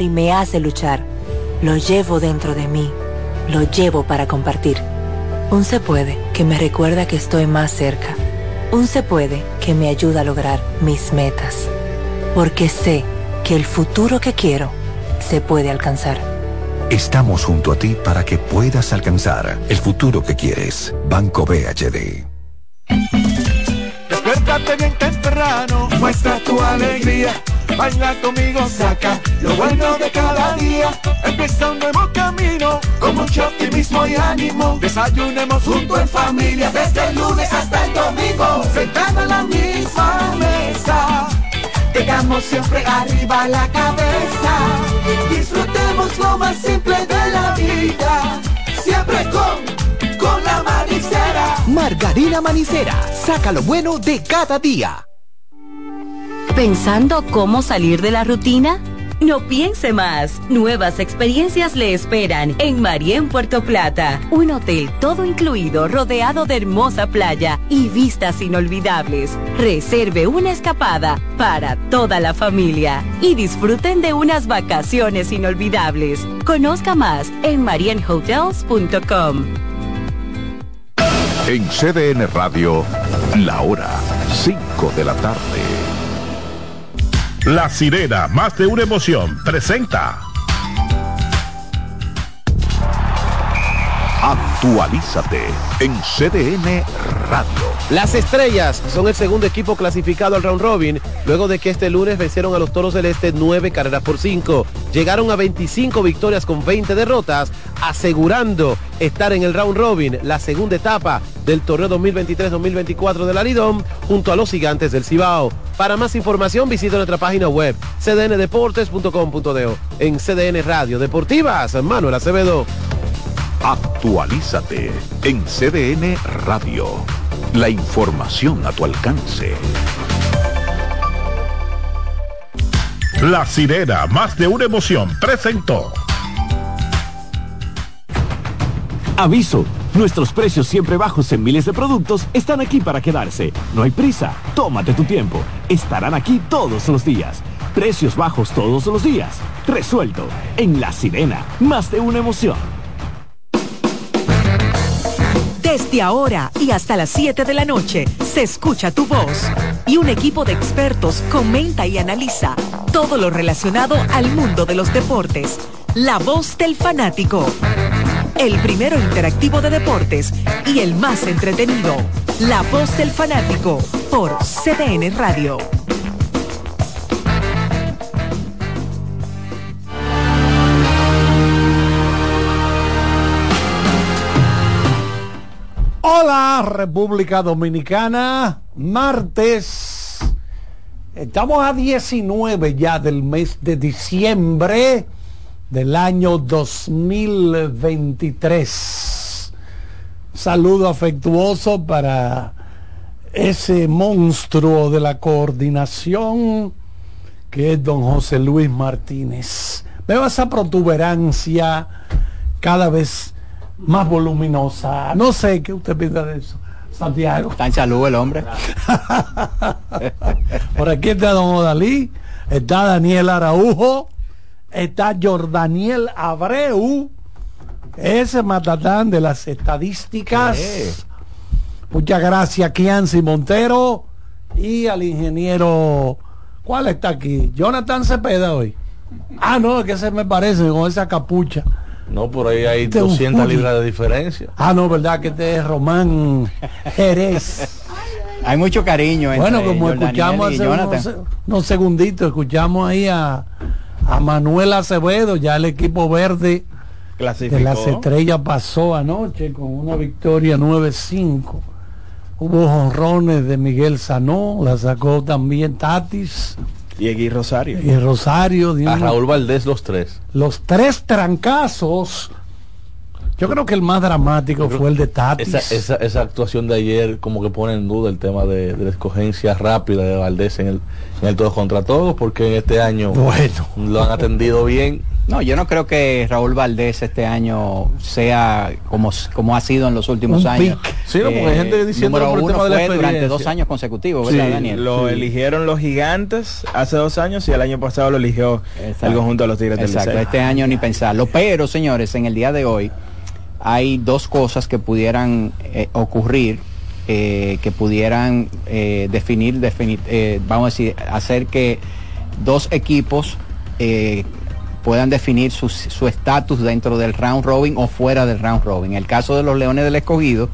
y me hace luchar. Lo llevo dentro de mí. Lo llevo para compartir. Un se puede que me recuerda que estoy más cerca. Un se puede que me ayuda a lograr mis metas. Porque sé que el futuro que quiero se puede alcanzar. Estamos junto a ti para que puedas alcanzar el futuro que quieres. Banco BHD. Despiértate bien temprano, muestra tu alegría. Baila conmigo, saca lo bueno de cada día. Empieza un nuevo camino, con mucho optimismo y ánimo. Desayunemos junto en familia, desde el lunes hasta el domingo. Sentado en la misma mesa Llegamos siempre arriba la cabeza. Disfrutemos lo más simple de la vida. Siempre con, con la manicera. Margarina Manicera, saca lo bueno de cada día. ¿Pensando cómo salir de la rutina? No piense más. Nuevas experiencias le esperan en Marien Puerto Plata. Un hotel todo incluido rodeado de hermosa playa y vistas inolvidables. Reserve una escapada para toda la familia y disfruten de unas vacaciones inolvidables. Conozca más en marienhotels.com. En CDN Radio, la hora 5 de la tarde. La sirena, más de una emoción, presenta. Actualízate en CDN Radio. Las estrellas son el segundo equipo clasificado al round robin, luego de que este lunes vencieron a los toros del este nueve carreras por cinco. Llegaron a 25 victorias con 20 derrotas, asegurando estar en el round robin, la segunda etapa del torneo 2023-2024 de la Lidom, junto a los gigantes del Cibao. Para más información visita nuestra página web cdndeportes.com.de en CDN Radio Deportivas, Manuel Acevedo. Actualízate en CDN Radio. La información a tu alcance. La sirena, más de una emoción, presentó. Aviso. Nuestros precios siempre bajos en miles de productos están aquí para quedarse. No hay prisa. Tómate tu tiempo. Estarán aquí todos los días. Precios bajos todos los días. Resuelto. En La Sirena. Más de una emoción. Desde ahora y hasta las 7 de la noche se escucha tu voz y un equipo de expertos comenta y analiza todo lo relacionado al mundo de los deportes. La voz del fanático. El primero interactivo de deportes y el más entretenido. La voz del fanático por CDN Radio. Hola República Dominicana, martes. Estamos a 19 ya del mes de diciembre del año 2023. Saludo afectuoso para ese monstruo de la coordinación que es don José Luis Martínez. Veo esa protuberancia cada vez más voluminosa. No sé qué usted piensa de eso. Santiago. Está en salud el hombre. Por aquí está Don Odalí, está Daniel Araujo, está Jordaniel Abreu, ese matatán de las estadísticas. Muchas gracias, Kianci Montero y al ingeniero. ¿Cuál está aquí? Jonathan Cepeda hoy. Ah, no, que se me parece con esa capucha. No, por ahí hay 200 libras de diferencia. Ah, no, verdad que este es Román Jerez. hay mucho cariño. Entre bueno, como escuchamos hace unos, unos, segunditos, escuchamos ahí a, a Manuel Acevedo, ya el equipo verde de las estrellas pasó anoche con una victoria 9-5. Hubo honrones de Miguel Sanó, la sacó también Tatis. Y Rosario. Y Rosario. A Raúl Valdés los tres. Los tres trancazos Yo creo que el más dramático fue el de Tatis. Esa, esa, esa, actuación de ayer como que pone en duda el tema de, de la escogencia rápida de Valdés en el, en el todos contra todos, porque en este año bueno. lo han atendido bien. No, yo no creo que Raúl Valdés este año sea como, como ha sido en los últimos Un años. pick. Sí, no, porque hay gente diciendo número uno de fue durante dos años consecutivos, ¿verdad, Sí, Daniel? lo Sí. eligieron los gigantes hace dos años y el año pasado lo eligió Exacto. el conjunto de los Tigres del Exacto, este año ni pensarlo. Pero, señores, en el día de hoy hay dos cosas que pudieran eh, ocurrir, eh, que pudieran eh, definir, definir vamos a decir, hacer que dos equipos puedan definir su su estatus dentro del round robin o fuera del round robin. En el caso de los Leones del Escogido,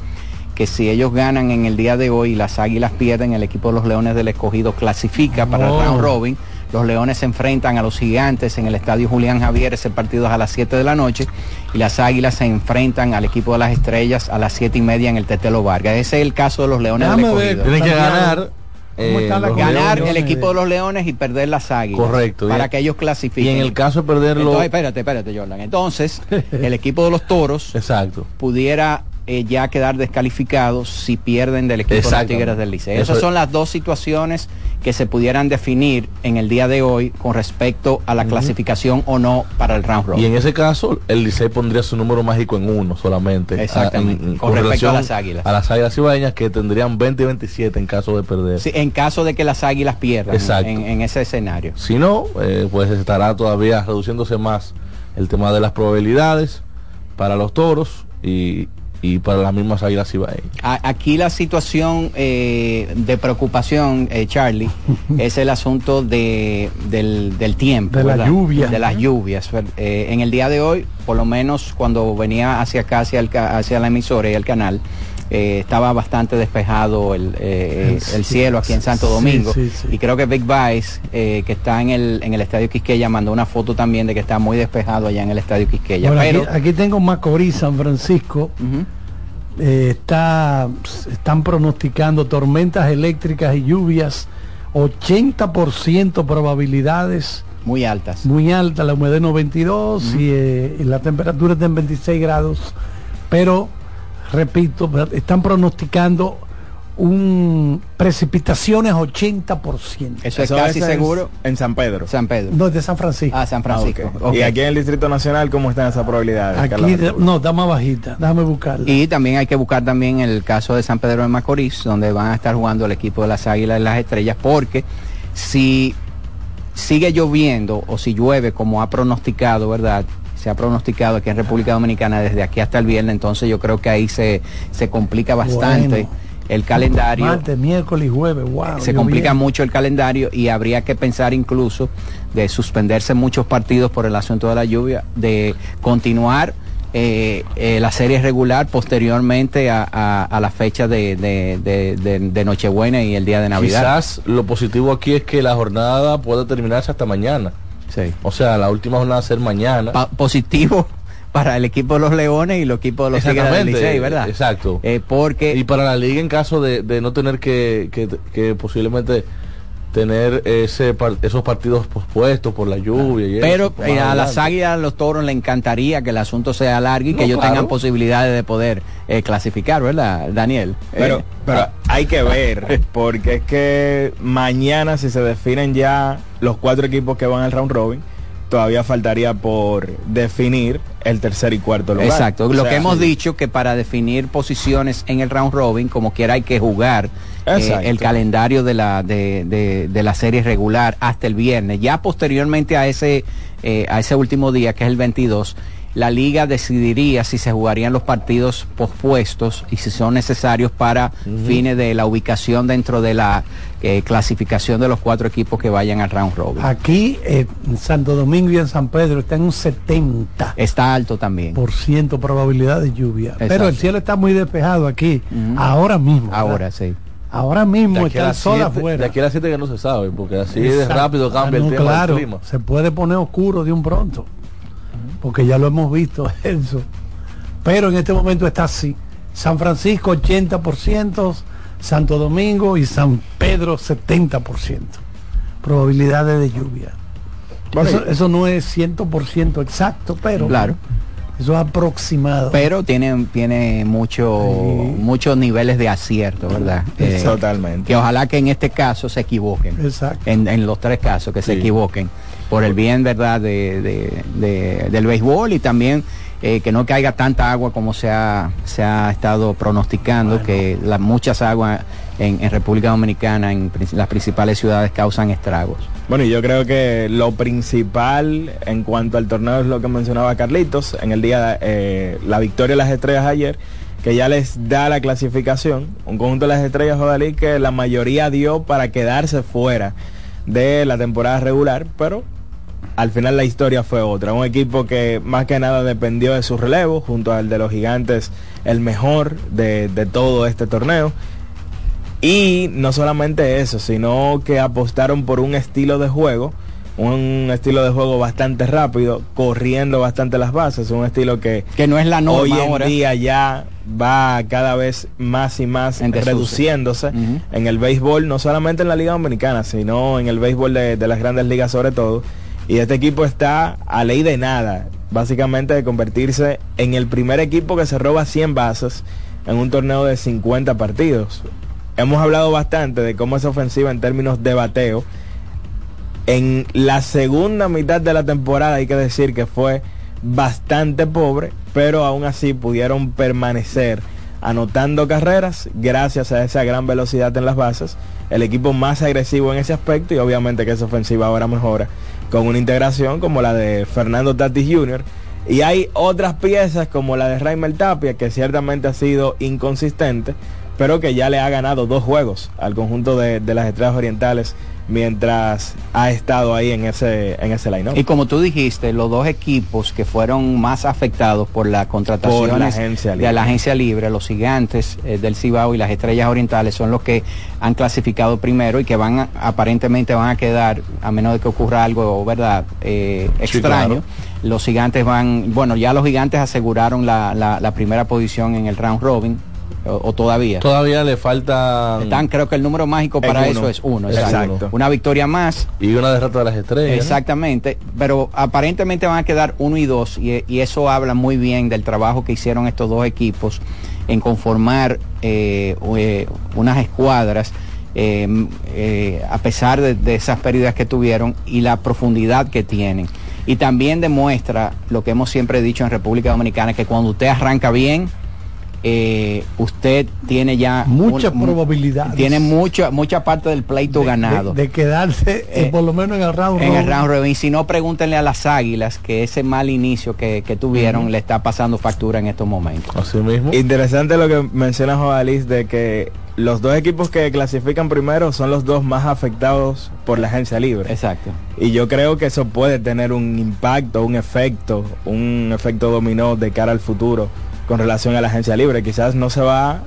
que si ellos ganan en el día de hoy y las Águilas pierden, el equipo de los Leones del Escogido clasifica para Oh. el round robin. Los Leones se enfrentan a los Gigantes en el Estadio Julián Javier, ese partido es a las 7 de la noche, y las Águilas se enfrentan al equipo de las Estrellas a las 7 y media en el Tetelo Vargas. Ese es el caso de los Leones Déjame del. Tienen que ganar. ¿cómo eh, Ganar Leones. el equipo de los Leones y perder las Águilas. Correcto, Para bien. que ellos Y clasifiquen. en el caso de perderlo. Entonces, espérate, espérate, Jordan. Entonces, el equipo de los Toros Exacto. pudiera eh, ya quedar descalificados si pierden del equipo de los Exactamente. Tigres del Liceo. Esas es- son las dos situaciones que se pudieran definir en el día de hoy con respecto a la clasificación o no para el round robin. Y en ese caso, el Licey pondría su número mágico en uno solamente. Exactamente, A- en- en- con respecto a las Águilas. A las águilas cibaeñas que tendrían 20 y 27 en caso de perder. Sí, en caso de que las águilas pierdan Exacto. en, en ese escenario. Si no, eh, pues estará todavía reduciéndose más el tema de las probabilidades para los toros y, y para las mismas águilas cibaeñas. A- Aquí la situación eh, de preocupación, eh, Charlie, es el asunto de, del, del tiempo. De la ¿verdad? lluvia. De las lluvias. Eh, en el día de hoy, por lo menos cuando venía hacia acá, hacia, el hacia la emisora y el canal, eh, estaba bastante despejado el, eh, el cielo aquí en Santo Domingo. sí, sí. Y creo que Big Vice, eh, que está en el, en el Estadio Quisqueya, mandó una foto también de que está muy despejado allá en el Estadio Quisqueya. Bueno, Pero, aquí, aquí tengo Macorís, San Francisco. Eh, está, están pronosticando tormentas eléctricas y lluvias, 80% probabilidades, muy altas. muy alta, la humedad 92 y, eh, y la temperatura está en 26 grados, pero repito, están pronosticando un precipitaciones 80%. Eso es Eso casi es en- seguro. En San Pedro. San Pedro. No, de San Francisco. Ah, San Francisco. Ah. Y aquí en el Distrito Nacional, ¿cómo están esas probabilidades? Aquí, de- no, está más bajita, déjame buscarla. Y también hay que buscar también el caso de San Pedro de Macorís, donde van a estar jugando el equipo de las Águilas y las Estrellas, porque si sigue lloviendo o si llueve como ha pronosticado, ¿verdad? Se ha pronosticado aquí en República Dominicana desde aquí hasta el viernes, entonces yo creo que ahí se, se complica bastante Bueno. el calendario. Martes, miércoles y jueves, wow. se complica mucho el calendario y habría que pensar incluso de suspenderse muchos partidos por el asunto de la lluvia, de continuar eh, eh, la serie regular posteriormente a, a- a la fecha de, de- de- de- de Nochebuena y el día de Navidad. Quizás lo positivo aquí es que la jornada puede terminarse hasta mañana. Sí. O sea, la última jornada ser mañana. Pa- positivo para el equipo de los Leones y el equipo de los Tigres del Licey, ¿verdad? Exacto. Eh, porque Y para la liga en caso de, de no tener que, que, que posiblemente tener ese par- esos partidos pospuestos por la lluvia. Y Pero eso, eh, a las águilas, a los toros le encantaría que el asunto sea largo y No, que ellos claro. tengan posibilidades de poder eh, clasificar, ¿verdad, Daniel? Pero, Eh, pero hay que ver, porque es que mañana si se definen ya los cuatro equipos que van al round robin, todavía faltaría por definir el tercer y cuarto lugar. Exacto, O lo sea, que hemos dicho que para definir posiciones en el round robin, como quiera hay que jugar eh, el calendario de la de, de- de la serie regular hasta el viernes. Ya posteriormente a ese eh, a ese último día que es el 22, la liga decidiría si se jugarían los partidos pospuestos y si son necesarios para fines de la ubicación dentro de la eh, clasificación de los cuatro equipos que vayan al round robin. Aquí eh, en Santo Domingo y en San Pedro está en un 70% Está alto también. probabilidad de lluvia. Pero el cielo está muy despejado aquí, ahora mismo. ¿verdad? Ahora sí. Ahora mismo está el sol afuera. de aquí a las 7 que no se sabe, porque así de rápido cambia Ah, el no, tema claro, del clima. Se puede poner oscuro de un pronto, porque ya lo hemos visto eso. Pero en este momento está así. San Francisco 80%, Santo Domingo y San Pedro 70%. Probabilidades de lluvia. Bueno, eso, no es 100% exacto, pero Claro. Eso es aproximado. Pero tiene, tiene mucho, muchos niveles de acierto, ¿verdad? Eh, Totalmente. Que ojalá que en este caso se equivoquen. Exacto. En, en los tres casos, que se equivoquen. Por el bien, ¿verdad? De, de- de- del béisbol y también eh, que no caiga tanta agua como se ha, se ha estado pronosticando, que las muchas aguas en, en República Dominicana, en las principales ciudades, causan estragos. Bueno, y yo creo que lo principal en cuanto al torneo es lo que mencionaba Carlitos en el día, eh, la victoria de las estrellas ayer, que ya les da la clasificación. Un conjunto de las estrellas, Jodalí, que la mayoría dio para quedarse fuera de la temporada regular, pero al final la historia fue otra. Un equipo que más que nada dependió de su relevo, junto al de los gigantes, el mejor de, de todo este torneo. Y no solamente eso, sino que apostaron por un estilo de juego, un estilo de juego bastante rápido, corriendo bastante las bases, un estilo que, que no es la norma hoy en ahora. día ya va cada vez más y más En reduciéndose en el béisbol, no solamente en la Liga Dominicana, sino en el béisbol de, de las grandes ligas sobre todo. Y este equipo está a ley de nada, básicamente de convertirse en el primer equipo que se roba 100 bases en un torneo de 50 partidos. Hemos hablado bastante de cómo esa ofensiva en términos de bateo. En la segunda mitad de la temporada hay que decir que fue bastante pobre, pero aún así pudieron permanecer anotando carreras gracias a esa gran velocidad en las bases. El equipo más agresivo en ese aspecto y obviamente que esa ofensiva ahora mejora con una integración como la de Fernando Tatis Jr. Y hay otras piezas como la de Raimel Tapia que ciertamente ha sido inconsistente, pero que ya le ha ganado dos juegos al conjunto de, de las estrellas orientales mientras ha estado ahí en ese, en ese line Y como tú dijiste, los dos equipos que fueron más afectados por las contrataciones Por la agencia de la agencia libre, los gigantes eh, del Cibao y las estrellas orientales son los que han clasificado primero y que van a- aparentemente van a quedar, a menos de que ocurra algo, ¿verdad? Eh, Sí, extraño. claro. Los gigantes van, bueno, ya los gigantes aseguraron la, la- la primera posición en el round robin, o, o todavía. Todavía le falta Están, creo que el número mágico para uno. eso es uno. Exacto. Una victoria más y una derrota de las estrellas. Exactamente, pero aparentemente van a quedar uno y dos y, y eso habla muy bien del trabajo que hicieron estos dos equipos en conformar eh, eh, unas escuadras eh, eh, a pesar de, de esas pérdidas que tuvieron y la profundidad que tienen. Y también demuestra lo que hemos siempre dicho en República Dominicana, que cuando usted arranca bien, eh, usted tiene ya Muchas un- probabilidades. Tiene mucha, mucha parte del pleito ganado De, de quedarse eh, Eh, por lo menos en el round en el round robin. Si no, pregúntenle a las águilas que ese mal inicio que, que tuvieron le está pasando factura en estos momentos. Así mismo. Interesante lo que menciona Joalis de que los dos equipos que clasifican primero son los dos más afectados por la agencia libre. Exacto. Y yo creo que eso puede tener un impacto, un efecto, un efecto dominó de cara al futuro con relación a la agencia libre. Quizás no se va,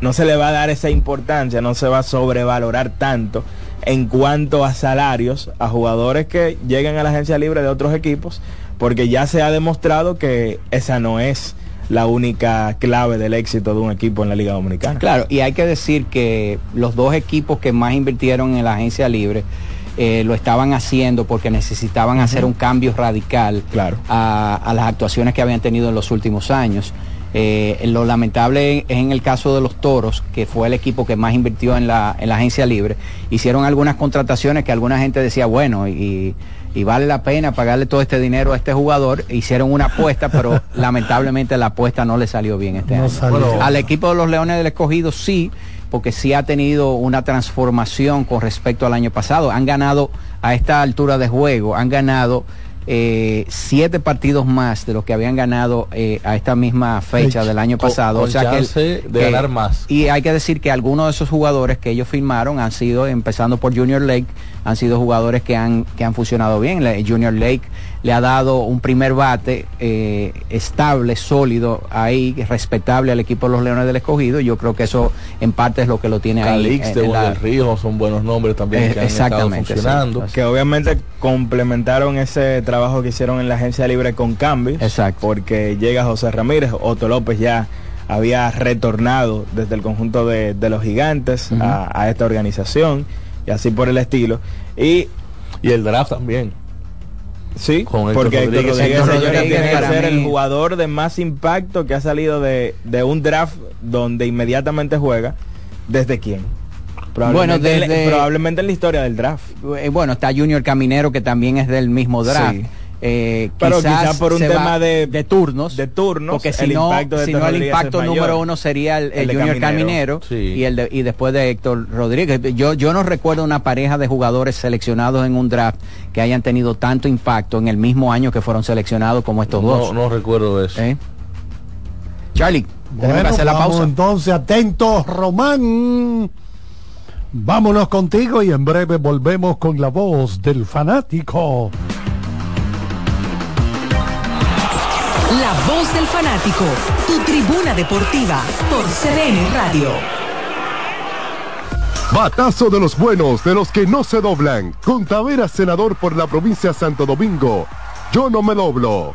no se le va a dar esa importancia, no se va a sobrevalorar tanto en cuanto a salarios a jugadores que lleguen a la agencia libre de otros equipos, porque ya se ha demostrado que esa no es la única clave del éxito de un equipo en la Liga Dominicana. Claro, y hay que decir que los dos equipos que más invirtieron en la agencia libre eh, lo estaban haciendo porque necesitaban hacer un cambio radical a, a las actuaciones que habían tenido en los últimos años. Eh, lo lamentable es en el caso de los Toros, que fue el equipo que más invirtió en la, en la agencia libre. Hicieron algunas contrataciones que alguna gente decía, bueno, y, y vale la pena pagarle todo este dinero a este jugador. Hicieron una apuesta, pero lamentablemente la apuesta no le salió bien este No año. salió. Al equipo de los Leones del Escogido sí, porque sí ha tenido una transformación con respecto al año pasado. Han ganado a esta altura de juego, han ganado eh, siete partidos más de los que habían ganado eh, a esta misma fecha del año pasado. con o sea que, el- de que- ganar más. Y hay que decir que algunos de esos jugadores que ellos firmaron han sido, empezando por Junior Lake, han sido jugadores que han, que han funcionado bien. Junior Lake le ha dado un primer bate eh, estable, sólido, ahí, respetable al equipo de los Leones del Escogido. y Yo creo que eso en parte es lo que lo tiene ahí. Calix en- de en la- del Río son buenos nombres también Eh, que han exactamente, estado funcionando. que obviamente complementaron ese trabajo que hicieron en la agencia libre con cambios. Exacto. Porque llega José Ramírez, Otto López ya había retornado desde el conjunto de, de los gigantes a, a esta organización y así por el estilo. Y, y el draft también. Sí, Con Héctor porque Héctor Rodríguez. Señores, tiene que para ser el jugador de más impacto que ha salido de, de un draft donde inmediatamente juega. ¿Desde quién? Probablemente, Bueno, en la- desde- probablemente en la historia del draft. Eh, bueno, está Junior Caminero que también es del mismo draft. Sí. Eh, Pero quizás quizás por un tema de, turnos. de turnos, Porque si el no, si no el impacto número mayor. uno sería el, el El de Junior Caminero. Caminero, y el de- y después de Héctor Rodríguez. Yo, yo no recuerdo una pareja de jugadores seleccionados en un draft que hayan tenido tanto impacto en el mismo año que fueron seleccionados como estos No, dos. no recuerdo eso. ¿Eh? Charlie, tenemos que Bueno, hacer la vamos pausa. entonces, atentos, Román. Vámonos contigo y en breve volvemos con la voz del fanático. Voz del fanático, tu tribuna deportiva por CDN Radio. Batazo de los buenos, de los que no se doblan. Con Tavera, senador por la provincia de Santo Domingo. Yo no me doblo.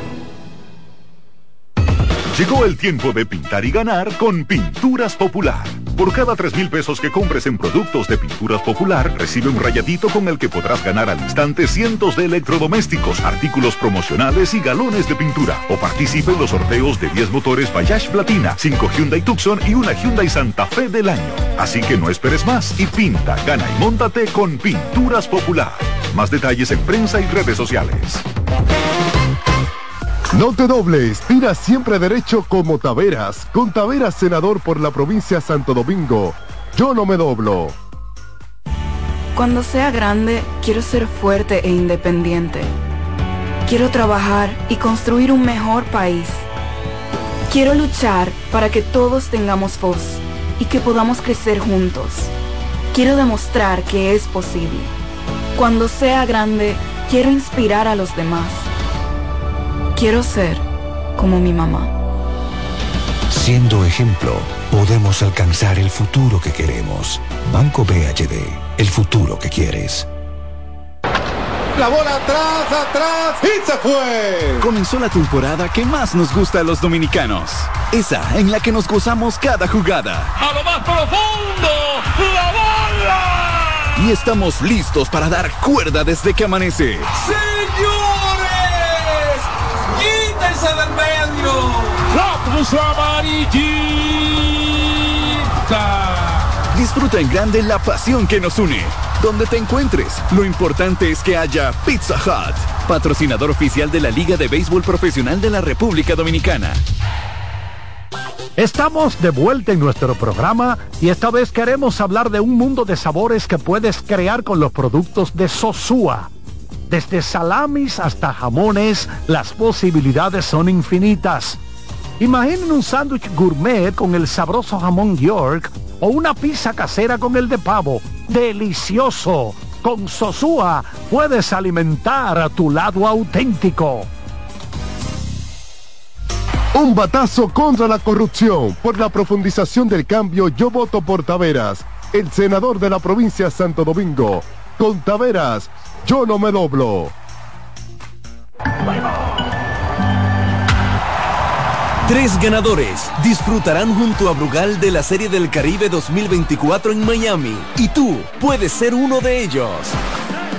Llegó el tiempo de pintar y ganar con Pinturas Popular. Por cada 3 mil pesos que compres en productos de Pinturas Popular, recibe un rayadito con el que podrás ganar al instante cientos de electrodomésticos, artículos promocionales y galones de pintura. O participe en los sorteos de 10 motores Bayash Platina, 5 Hyundai Tucson y una Hyundai Santa Fe del año. Así que no esperes más y pinta, gana y móntate con Pinturas Popular. Más detalles en prensa y redes sociales. No te dobles, tira siempre derecho como Taveras. Con Taveras, senador por la provincia de Santo Domingo. Yo no me doblo. Cuando sea grande, quiero ser fuerte e independiente. Quiero trabajar y construir un mejor país. Quiero luchar para que todos tengamos voz y que podamos crecer juntos. Quiero demostrar que es posible. Cuando sea grande, quiero inspirar a los demás. Quiero ser como mi mamá. Siendo ejemplo, podemos alcanzar el futuro que queremos. Banco BHD, el futuro que quieres. La bola atrás, atrás y se fue. Comenzó la temporada que más nos gusta a los dominicanos. Esa en la que nos gozamos cada jugada. A lo más profundo, la bola. Y estamos listos para dar cuerda desde que amanece. Quítense del medio. La puso amarillita. Disfruta en grande la pasión que nos une. Donde te encuentres, lo importante es que haya Pizza Hut, patrocinador oficial de la Liga de Béisbol Profesional de la República Dominicana. Estamos de vuelta en nuestro programa y esta vez queremos hablar de un mundo de sabores que puedes crear con los productos de Sosúa. Desde salamis hasta jamones, las posibilidades son infinitas. Imaginen un sándwich gourmet con el sabroso jamón York o una pizza casera con el de pavo. ¡Delicioso! Con Sosúa puedes alimentar a tu lado auténtico. Un batazo contra la corrupción. Por la profundización del cambio, yo voto por Taveras, el senador de la provincia de Santo Domingo. Con Taveras, yo no me doblo. Tres ganadores disfrutarán junto a Brugal de la Serie del Caribe 2024 en Miami y tú puedes ser uno de ellos.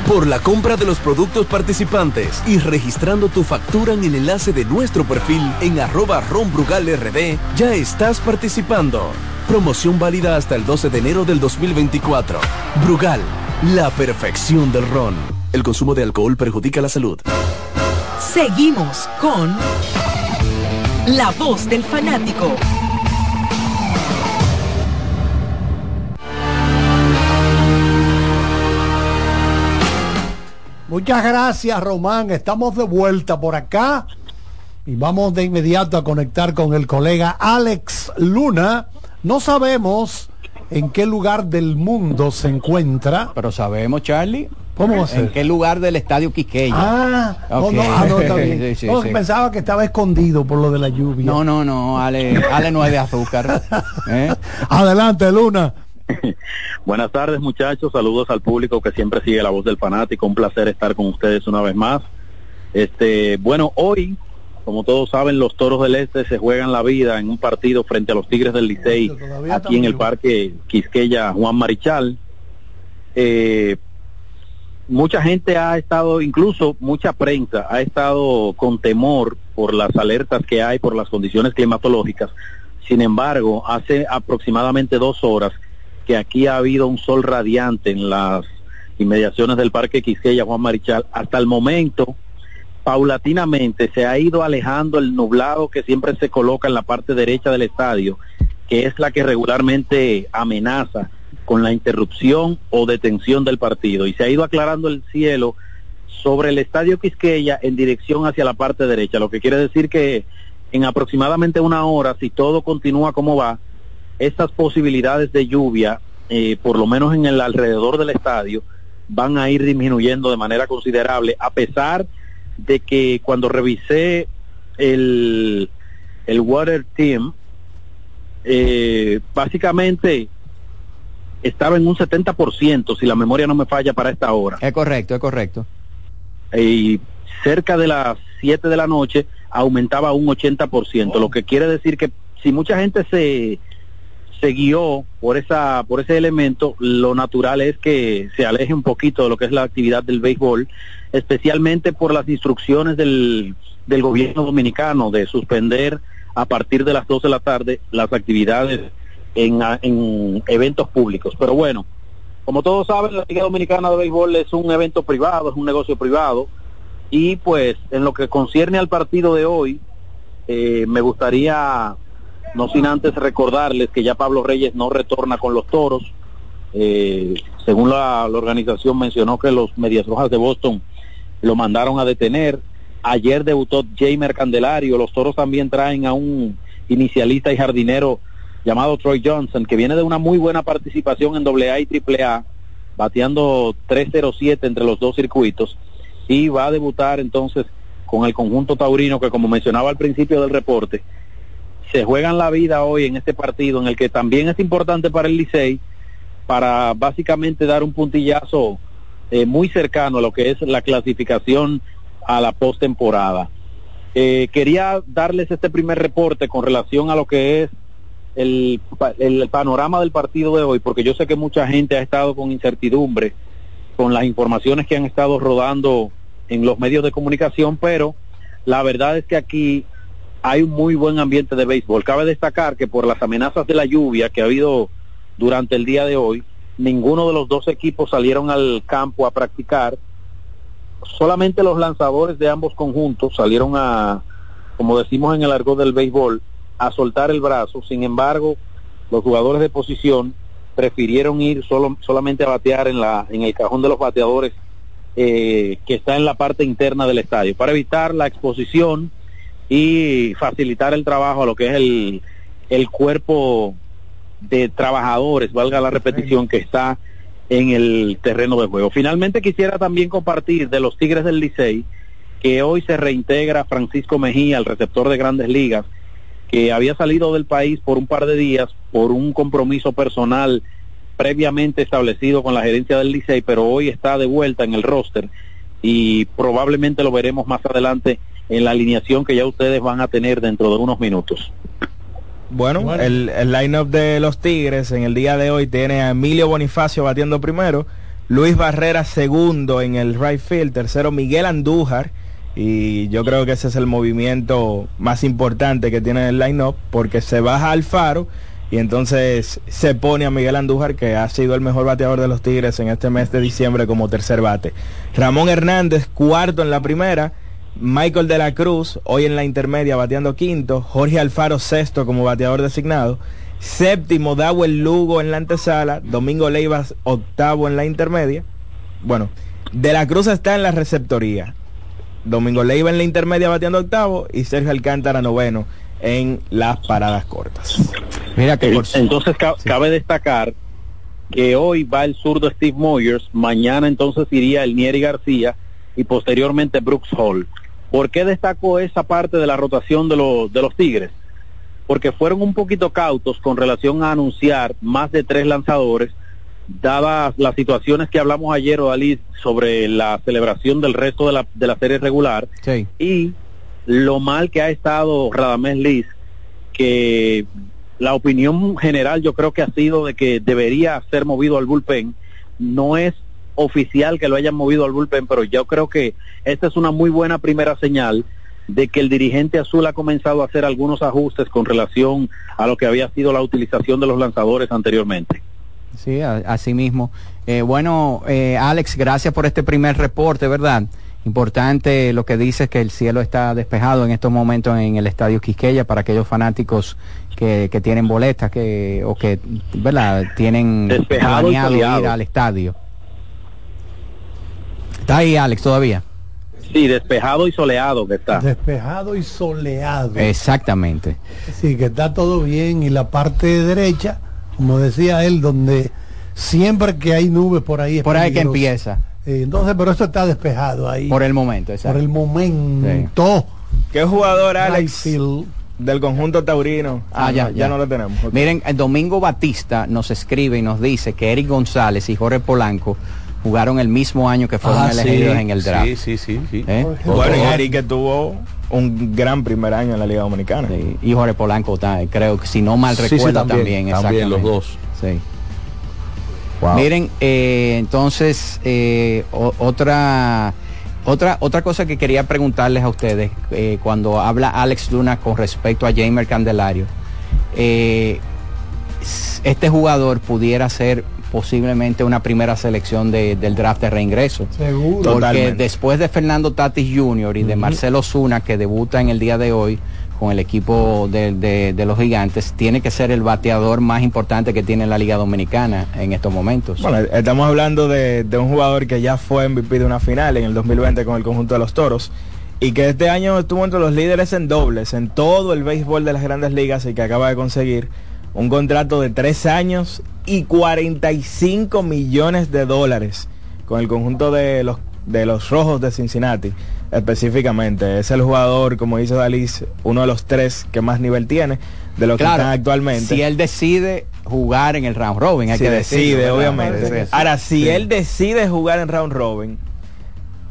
Por la compra de los productos participantes y registrando tu factura en el enlace de nuestro perfil en arroba ronbrugalrd, ya estás participando. Promoción válida hasta el 12 de enero del 2024. Brugal, la perfección del ron. El consumo de alcohol perjudica la salud. Seguimos con La voz del fanático. Muchas gracias, Román. Estamos de vuelta por acá y vamos de inmediato a conectar con el colega Alex Luna. No sabemos en qué lugar del mundo se encuentra. Pero sabemos, Charlie. ¿Cómo va a ser? ¿En qué lugar del estadio Quisqueya? Ah, no, Ok. no, ah, no, está bien. Sí, sí, No, sí. Pensaba que estaba escondido por lo de la lluvia. No, no, no, Ale, Ale no es de azúcar. ¿eh? Adelante, Luna. Buenas tardes muchachos, saludos al público que siempre sigue la voz del fanático, un placer estar con ustedes una vez más. Este, bueno, hoy, como todos saben, los Toros del Este se juegan la vida en un partido frente a los Tigres del Licey, aquí en el Parque Quisqueya Juan Marichal. Eh, mucha gente ha estado, incluso mucha prensa ha estado con temor por las alertas que hay por las condiciones climatológicas. Sin embargo, hace aproximadamente dos horas que aquí ha habido un sol radiante en las inmediaciones del Parque Quisqueya Juan Marichal. Hasta el momento, paulatinamente se ha ido alejando el nublado que siempre se coloca en la parte derecha del estadio, que es la que regularmente amenaza con la interrupción o detención del partido. Y se ha ido aclarando el cielo sobre el estadio Quisqueya en dirección hacia la parte derecha, lo que quiere decir que en aproximadamente una hora, si todo continúa como va, estas posibilidades de lluvia, eh, por lo menos en el alrededor del estadio, van a ir disminuyendo de manera considerable, a pesar de que cuando revisé el, el Water Team, eh, básicamente estaba en un 70%, si la memoria no me falla para esta hora. Es correcto, es correcto. Y cerca de las 7 de la noche aumentaba a un 80%, lo que quiere decir que si mucha gente se se guió por esa por ese elemento, lo natural es que se aleje un poquito de lo que es la actividad del béisbol, especialmente por las instrucciones del, del gobierno dominicano de suspender a partir de las 2 de la tarde las actividades en, en eventos públicos. Pero bueno, como todos saben, la Liga Dominicana de Béisbol es un evento privado, es un negocio privado. Y pues en lo que concierne al partido de hoy, eh, me gustaría, no sin antes recordarles que ya Pablo Reyes no retorna con los toros. Eh, según la, la organización mencionó que los Medias Rojas de Boston lo mandaron a detener. Ayer debutó Jamer Candelario. Los toros también traen a un inicialista y jardinero llamado Troy Johnson, que viene de una muy buena participación en AA y AAA, bateando 307 entre los dos circuitos, y va a debutar entonces con el conjunto taurino que como mencionaba al principio del reporte, se juegan la vida hoy en este partido en el que también es importante para el Licey para básicamente dar un puntillazo eh, muy cercano a lo que es la clasificación a la postemporada. Eh, quería darles este primer reporte con relación a lo que es el, pa- el panorama del partido de hoy, porque yo sé que mucha gente ha estado con incertidumbre con las informaciones que han estado rodando en los medios de comunicación, pero la verdad es que aquí hay un muy buen ambiente de béisbol. Cabe destacar que por las amenazas de la lluvia que ha habido durante el día de hoy, ninguno de los dos equipos salieron al campo a practicar. Solamente los lanzadores de ambos conjuntos salieron a, como decimos en el argot del béisbol, a soltar el brazo. Sin embargo, los jugadores de posición prefirieron ir solo, solamente a batear en, la, en el cajón de los bateadores eh, que está en la parte interna del estadio, para evitar la exposición y facilitar el trabajo a lo que es el, el cuerpo de trabajadores, valga la repetición, que está en el terreno de juego. Finalmente quisiera también compartir de los Tigres del Licey que hoy se reintegra Francisco Mejía, el receptor de grandes ligas, que había salido del país por un par de días por un compromiso personal previamente establecido con la gerencia del Licey, pero hoy está de vuelta en el roster y probablemente lo veremos más adelante en la alineación que ya ustedes van a tener dentro de unos minutos. Bueno, el, el line-up de los Tigres en el día de hoy tiene a Emilio Bonifacio batiendo primero, Luis Barrera segundo en el right field, tercero Miguel Andújar y yo creo que ese es el movimiento más importante que tiene el line-up porque se baja Alfaro y entonces se pone a Miguel Andújar que ha sido el mejor bateador de los Tigres en este mes de diciembre como tercer bate. Ramón Hernández cuarto en la primera, Michael de la Cruz hoy en la intermedia bateando quinto, Jorge Alfaro sexto como bateador designado. Séptimo, Dawel Lugo en la antesala. Domingo Leivas octavo en la intermedia. Bueno, De la Cruz está en la receptoría. Domingo Leiva en la intermedia bateando octavo y Sergio Alcántara noveno en las paradas cortas. Mira que entonces ca- cabe destacar que hoy va el zurdo Steve Moyers, mañana entonces iría el Nieri García y posteriormente Brooks Hall. ¿Por qué destaco esa parte de la rotación de los, de los Tigres? Porque fueron un poquito cautos con relación a anunciar más de tres lanzadores, dadas las situaciones que hablamos ayer, Odalí, sobre la celebración del resto de la, de la serie regular y lo mal que ha estado Radamés Liz, que la opinión general yo creo que ha sido de que debería ser movido al bullpen. No es oficial que lo hayan movido al bullpen, pero yo creo que esta es una muy buena primera señal de que el dirigente azul ha comenzado a hacer algunos ajustes con relación a lo que había sido la utilización de los lanzadores anteriormente. Sí, a- así mismo. Eh, bueno, eh, Alex, gracias por este primer reporte, ¿verdad? Importante lo que dices que el cielo está despejado en estos momentos en el Estadio Quisqueya para aquellos fanáticos que, que tienen boletas que, o que, ¿verdad? Tienen Despejado y planeado ir al estadio. ¿Está ahí, Alex, todavía? Sí, despejado y soleado que está. Despejado y soleado. Exactamente. Sí, que está todo bien y la parte derecha, como decía él, donde siempre que hay nubes por ahí es Por ahí que empieza. Eh, entonces, pero eso está despejado ahí. Por el momento, exacto. Por el momento. ¿Qué jugador, Alex, del conjunto taurino? Ah, ya, no, ya no lo tenemos. Miren, el Domingo Batista nos escribe y nos dice que Eric González y Jorge Polanco jugaron el mismo año que fueron Ah, elegidos sí, en el draft. Sí, sí, sí. sí. ¿Eh? Bueno, y Eric que tuvo un gran primer año en la Liga Dominicana. Sí, y Jorge Polanco, ta- creo que si no mal Sí, sí, recuerdo también, también, también los dos. Sí. Wow. Miren, eh, entonces, eh, o- otra, otra, otra cosa que quería preguntarles a ustedes, eh, cuando habla Alex Luna con respecto a Jamer Candelario, eh, este jugador pudiera ser posiblemente una primera selección de- del draft de reingreso. Seguro. Porque Totalmente. después de Fernando Tatis Jr. y de Marcelo Zuna, que debuta en el día de hoy con el equipo de, de- de los gigantes, tiene que ser el bateador más importante que tiene la Liga Dominicana en estos momentos. Bueno, estamos hablando de, de un jugador que ya fue MVP de una final en el 2020 con el conjunto de los Toros y que este año estuvo entre los líderes en dobles en todo el béisbol de las grandes ligas y que acaba de conseguir un contrato de tres años y 45 millones de dólares con el conjunto de los de los rojos de Cincinnati específicamente es el jugador como dice Dalis uno de los tres que más nivel tiene de los que están actualmente si él decide jugar en el round robin, hay si que decide, obviamente. Ahora, si Sí. él decide jugar en round robin,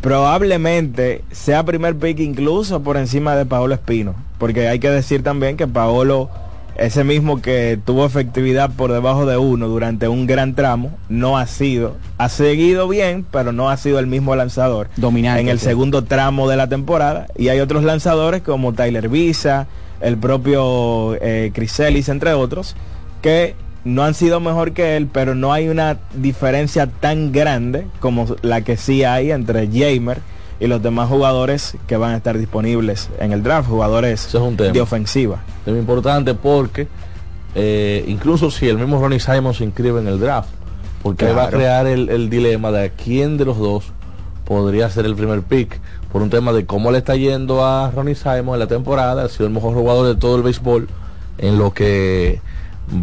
probablemente sea primer pick incluso por encima de Paolo Espino. Porque hay que decir también que Paolo, ese mismo que tuvo efectividad por debajo de uno durante un gran tramo, no ha sido, ha seguido bien, pero no ha sido el mismo lanzador Dominante, en el segundo tramo de la temporada. Y hay otros lanzadores como Tyler Visa, el propio eh, Chris Ellis, entre otros, que no han sido mejor que él, pero no hay una diferencia tan grande como la que sí hay entre Jamer y los demás jugadores que van a estar disponibles en el draft, jugadores Eso es un tema. de ofensiva. Es muy importante porque eh, incluso si el mismo Ronnie Simon se inscribe en el draft, porque ahí va a crear el, el dilema de quién de los dos podría ser el primer pick por un tema de cómo le está yendo a Ronnie Simon en la temporada, ha sido el mejor jugador de todo el béisbol en lo que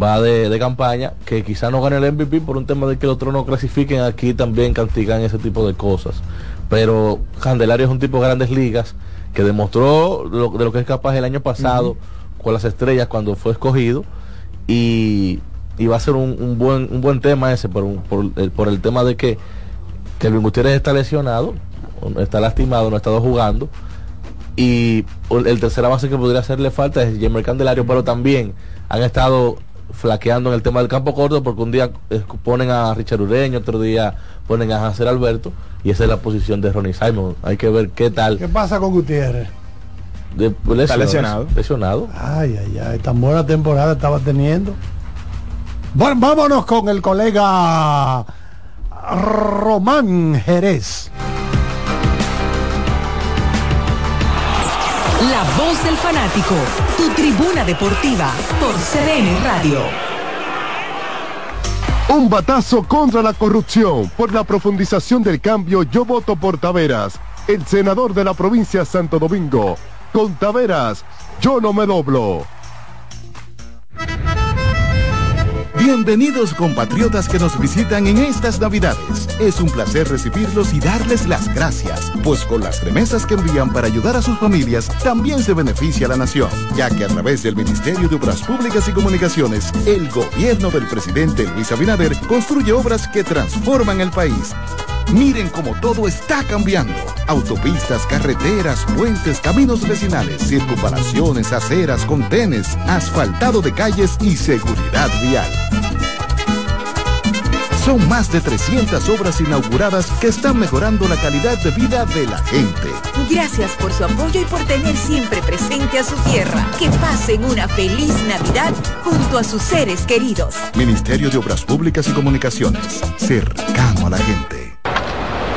va de, de campaña, que quizá no gane el MVP por un tema de que los otros no clasifiquen aquí también castigan ese tipo de cosas. Pero Candelario es un tipo de grandes ligas que demostró lo- de lo que es capaz el año pasado con las estrellas cuando fue escogido. Y, y va a ser un, un buen un buen tema ese por, un- por, el, por el tema de que Kelvin Gutiérrez está lesionado, está lastimado, no ha estado jugando. Y el tercera base que podría hacerle falta es Jamer Candelario, pero también han estado flaqueando en el tema del campo corto porque un día eh, ponen a Richard Ureño, otro día ponen a Hacer Alberto y esa es la posición de Ronnie Simon. Hay que ver qué tal. ¿Qué pasa con Gutiérrez? De, Está lesionado. Lesionado. Ay, ay, ay, tan buena temporada estaba teniendo. Bueno, vámonos con el colega Román Jerez. La voz del fanático, tu tribuna deportiva por CDN Radio. Un batazo contra la corrupción. Por la profundización del cambio, yo voto por Taveras, el senador de la provincia de Santo Domingo. Con Taveras, yo no me doblo. Bienvenidos compatriotas que nos visitan en estas Navidades. Es un placer recibirlos y darles las gracias, pues con las remesas que envían para ayudar a sus familias también se beneficia la nación, ya que a través del Ministerio de Obras Públicas y Comunicaciones, el gobierno del presidente Luis Abinader construye obras que transforman el país. Miren cómo todo está cambiando. Autopistas, carreteras, puentes, caminos vecinales, circunvalaciones, aceras, contenes, asfaltado de calles y seguridad vial. Son más de 300 obras inauguradas que están mejorando la calidad de vida de la gente. Gracias por su apoyo y por tener siempre presente a su tierra. Que pasen una feliz Navidad junto a sus seres queridos. Ministerio de Obras Públicas y Comunicaciones, cercano a la gente.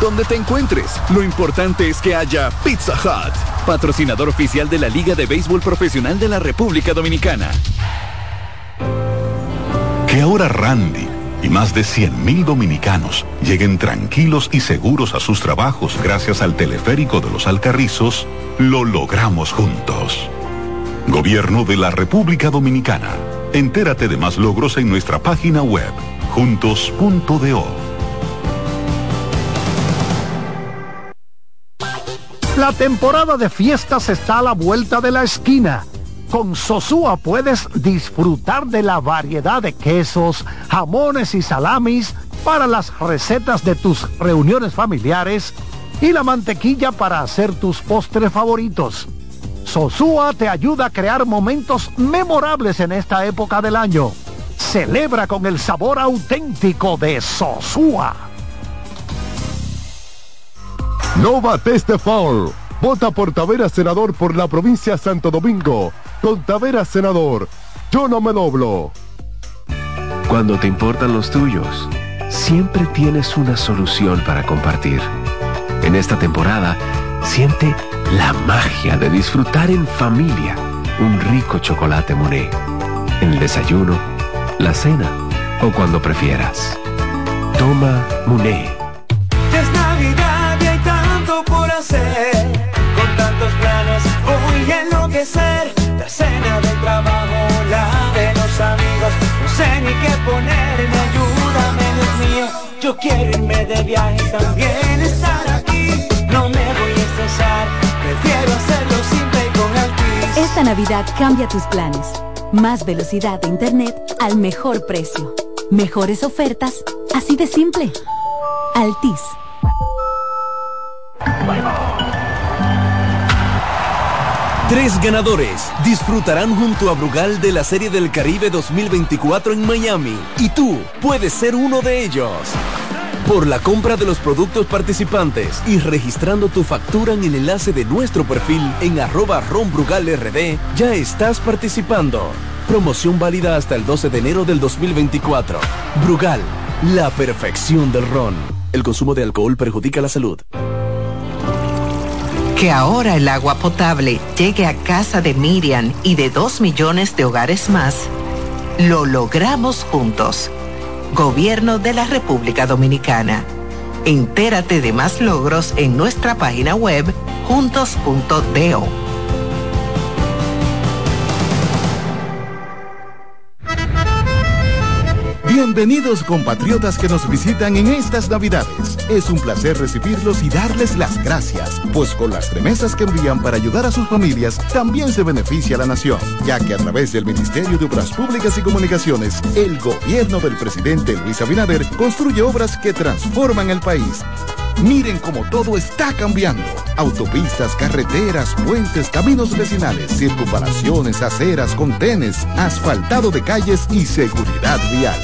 Donde te encuentres, lo importante es que haya Pizza Hut, patrocinador oficial de la Liga de Béisbol Profesional de la República Dominicana. Que ahora Randy y más de 100.000 dominicanos lleguen tranquilos y seguros a sus trabajos gracias al teleférico de los Alcarrizos, lo logramos juntos. Gobierno de la República Dominicana. Entérate de más logros en nuestra página web, juntos.do. La temporada de fiestas está a la vuelta de la esquina. Con Sosúa puedes disfrutar de la variedad de quesos, jamones y salamis para las recetas de tus reuniones familiares y la mantequilla para hacer tus postres favoritos. Sosúa te ayuda a crear momentos memorables en esta época del año. Celebra con el sabor auténtico de Sosúa. No bates de foul. Vota por Taveras Senador por la provincia de Santo Domingo. Con Taveras Senador, yo no me doblo. Cuando te importan los tuyos, siempre tienes una solución para compartir. En esta temporada, siente la magia de disfrutar en familia un rico chocolate Monet. En el desayuno, la cena o cuando prefieras. Toma Monet. A enloquecer. La cena del trabajo, la de los amigos. No sé ni qué ponerme, ayúdame, Dios mío. Yo quiero irme de viaje y también estar aquí. No me voy a estresar, prefiero hacerlo simple y con Altis. Esta Navidad cambia tus planes. Más velocidad de internet al mejor precio. Mejores ofertas, así de simple. Altis. Tres ganadores disfrutarán junto a Brugal de la Serie del Caribe 2024 en Miami y tú puedes ser uno de ellos. Por la compra de los productos participantes y registrando tu factura en el enlace de nuestro perfil en arroba ronbrugalrd, ya estás participando. Promoción válida hasta el 12 de enero del 2024. Brugal, la perfección del ron. El consumo de alcohol perjudica la salud. Que ahora el agua potable llegue a casa de Miriam y de dos millones de hogares más, lo logramos juntos. Gobierno de la República Dominicana. Entérate de más logros en nuestra página web juntos.do. Bienvenidos compatriotas que nos visitan en estas Navidades. Es un placer recibirlos y darles las gracias, pues con las remesas que envían para ayudar a sus familias también se beneficia la nación, ya que a través del Ministerio de Obras Públicas y Comunicaciones, el gobierno del presidente Luis Abinader construye obras que transforman el país. Miren cómo todo está cambiando. Autopistas, carreteras, puentes, caminos vecinales, circunvalaciones, aceras, contenes, asfaltado de calles y seguridad vial.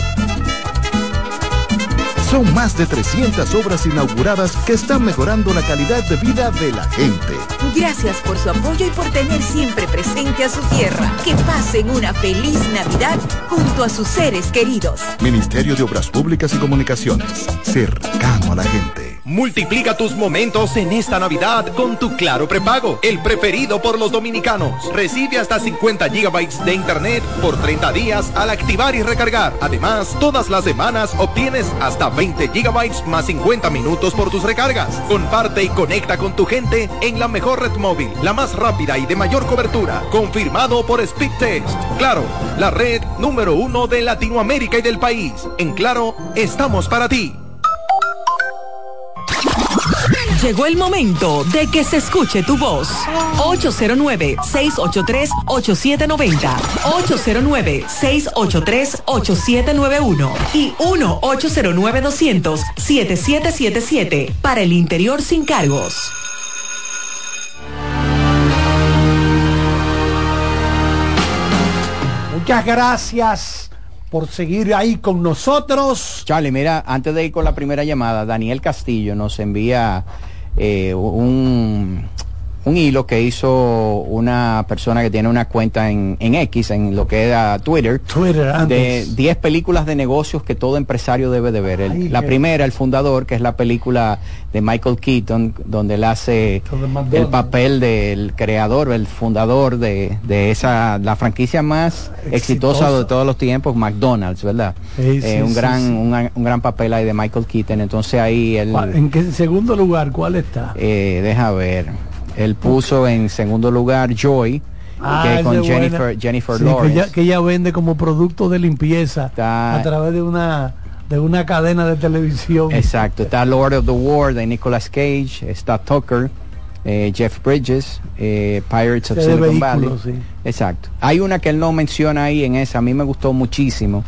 Son más de 300 obras inauguradas que están mejorando la calidad de vida de la gente. Gracias por su apoyo y por tener siempre presente a su tierra. Que pasen una feliz Navidad junto a sus seres queridos. Ministerio de Obras Públicas y Comunicaciones, cercano a la gente. Multiplica tus momentos en esta Navidad con tu Claro Prepago, el preferido por los dominicanos. Recibe hasta 50 gigabytes de internet por 30 días al activar y recargar. Además, todas las semanas obtienes hasta 20 gigabytes más 50 minutos por tus recargas. Comparte y conecta con tu gente en la mejor red móvil, la más rápida y de mayor cobertura. Confirmado por Speedtest. Claro, la red número uno de Latinoamérica y del país. En Claro, estamos para ti. Llegó el momento de que se escuche tu voz. 809-683-8790. 809-683-8791. Y 1-809-200-7777. Para el interior sin cargos. Muchas gracias por seguir ahí con nosotros. Charlie, mira, antes de ir con la primera llamada, Daniel Castillo nos envía eh, un, un hilo que hizo una persona que tiene una cuenta en, en X, en lo que era Twitter, Twitter de antes. 10 películas de negocios que todo empresario debe de ver. El- Ay, la primera, El Fundador, que es la película de Michael Keaton, donde él hace el papel del creador, el fundador de, de esa, la franquicia más exitosa, Exitosa. de todos los tiempos, McDonald's, ¿verdad? Sí, Eh, un, sí, gran. Un, un gran papel ahí de Michael Keaton. Entonces ahí él... ¿Cuál- ¿En qué segundo lugar cuál está? Eh, deja ver. Él puso en segundo lugar Joy, Ah, que esa con buena. Jennifer, Jennifer Sí, Lawrence. Que ella, que ella vende como producto de limpieza Está- a través de una de una cadena de televisión. Exacto. Está Lord of the War de Nicolas Cage, está Tucker, eh, Jeff Bridges, eh, Pirates of Silicon Valley. sí. Exacto. Hay una que él no menciona ahí en esa, a mí me gustó muchísimo.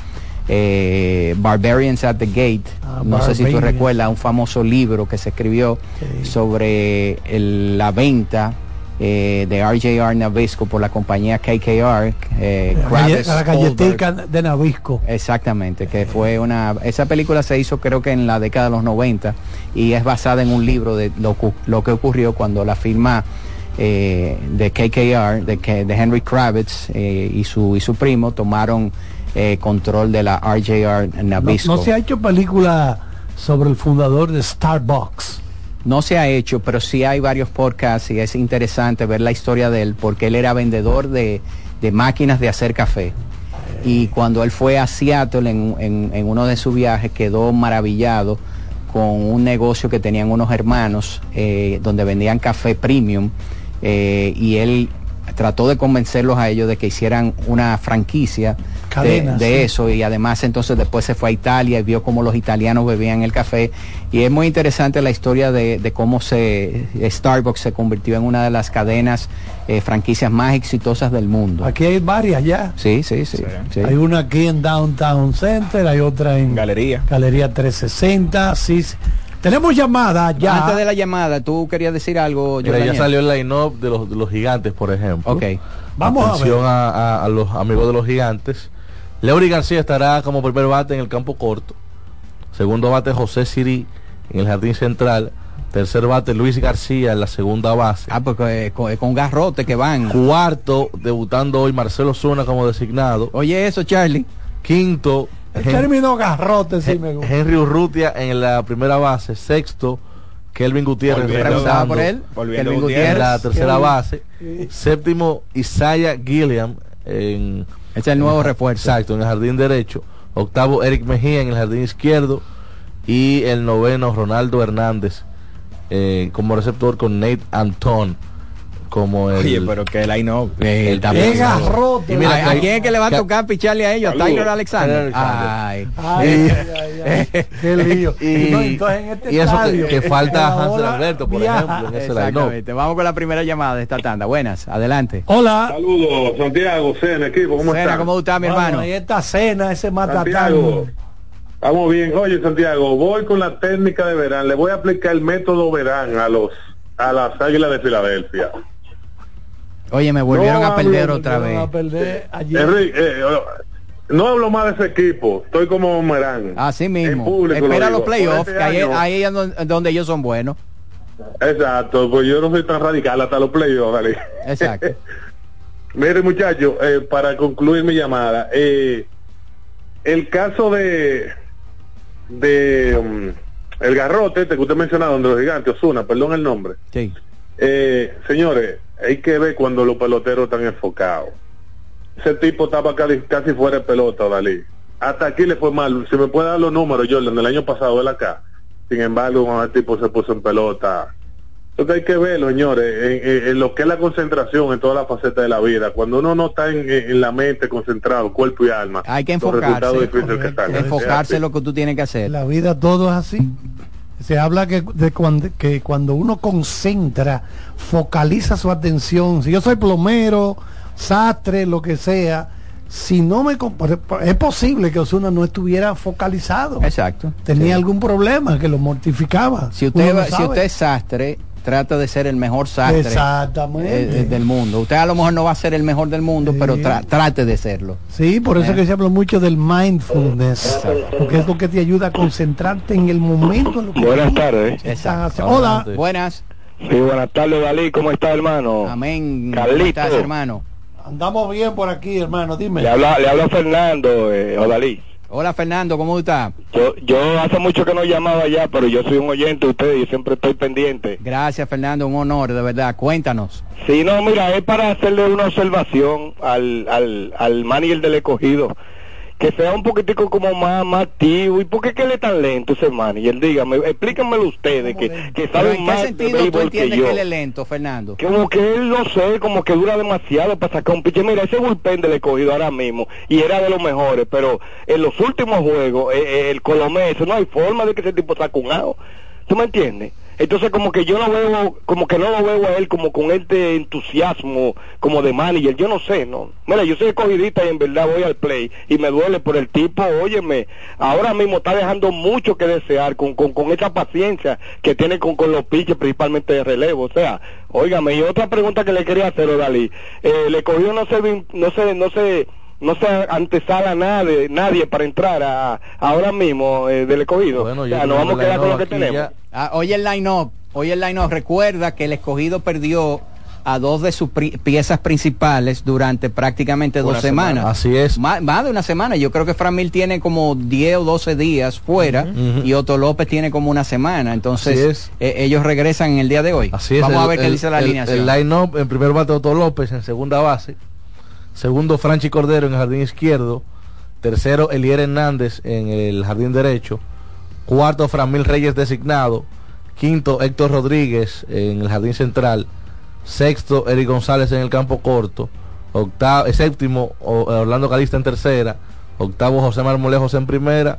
Eh, Barbarians at the Gate. Ah, no sé si tú recuerdas un famoso libro que se escribió sobre el- la venta eh, de RJR Nabisco por la compañía KKR. eh, La, Kravis la galletica de Nabisco. Exactamente, que fue una... Esa película se hizo creo que en la década de los 90 y es basada en un libro de lo, lo que ocurrió cuando la firma eh, de KKR, de, de Henry Kravitz eh, y, su, y su primo tomaron eh, control de la RJR No, Nabisco. no se ha hecho película sobre el fundador de Starbucks. No se ha hecho, pero sí hay varios podcasts y es interesante ver la historia de él porque él era vendedor de, de máquinas de hacer café. Y cuando él fue a Seattle en, en- en uno de sus viajes quedó maravillado con un negocio que tenían unos hermanos eh, donde vendían café premium eh, y él trató de convencerlos a ellos de que hicieran una franquicia de, Cadena, de sí. eso y además entonces después se fue a Italia y vio cómo los italianos bebían el café y es muy interesante la historia de, de cómo se Starbucks se convirtió en una de las cadenas eh, franquicias más exitosas del mundo. Aquí hay varias ya. Sí, sí, sí. sí. Hay una aquí en Downtown Center, hay otra en Galería. Galería 360. Sí, sí. Tenemos llamada ya. Antes de la llamada, tú querías decir algo, Mira, ya salió el line-up de los, de los gigantes, por ejemplo. Ok. Vamos a Atención ver. a, a- a los amigos de los gigantes. Leury García estará como primer bate en el campo corto. Segundo bate José Siri en el jardín central. Tercer bate Luis García en la segunda base. Ah, porque con, con garrote que van. Cuarto, debutando hoy Marcelo Zuna como designado. Oye eso, Charlie. Quinto, El término garrote sí me gusta. Henry Urrutia en la primera base. Sexto, Kelvin Gutiérrez Volviendo- por él. Volviendo Kelvin Gutiérrez. en la tercera Kelvin. base. Séptimo, Isaiah Gilliam en Este es el nuevo refuerzo. Exacto, en el jardín derecho. Octavo, Eric Mejía en el jardín izquierdo. Y el noveno, Ronaldo Hernández eh, como receptor con Nate Anton como el. Oye, pero que el no. el ¡Qué garrote! Y mira, ¿A, a que- quién es que le va a que- tocar picharle a ellos? Saludos. Tyler Alexander. Ay. Ay, ay, ay, ay, qué lío. Y, No, entonces en este y eso que, estadio, que falta Hansel Alberto, por viaja. ejemplo, en Exactamente. Vamos con la primera llamada de esta tanda. Buenas, adelante. Hola. Saludos, Santiago, Cena, equipo, ¿cómo Cena? ¿cómo está mi Bueno, hermano? ahí está cena, ese matatán. Santiago, vamos bien. Oye, Santiago, voy con la técnica de verán. Le voy a aplicar el método verán a los a las Águilas de Filadelfia. Oye, me volvieron No a perder hablo, otra vez. a perder ayer. Enrique, eh, no hablo más de ese equipo. Estoy como Merán. Así mismo. público Espera los playoffs, este que ahí, ahí es donde, donde ellos son buenos. Exacto, pues yo no soy tan radical hasta los playoffs, dale. Exacto. Mire, muchachos, eh, para concluir mi llamada, eh, el caso de de um, el garrote este que usted mencionaba, donde los gigantes, Osuna, perdón el nombre. Sí. Eh, señores, hay que ver cuando los peloteros están enfocados. Ese tipo estaba casi, casi fuera de pelota, Dalí. Hasta aquí le fue mal. Si me puede dar los números, Jordan, del año pasado, él acá. Sin embargo, cuando el tipo se puso en pelota. Lo que hay que verlo, señores, en, en- en lo que es la concentración en todas las facetas de la vida. Cuando uno no está en, en la mente concentrado, cuerpo y alma, Hay que los resultados enfocarse. difíciles que están. Enfocarse en lo que tú tienes que hacer. La vida todo es así. Se habla que, de cuando, que cuando uno concentra, focaliza su atención. Si yo soy plomero, sastre, lo que sea, si no me... Es posible que Osuna no estuviera focalizado. Exacto. Tenía algún problema que lo mortificaba. Si usted, no si usted es sastre, trata de ser el mejor sastre Exactamente. eh, eh, del mundo. Usted a lo mejor no va a ser el mejor del mundo, pero tra- trate de serlo. Sí, por eso Eh. que se habla mucho del mindfulness, porque es lo que te ayuda a concentrarte en el momento. en lo que Buenas tardes. Hola. Buenas. Sí, buenas tardes, Dalí. ¿Cómo está, hermano? Amén. Carlito. ¿Cómo estás, hermano? Andamos bien por aquí, hermano, dime. Le habla, le habla Fernando, eh, Odalí. Hola, Fernando, ¿cómo está? Yo, yo hace mucho que no llamaba ya, pero yo soy un oyente de ustedes y siempre estoy pendiente. Gracias, Fernando, un honor, de verdad. Cuéntanos. Sí, no, mira, es para hacerle una observación al, al, al manager del escogido. Que sea un poquitico como más, más activo. ¿Y por qué que él es tan lento ese manager? Dígame, explíquenmelo ustedes, que, que ¿Pero saben en qué más de sentido tú béisbol que entiendes yo. que él es lento, Fernando? Como que él, no sé, como que dura demasiado para sacar un pitcher. Mira, ese bullpen del escogido ahora mismo, y era de los mejores, pero en los últimos juegos, eh, eh, el Colomés, no hay forma de que ese tipo saque un out. ¿Tú me entiendes? Entonces como que yo no veo, como que no lo veo a él como con este entusiasmo como de manager, yo no sé, ¿no? Mira, yo soy escogidista y en verdad voy al play y me duele por el tipo, óyeme, ahora mismo está dejando mucho que desear con, con, con esa paciencia que tiene con, con los pitches principalmente de relevo, o sea, óigame, y otra pregunta que le quería hacer, Odalí, eh, le cogió no vin- no se, no se, no se antesala nadie, nadie para entrar a, ahora mismo eh, del escogido. Bueno, o sea, nos vamos a que quedar con lo que tenemos. Ah, oye el line-up, oye el line-up. Recuerda que el escogido perdió a dos de sus pri- piezas principales durante prácticamente dos semana. semanas. Así es. Más, más de una semana. Yo creo que Fran Mil tiene como 10 o 12 días fuera y Otto López tiene como una semana. Entonces, es. eh, ellos regresan en el día de hoy. Así es, Vamos a el- ver qué el- dice la el- alineación. El line-up, en primer bate Otto López, en segunda base. Segundo, Franchi Cordero en el jardín izquierdo. Tercero, Elier Hernández en el jardín derecho. Cuarto, Framil Reyes designado. Quinto, Héctor Rodríguez en el jardín central. Sexto, Eric González en el campo corto. Octavo, eh, séptimo, O- Orlando Calista en tercera. Octavo, José Marmolejos en primera.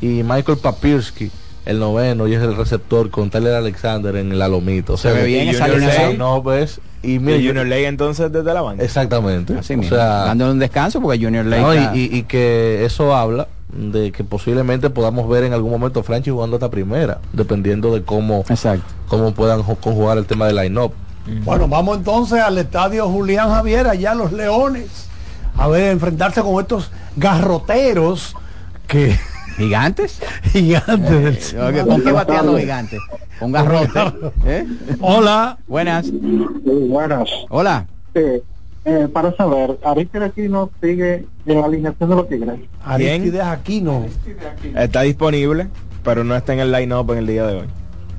Y Michael Papirski, el noveno, y es el receptor con Tyler Alexander en la lomita. O sea, Se ve bien esa es- y mira, Junior Ley entonces desde la banca. Exactamente. Así O mismo. sea, dándole un descanso porque Junior Lake no, y, está- y- y que eso habla de que posiblemente podamos ver en algún momento a Franchi jugando hasta primera, dependiendo de cómo, cómo puedan conjugar el tema del line-up. Bueno, vamos entonces al estadio Julián Javier, allá los Leones, a ver, enfrentarse con estos garroteros que... ¿Gigantes? Gigantes. Oye, ¿Con qué batean los gigantes? Con garrote. ¿Eh? Hola. Buenas. buenas. Hola. Sí, eh, para saber, Aristides Aquino sigue en la alineación de los Tigres. Aristides Aquino. Está disponible, pero no está en el line-up en el día de hoy.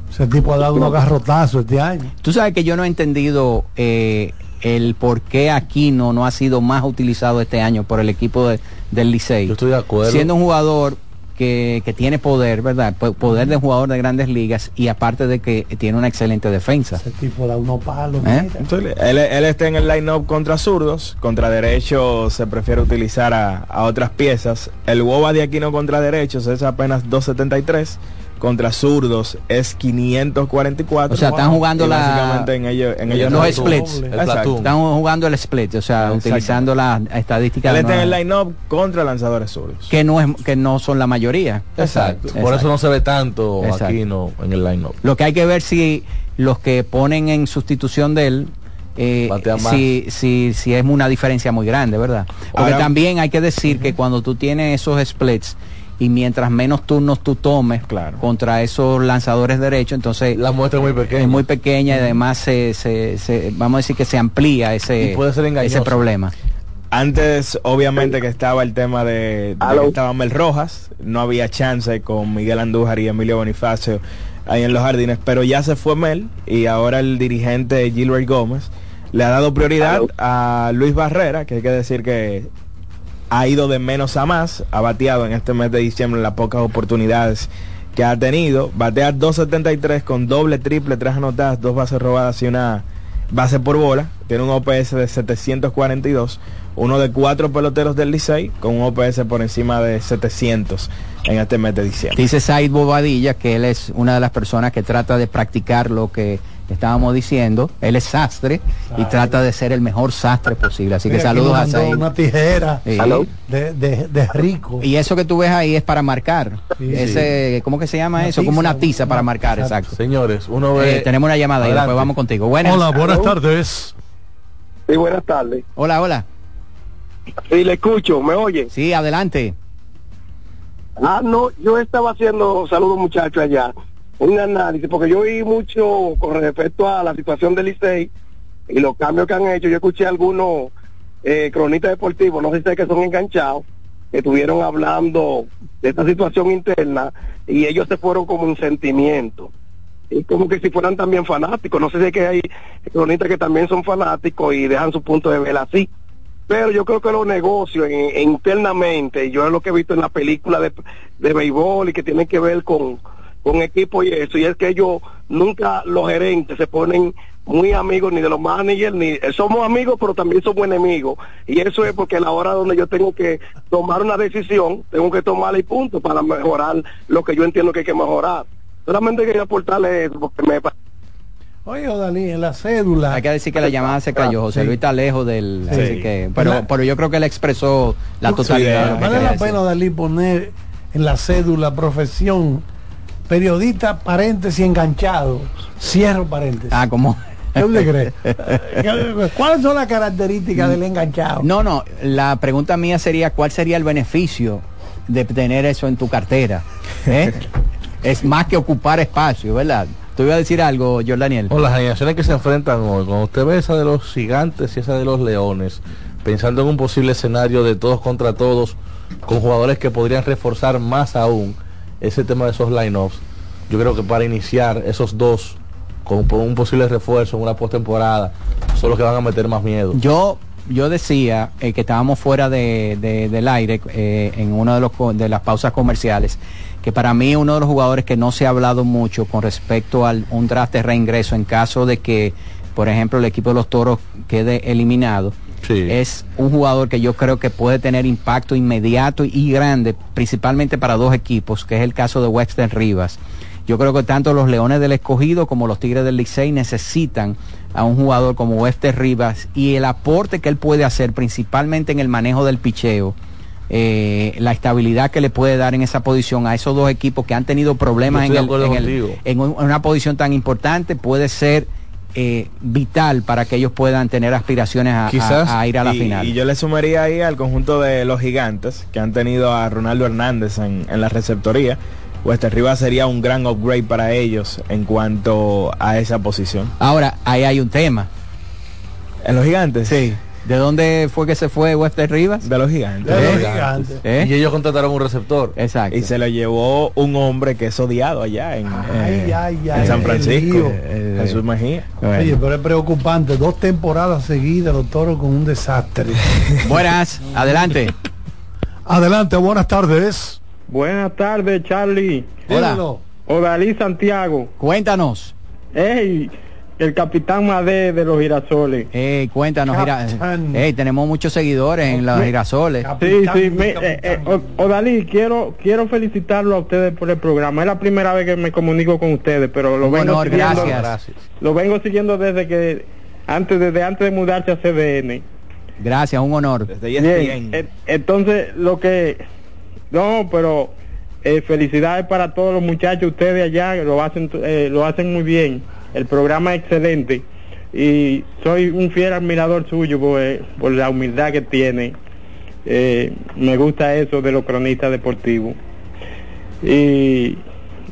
Ese tipo ha dado unos garrotazos este año. Tú sabes que yo no he entendido eh, el por qué Aquino no ha sido más utilizado este año por el equipo de- del Licey. Yo estoy de acuerdo. Siendo un jugador que, que tiene poder, ¿verdad? Po- Poder de jugador de grandes ligas y aparte de que tiene una excelente defensa. Ese tipo da unos palos. ¿Eh? Entonces, él, él está en el line-up contra zurdos, contra derechos se prefiere utilizar a, a otras piezas. El WOBA de Aquino contra derechos es apenas 273, contra zurdos es 544. O sea, están jugando Y la- básicamente en ellos, en ellos los no- splits. Están jugando el split, o sea, utilizando la estadística Él está en el line-up contra lanzadores zurdos. que no es que no son la mayoría. Exacto. Por eso no se ve tanto Exacto. aquí no, en el line-up. Lo que hay que ver si los que ponen en sustitución de él eh, si, si, si es una diferencia muy grande, ¿verdad? Porque Ahora- también hay que decir que cuando tú tienes esos splits y mientras menos turnos tú tomes contra esos lanzadores derechos, entonces la muestra es muy pequeña. Es muy pequeña y además se, se- se- vamos a decir que se amplía ese, Y puede ser ese problema. Antes, obviamente, que estaba el tema de, de que estaba Mel Rojas, no había chance con Miguel Andújar y Emilio Bonifacio ahí en los jardines, pero ya se fue Mel y ahora el dirigente Gilbert Gómez le ha dado prioridad a Luis Barrera, que hay que decir que ha ido de menos a más, ha bateado en este mes de diciembre las pocas oportunidades que ha tenido, batea 2.73 con doble, triple, tres anotadas, dos bases robadas y una base por bola, tiene un OPS de 742, uno de cuatro peloteros del Licey con un OPS por encima de 700 en este mes de diciembre. Dice Said Bobadilla que él es una de las personas que trata de practicar lo que estábamos diciendo. Él es sastre y trata de ser el mejor sastre posible. Así que Mira, saludos a Said. Una tijera Sí. de, de, de rico. Y eso que tú ves ahí es para marcar. Sí, Ese, ¿Cómo que se llama Una eso? Como tiza, una tiza para marcar, exacto. Señores, uno ve... Eh, tenemos una llamada y después vamos contigo. Buenas. Hola, buenas tardes. Sí, buenas tardes. Hola, hola. Sí, le escucho, ¿me oye? Sí, adelante. Ah, no, yo estaba haciendo, saludos muchachos allá, un análisis, porque yo oí mucho con respecto a la situación del Licey y los cambios que han hecho. Yo escuché algunos eh, cronistas deportivos, no sé si es que son enganchados, que estuvieron hablando de esta situación interna y ellos se fueron como un sentimiento. Y como que si fueran también fanáticos, no sé si es que hay cronistas que también son fanáticos y dejan su punto de ver así. Pero yo creo que los negocios en- internamente, yo es lo que he visto en la película de, de béisbol y que tiene que ver con, con equipo y eso, y es que ellos nunca, los gerentes, se ponen muy amigos ni de los managers, ni eh, somos amigos, pero también somos enemigos. Y eso es porque a la hora donde yo tengo que tomar una decisión, tengo que tomarla y punto para mejorar lo que yo entiendo que hay que mejorar. Solamente quería aportarle eso porque me Oye, Dalí, en la cédula. Hay que decir que la llamada se cayó. José Sí. Luis está lejos del. Sí. así que, pero, La- pero yo creo que él expresó la totalidad. de lo que Vale la pena, Dalí, poner en la cédula profesión periodista, paréntesis, enganchado. Cierro paréntesis. Ah, ¿cómo? ¿Qué usted cree? ¿Cuáles son las características del enganchado? No, no, la pregunta mía sería cuál sería el beneficio de tener eso en tu cartera. ¿Eh? es más que ocupar espacio, ¿verdad? Te iba a decir algo, yo Daniel. O las alineaciones que se enfrentan hoy, cuando usted ve esa de los gigantes y esa de los leones, pensando en un posible escenario de todos contra todos, con jugadores que podrían reforzar más aún ese tema de esos lineups, yo creo que para iniciar esos dos con un posible refuerzo en una postemporada, son los que van a meter más miedo. Yo yo decía eh, que estábamos fuera de, de- del aire eh, en una de, los, de las pausas comerciales, que para mí uno de los jugadores que no se ha hablado mucho con respecto a un draft de reingreso en caso de que, por ejemplo, el equipo de los Toros quede eliminado, es un jugador que yo creo que puede tener impacto inmediato y grande, principalmente para dos equipos, que es el caso de Webster Rivas. Yo creo que tanto los Leones del Escogido como los Tigres del Licey necesitan a un jugador como Webster Rivas y el aporte que él puede hacer, principalmente en el manejo del picheo, eh, la estabilidad que le puede dar en esa posición a esos dos equipos que han tenido problemas en, el- en una posición tan importante, puede ser eh, vital para que ellos puedan tener aspiraciones a, a- Quizás a ir a la y, final. y yo le sumaría ahí al conjunto de los gigantes que han tenido a Ronaldo Hernández en, en la receptoría. Wester Rivas sería un gran upgrade para ellos en cuanto a esa posición. Ahora, ahí hay un tema. ¿En los gigantes? Sí. ¿De dónde fue que se fue Wester Rivas? De los gigantes. De los ¿Eh? gigantes. ¿Eh? Y ellos contrataron un receptor. Exacto. Y se lo llevó un hombre que es odiado allá en, eh, Ay, ay, en ay, San Francisco. Eh, Jesús Mejía. Oye, pero es preocupante. Dos temporadas seguidas los toros con un desastre. Buenas, adelante. Adelante, buenas tardes. Buenas tardes, Charlie. Hola. Odalí Santiago. Cuéntanos. Ey, el capitán Madé de los girasoles. Ey, cuéntanos, gira- Capitán. Ey, tenemos muchos seguidores en los girasoles. Sí, sí, me- eh, eh, Odalí, quiero quiero felicitarlo a ustedes por el programa. Es la primera vez que me comunico con ustedes, pero lo Un vengo honor, siguiendo. gracias. Lo vengo siguiendo desde que antes desde antes de mudarse a CDN. Gracias, un honor. Bien, eh, entonces lo que no, pero eh, felicidades para todos los muchachos ustedes allá lo hacen eh, lo hacen muy bien. El programa es excelente y soy un fiel admirador suyo por, eh, la humildad que tiene. Eh, me gusta eso de los cronistas deportivos y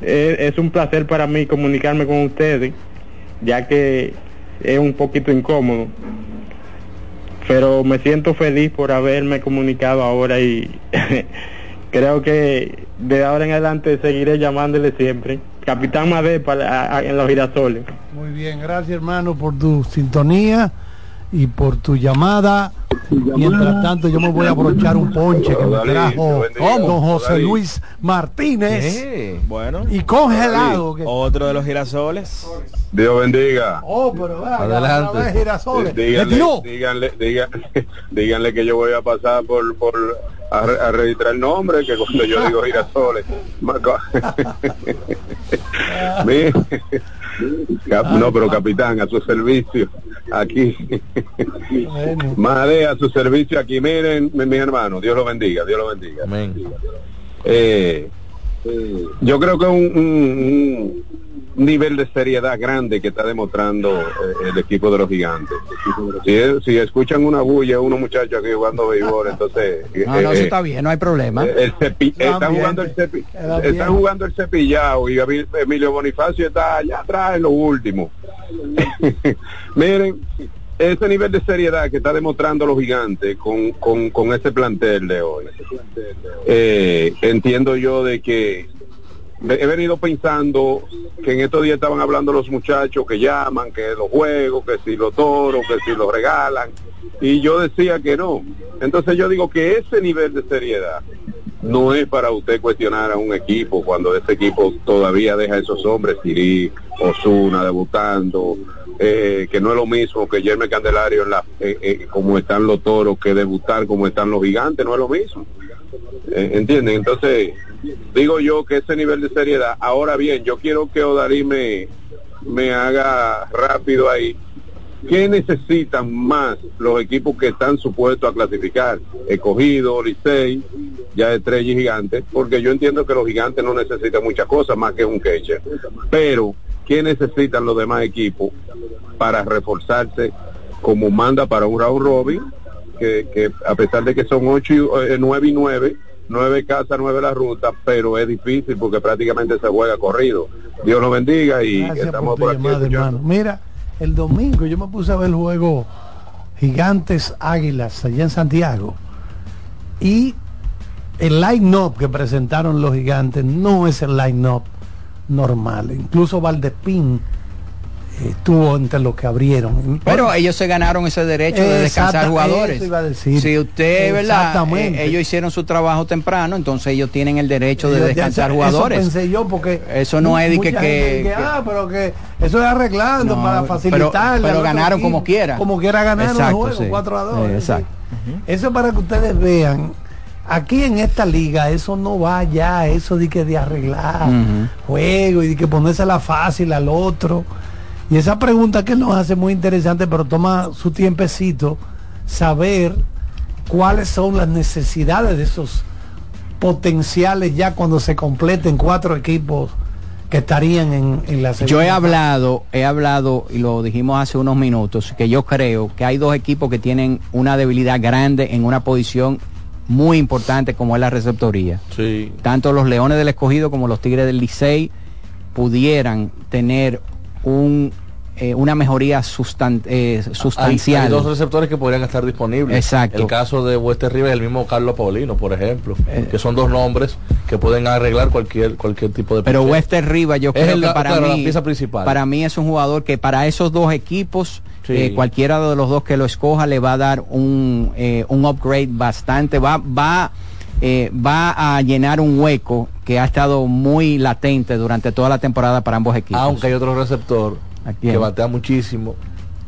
eh, es un placer para mí comunicarme con ustedes ya que es un poquito incómodo pero me siento feliz por haberme comunicado ahora y creo que de ahora en adelante seguiré llamándole siempre. Capitán Madé para, a- a- en los girasoles. Muy bien, gracias hermano por tu sintonía y por tu llamada. Mientras tanto, yo me voy a brochar un ponche que me trajo don José Luis Martínez. Bueno. Y congelado. que- Otro de los girasoles. Dios bendiga. Oh, pero vea, Adelante. girasoles. Le Díganle, tiró. díganle, díganle, díganle que yo voy a pasar por, por a registrar el nombre, que cuando yo digo girasoles. No, pero capitán, a su servicio, aquí. Madre, a su servicio aquí. Miren, mi, mi hermano, Dios lo bendiga, Dios lo bendiga. Eh, yo creo que un, un- un nivel de seriedad grande que está demostrando eh, el equipo de los gigantes. Si, es- si escuchan una bulla, unos muchachos aquí jugando béisbol, entonces... No, no, eh, eso eh, está bien, no hay problema. el cepi- Está jugando el cepi- Está jugando el cepillado y Emilio Bonifacio está allá atrás en lo último. Miren, ese nivel de seriedad que está demostrando los gigantes con, con, con ese plantel de hoy. Eh, entiendo yo de que he venido pensando que en estos días estaban hablando los muchachos que llaman, que los juegos, que si los toros, que si los regalan, y yo decía que no. Entonces yo digo que ese nivel de seriedad no es para usted cuestionar a un equipo cuando ese equipo todavía deja a esos hombres, Siri, Osuna debutando, eh, que no es lo mismo que Jeremy Candelario en la, eh, eh, como están los toros, que debutar como están los gigantes, no es lo mismo. Eh, ¿Entienden? Entonces, digo yo que ese nivel de seriedad, ahora bien, yo quiero que Odarí me, me haga rápido ahí. ¿Qué necesitan más los equipos que están supuestos a clasificar? Escogido, Licey, ya Estrella y Gigante, porque yo entiendo que los gigantes no necesitan muchas cosas más que un catcher. Pero, ¿qué necesitan los demás equipos para reforzarse como manda para un round robin? Que, que a pesar de que son ocho y, eh, nueve y nueve, nueve casas, nueve la ruta, pero es difícil porque prácticamente se juega corrido. Dios lo bendiga y Gracias estamos por aquí. llamada. Mira, el domingo yo me puse a ver el juego Gigantes Águilas allá en Santiago. Y el line-up que presentaron los gigantes no es el line-up normal. Incluso Valdespín eh, estuvo entre los que abrieron. Pero ellos se ganaron ese derecho de descansar jugadores. iba a decir. Si usted, ¿verdad? Eh, ellos hicieron su trabajo temprano, entonces ellos tienen el derecho de descansar eso- jugadores. Eso pensé yo porque Eso no es de que- ah, pero que eso es arreglando No, para facilitar. pero ganaron como quiera. Como quiera ganaron el Exacto, juego, sí. 4 a 2. Eh, exacto. Eso es para que ustedes vean. Aquí en esta liga eso no va ya, eso de que de arreglar Ujú. juego y de que ponérsela fácil al otro. Y esa pregunta que nos hace muy interesante, pero toma su tiempecito, saber cuáles son las necesidades de esos potenciales ya cuando se completen cuatro equipos que estarían en, en la Yo he segunda hablado, he hablado y lo dijimos hace unos minutos, que yo creo que hay dos equipos que tienen una debilidad grande en una posición muy importante como es la receptoría. Sí. Tanto los Leones del Escogido como los Tigres del Licey pudieran tener un, eh, una mejoría sustan- eh, sustancial. hay dos receptores que podrían estar disponibles. Exacto. El caso de Wester Rivas y el mismo Carlos Paulino, por ejemplo, Eh. que son dos nombres que pueden arreglar cualquier cualquier tipo de Pero. Wester Rivas yo Es creo el- que para claro, la mí pieza principal. para mí es un jugador que para esos dos equipos Sí. eh, cualquiera de los dos que lo escoja le va a dar un, eh, un upgrade bastante va va eh, va a llenar un hueco que ha estado muy latente durante toda la temporada para ambos equipos. Aunque hay otro receptor? Que batea muchísimo.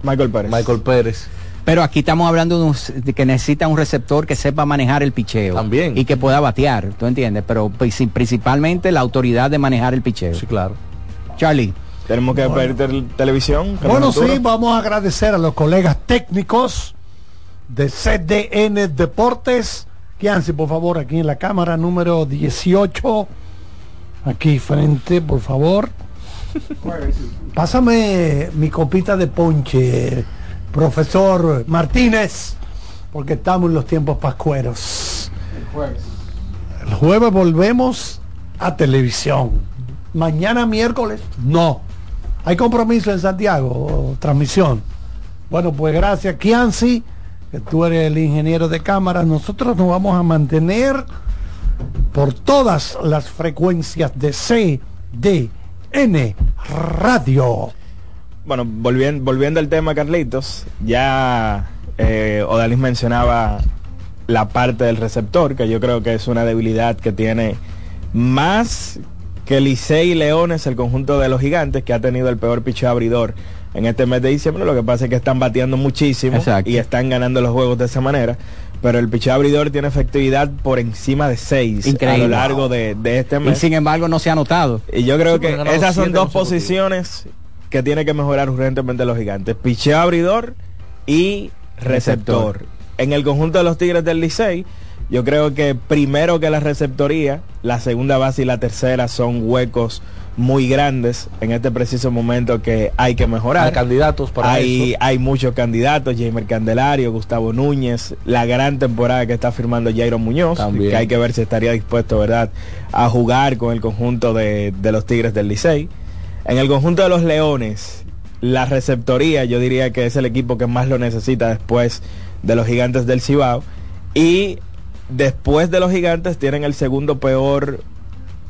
Michael Pérez. Michael Pérez. Pero aquí estamos hablando de, un- de que necesita un receptor que sepa manejar el picheo. También. Y que pueda batear, ¿tú entiendes? Pero princi- principalmente la autoridad de manejar el picheo. Sí, claro. Charlie. Tenemos que ver tel- televisión. Bueno, sí, vamos a agradecer a los colegas técnicos de CDN Deportes. Kianci, por favor, aquí en la cámara número 18. Aquí frente, por favor. Pásame mi copita de ponche, profesor Martínez, porque estamos en los tiempos pascueros. El jueves volvemos a televisión. Mañana miércoles, no. Hay compromiso en Santiago, transmisión. Bueno, pues gracias, Kianci, que tú eres el ingeniero de cámara. Nosotros nos vamos a mantener por todas las frecuencias de CDN Radio. Bueno, volviendo, volviendo al tema, Carlitos, ya eh, Odalis mencionaba la parte del receptor, que yo creo que es una debilidad que tiene más que Licey y Leones, el conjunto de los gigantes, que ha tenido el peor picheo abridor en este mes de diciembre. Lo que pasa es que están bateando muchísimo Exacto. y están ganando los juegos de esa manera. Pero el picheo abridor tiene efectividad por encima de 6 a lo largo de, de este Y mes. sin embargo no se ha notado. Y yo creo Sí, que esas son dos posiciones que tiene que mejorar urgentemente los gigantes. Picheo abridor y receptor. En el conjunto de los Tigres del Licey, yo creo que primero que la receptoría, la segunda base y la tercera son huecos muy grandes en este preciso momento que hay que mejorar. Hay candidatos para hay, eso. hay muchos candidatos, Jamer Candelario, Gustavo Núñez, la gran temporada que está firmando Jairo Muñoz, También. que hay que ver si estaría dispuesto, ¿verdad?, a jugar con el conjunto de, de los Tigres del Licey. En el conjunto de los Leones, la receptoría yo diría que es el equipo que más lo necesita después de los Gigantes del Cibao. Y después de los Gigantes tienen el segundo peor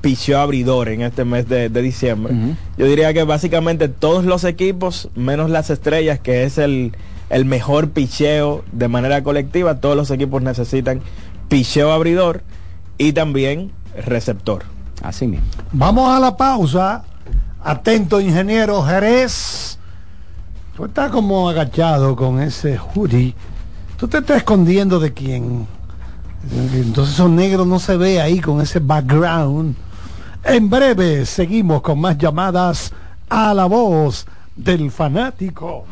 picheo abridor en este mes de, de diciembre. Yo diría que básicamente todos los equipos, menos las estrellas, que es el, el mejor picheo de manera colectiva, todos los equipos necesitan picheo abridor y también receptor. Así mismo. Vamos a la pausa. Atento, ingeniero Jerez. Tú estás como agachado con ese hoodie. Tú te estás escondiendo de quién. Entonces esos negros no se ve ahí con ese background. En breve seguimos con más llamadas a la voz del fanático.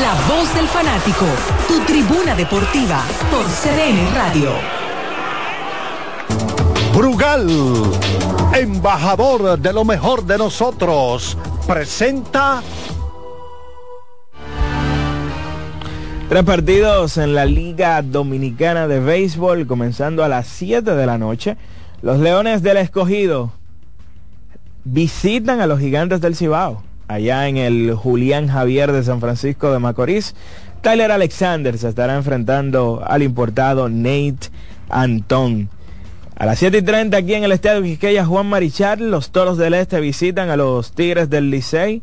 La voz del fanático, tu tribuna deportiva por CDN Radio. Brugal, embajador de lo mejor de nosotros, presenta Tres partidos en la Liga Dominicana de Béisbol, comenzando a las 7 de la noche. Los Leones del Escogido visitan a los Gigantes del Cibao, allá en el Julián Javier de San Francisco de Macorís. Tyler Alexander se estará enfrentando al importado Nate Antón. A las 7 y 30 aquí en el Estadio Quisqueya Juan Marichal, los Toros del Este visitan a los Tigres del Licey.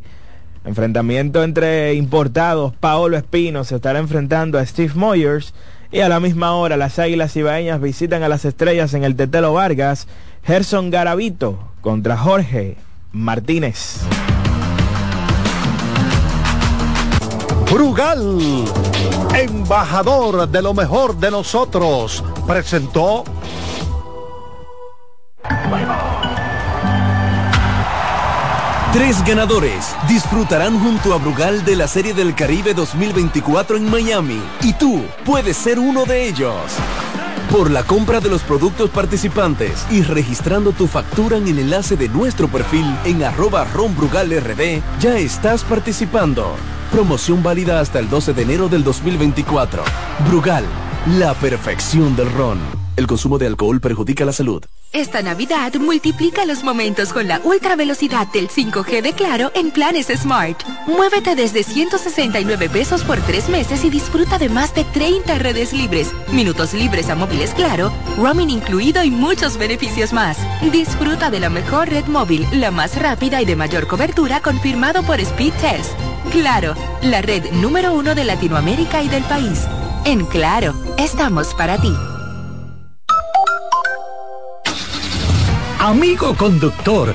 Enfrentamiento entre importados, Paolo Espino se estará enfrentando a Steve Moyers y a la misma hora las Águilas Ibaeñas visitan a las Estrellas en el Tetelo Vargas, Gerson Garavito contra Jorge Martínez. Brugal, embajador de lo mejor de nosotros, presentó Tres ganadores disfrutarán junto a Brugal de la Serie del Caribe 2024 en Miami y tú puedes ser uno de ellos. Por la compra de los productos participantes y registrando tu factura en el enlace de nuestro perfil en arroba ronbrugalrd, ya estás participando. Promoción válida hasta el 12 de enero del 2024. Brugal, la perfección del ron. El consumo de alcohol perjudica la salud. Esta Navidad multiplica los momentos con la ultra velocidad del 5G de Claro en planes Smart. Muévete desde 169 pesos por tres meses y disfruta de más de 30 redes libres, minutos libres a móviles Claro, roaming incluido y muchos beneficios más. Disfruta de la mejor red móvil, la más rápida y de mayor cobertura confirmado por Speed Test. Claro, la red número uno de Latinoamérica y del país. En Claro, estamos para ti. Amigo conductor,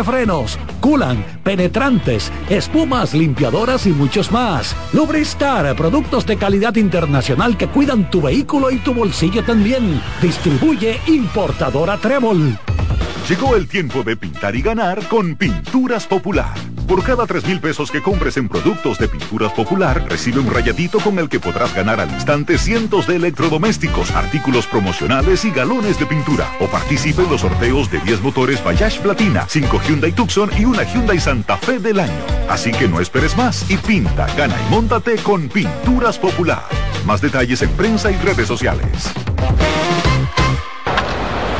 frenos, culan, penetrantes, espumas, limpiadoras y muchos más. Lubristar, productos de calidad internacional que cuidan tu vehículo y tu bolsillo también. Distribuye importadora Trébol. Llegó el tiempo de pintar y ganar con Pinturas Popular. Por cada 3 mil pesos que compres en productos de Pinturas Popular, recibe un rayadito con el que podrás ganar al instante cientos de electrodomésticos, artículos promocionales y galones de pintura. O participe en los sorteos de 10 motores Bayash Platina, 5 Hyundai Tucson y una Hyundai Santa Fe del año. Así que no esperes más y pinta, gana y móntate con Pinturas Popular. Más detalles en prensa y redes sociales.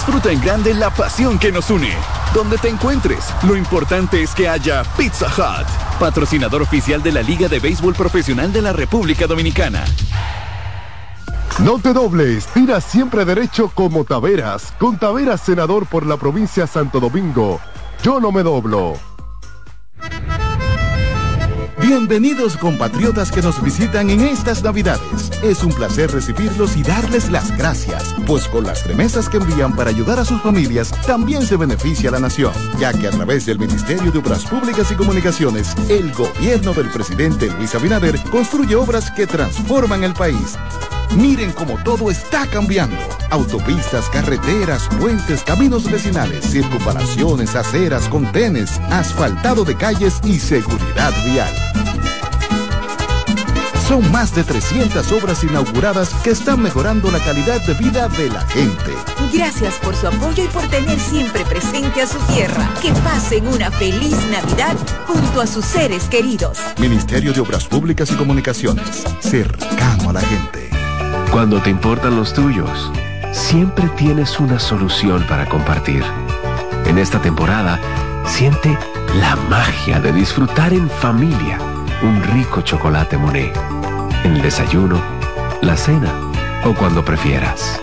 Disfruta en grande la pasión que nos une. Donde te encuentres, lo importante es que haya Pizza Hut, patrocinador oficial de la Liga de Béisbol Profesional de la República Dominicana. No te dobles, tira siempre derecho como Taveras. Con Taveras, senador por la provincia Santo Domingo. Yo no me doblo. Bienvenidos compatriotas que nos visitan en estas Navidades. Es un placer recibirlos y darles las gracias, pues con las remesas que envían para ayudar a sus familias también se beneficia la nación, ya que a través del Ministerio de Obras Públicas y Comunicaciones, el gobierno del presidente Luis Abinader construye obras que transforman el país. Miren cómo todo está cambiando. Autopistas, carreteras, puentes, caminos vecinales, circunvalaciones, aceras, contenes, asfaltado de calles y seguridad vial. Son más de 300 obras inauguradas que están mejorando la calidad de vida de la gente. Gracias por su apoyo y por tener siempre presente a su tierra. Que pasen una feliz Navidad junto a sus seres queridos. Ministerio de Obras Públicas y Comunicaciones, cercano a la gente. Cuando te importan los tuyos, siempre tienes una solución para compartir. En esta temporada, siente la magia de disfrutar en familia un rico chocolate Monet. En el desayuno, la cena o cuando prefieras.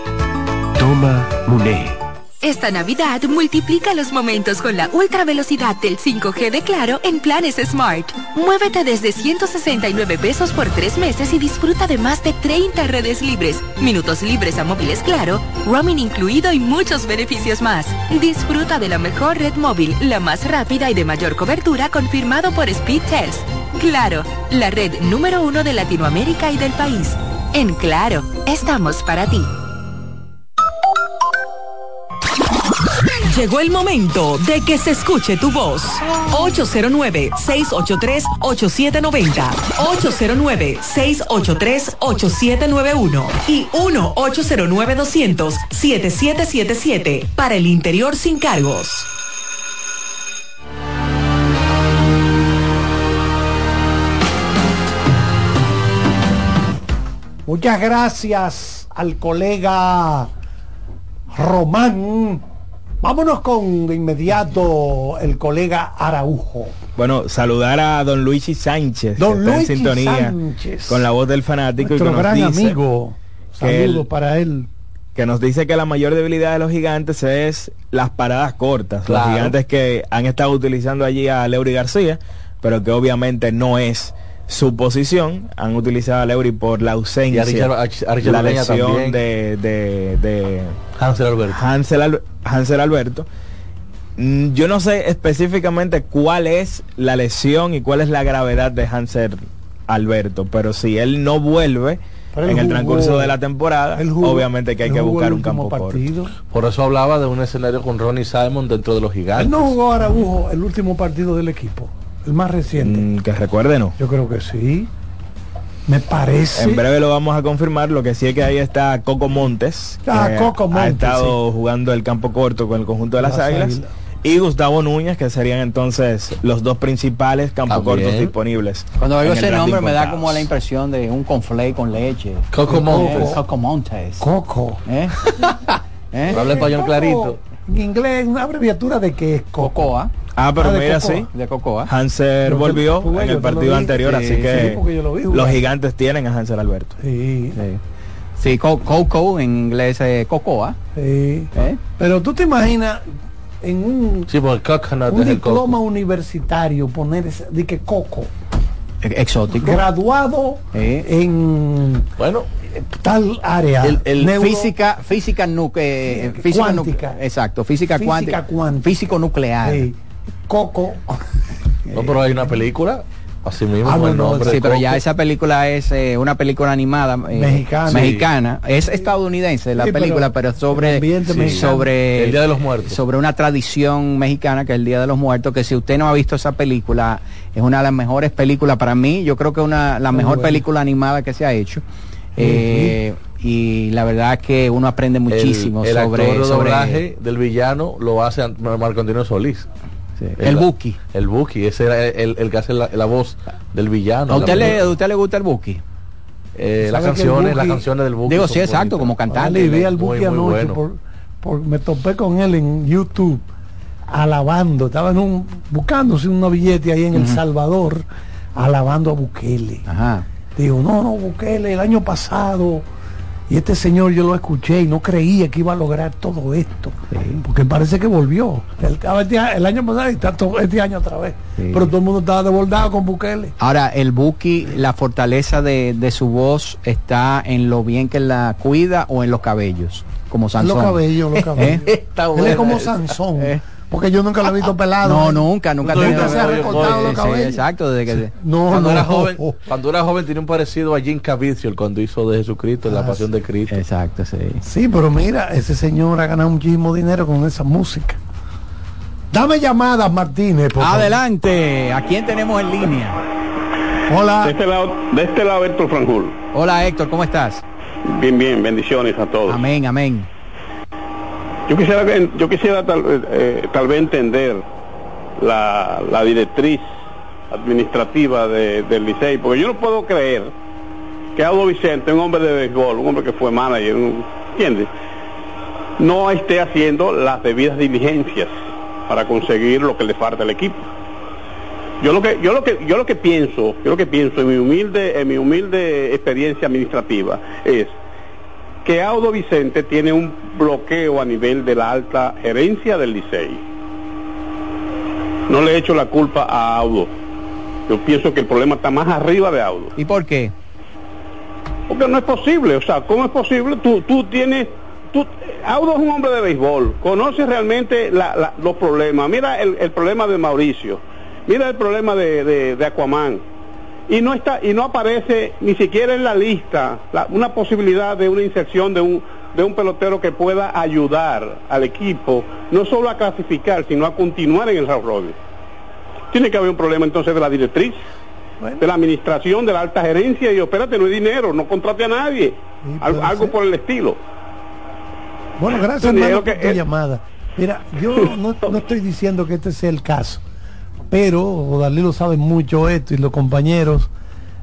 Toma Monet. Esta Navidad multiplica los momentos con la ultra velocidad del 5G de Claro en planes Smart. Muévete desde 169 pesos por tres meses y disfruta de más de 30 redes libres, minutos libres a móviles Claro, roaming incluido y muchos beneficios más. Disfruta de la mejor red móvil, la más rápida y de mayor cobertura confirmado por Speedtest. Claro, la red número uno de Latinoamérica y del país. En Claro, estamos para ti. Llegó el momento de que se escuche tu voz. 809-683-8790. 809-683-8791. Y 1-809-200-7777. Para el interior sin cargos. Muchas gracias al colega Román. Vámonos con de inmediato el colega Araujo. Bueno, saludar a don Luigi Sánchez, Don que está Luigi en sintonía Sánchez. con la voz del fanático Nuestro y que nos gran dice amigo. Saludo él- para él. que nos dice que la mayor debilidad de los gigantes es las paradas cortas. Claro. Los gigantes que han estado utilizando allí a Leury García, pero que obviamente no es su posición. Han utilizado a Leury por la ausencia, Y a Richard- a Ch- a Richard la lesión también. de, de, de Hansel Alberto. Hansel, Al- Hansel Alberto. Mm, Yo no sé específicamente cuál es la lesión y cuál es la gravedad de Hansel Alberto, pero si él no vuelve Pero en el jugó- transcurso de la temporada, jugó- obviamente que hay que buscar un campo corto. partido. Por eso hablaba de un escenario con Ronnie Simon dentro de los gigantes. Él no jugó Araujo el último partido del equipo, el más reciente. Mm, que recuerde, no. Yo creo que sí. Me parece. En breve lo vamos a confirmar. Lo que sí es que ahí está Coco Montes. Ah, Coco Ha Montes, estado jugando el campo corto con el conjunto de las, Las águilas. Águilas. Y Gustavo Núñez, que serían entonces los dos principales campos cortos disponibles. Cuando oigo ese nombre me da como la impresión de un conflay con leche. Coco Eh, Montes. Coco Montes. Coco. ¿Eh? ¿Eh? Habla español clarito. En inglés, una abreviatura de que es Coco. Cocoa. Ah, pero Ah, de mira, Cocoa. sí. De Cocoa. Hanser volvió jugué, en el partido anterior, Sí, así sí, que porque yo lo vi los gigantes tienen a Hanser Alberto. Sí, Sí. Sí, co- Coco en inglés es Cocoa. sí. ¿eh? Pero tú te imaginas en un, Sí, un diploma universitario poner ese, de que Coco, E- Exótico. graduado Eh. en Bueno, tal área. El, el neuro- física, física nuque, física Cuántica. nu- exacto, física, Física cuántica, cuántica. físico nuclear. Sí. Coco. no, pero hay una película, así mismo, Ah, no, el no, nombre Sí, pero Coco. ya esa película es eh, una película animada eh, Mexicana. mexicana. Es estadounidense la Sí, película, pero, el sobre mexicano. sobre El Día de los Muertos. sobre una tradición mexicana que es el Día de los Muertos, que si usted no ha visto esa película, es una de las mejores películas para mí, yo creo que es una la Muy mejor película animada que se ha hecho. Eh, y la verdad es que uno aprende muchísimo el, el sobre, actor de sobre doblaje del villano lo hace Marco Antonio Solís. el Buki. El Buki, ese era el, el que hace la, la voz del villano. ¿A usted le, a usted le gusta el Buki? Eh, las ¿Sabe que el canciones, las canciones del Buki. Digo, sí, exacto, bonitas. como cantante. Dale, vi al Buki muy anoche bueno. por, por- me topé con él en YouTube alabando, estaba en un buscándose una billete ahí en El Salvador alabando a Bukele. Ajá. Digo, no, no, Bukele, el año pasado y este señor yo lo escuché y no creía que iba a lograr todo esto, porque parece que volvió. Estaba este, el año pasado y está todo este año otra vez, Sí. pero todo el mundo estaba desbordado con Bukele. Ahora, el Buki, la fortaleza de, de su voz está en lo bien que la cuida o en los cabellos, como Sansón. Los cabellos, los cabellos. ¿Eh? Él es como Sansón, porque yo nunca lo he visto pelado. No, ¿eh? nunca, nunca tenido- se ha recortado los Sí, exacto, desde que No, cuando, no. era joven, cuando era joven tenía un parecido a Jim Caviezel cuando hizo de Jesucristo, la Ah, pasión de Cristo. Exacto, sí. Sí, pero mira, ese señor ha ganado muchísimo dinero con esa música. Dame llamadas, Martínez. por favor. Adelante, ¿a quién tenemos en línea? Hola. De este lado, de este lado Héctor Franjul. Hola Héctor, ¿cómo estás? Bien, bien, bendiciones a todos. Amén, amén. Yo quisiera, yo quisiera tal, eh, tal vez entender la, la directriz administrativa de- del Licey, porque yo no puedo creer que Audo Vicente, un hombre de béisbol, un hombre que fue manager, ¿entiendes? No esté haciendo las debidas diligencias para conseguir lo que le falta al equipo. Yo lo que, yo lo que, yo lo que pienso, yo lo que pienso en mi humilde, en mi humilde experiencia administrativa es que Audo Vicente tiene un bloqueo a nivel de la alta gerencia del Licey. No le echo la culpa a Audo. Yo pienso que el problema está más arriba de Audo. ¿Y por qué? Porque no es posible, o sea, ¿cómo es posible? Tú, tú tienes, tú, Audo es un hombre de béisbol, conoce realmente la- la- los problemas. Mira el, el problema de Mauricio, mira el problema de, de, de Aquaman. Y no está, y no aparece ni siquiera en la lista la- una posibilidad de una inserción de un, de un pelotero que pueda ayudar al equipo, no solo a clasificar, sino a continuar en el round robin. Tiene que haber un problema entonces de la directriz, de la administración, de la alta gerencia, y espérate, no hay dinero, no contrate a nadie, Al- algo por el estilo. Bueno, gracias hermano por que- tu llamada. Mira, yo no, no estoy diciendo que este sea el caso, pero Dalí lo sabe mucho esto y los compañeros.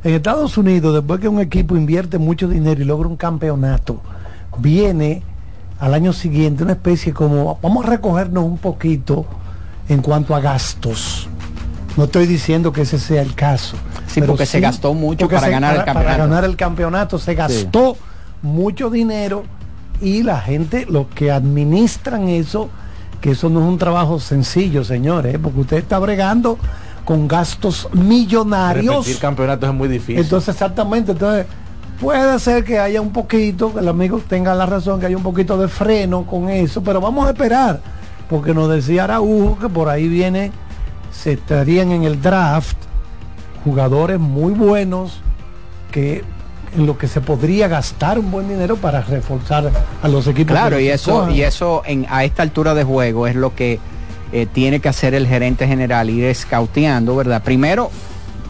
En Estados Unidos, después que un equipo invierte mucho dinero y logra un campeonato, viene al año siguiente una especie como, vamos a recogernos un poquito en cuanto a gastos. No estoy diciendo que ese sea el caso. Sí, pero porque se gastó mucho para se- ganar el campeonato. Para ganar el campeonato se gastó mucho dinero y la gente, los que administran eso, que eso no es un trabajo sencillo, señores, ¿eh? porque usted está bregando con gastos millonarios. Repetir campeonatos es muy difícil. Entonces, exactamente, entonces puede ser que haya un poquito, que el amigo tenga la razón, que haya un poquito de freno con eso, pero vamos a esperar, porque nos decía Araujo que por ahí viene, se estarían en el draft jugadores muy buenos que en lo que se podría gastar un buen dinero para reforzar a los equipos. Claro, y eso, y eso en, a esta altura de juego es lo que eh, tiene que hacer el gerente general, ir escauteando, ¿verdad? Primero,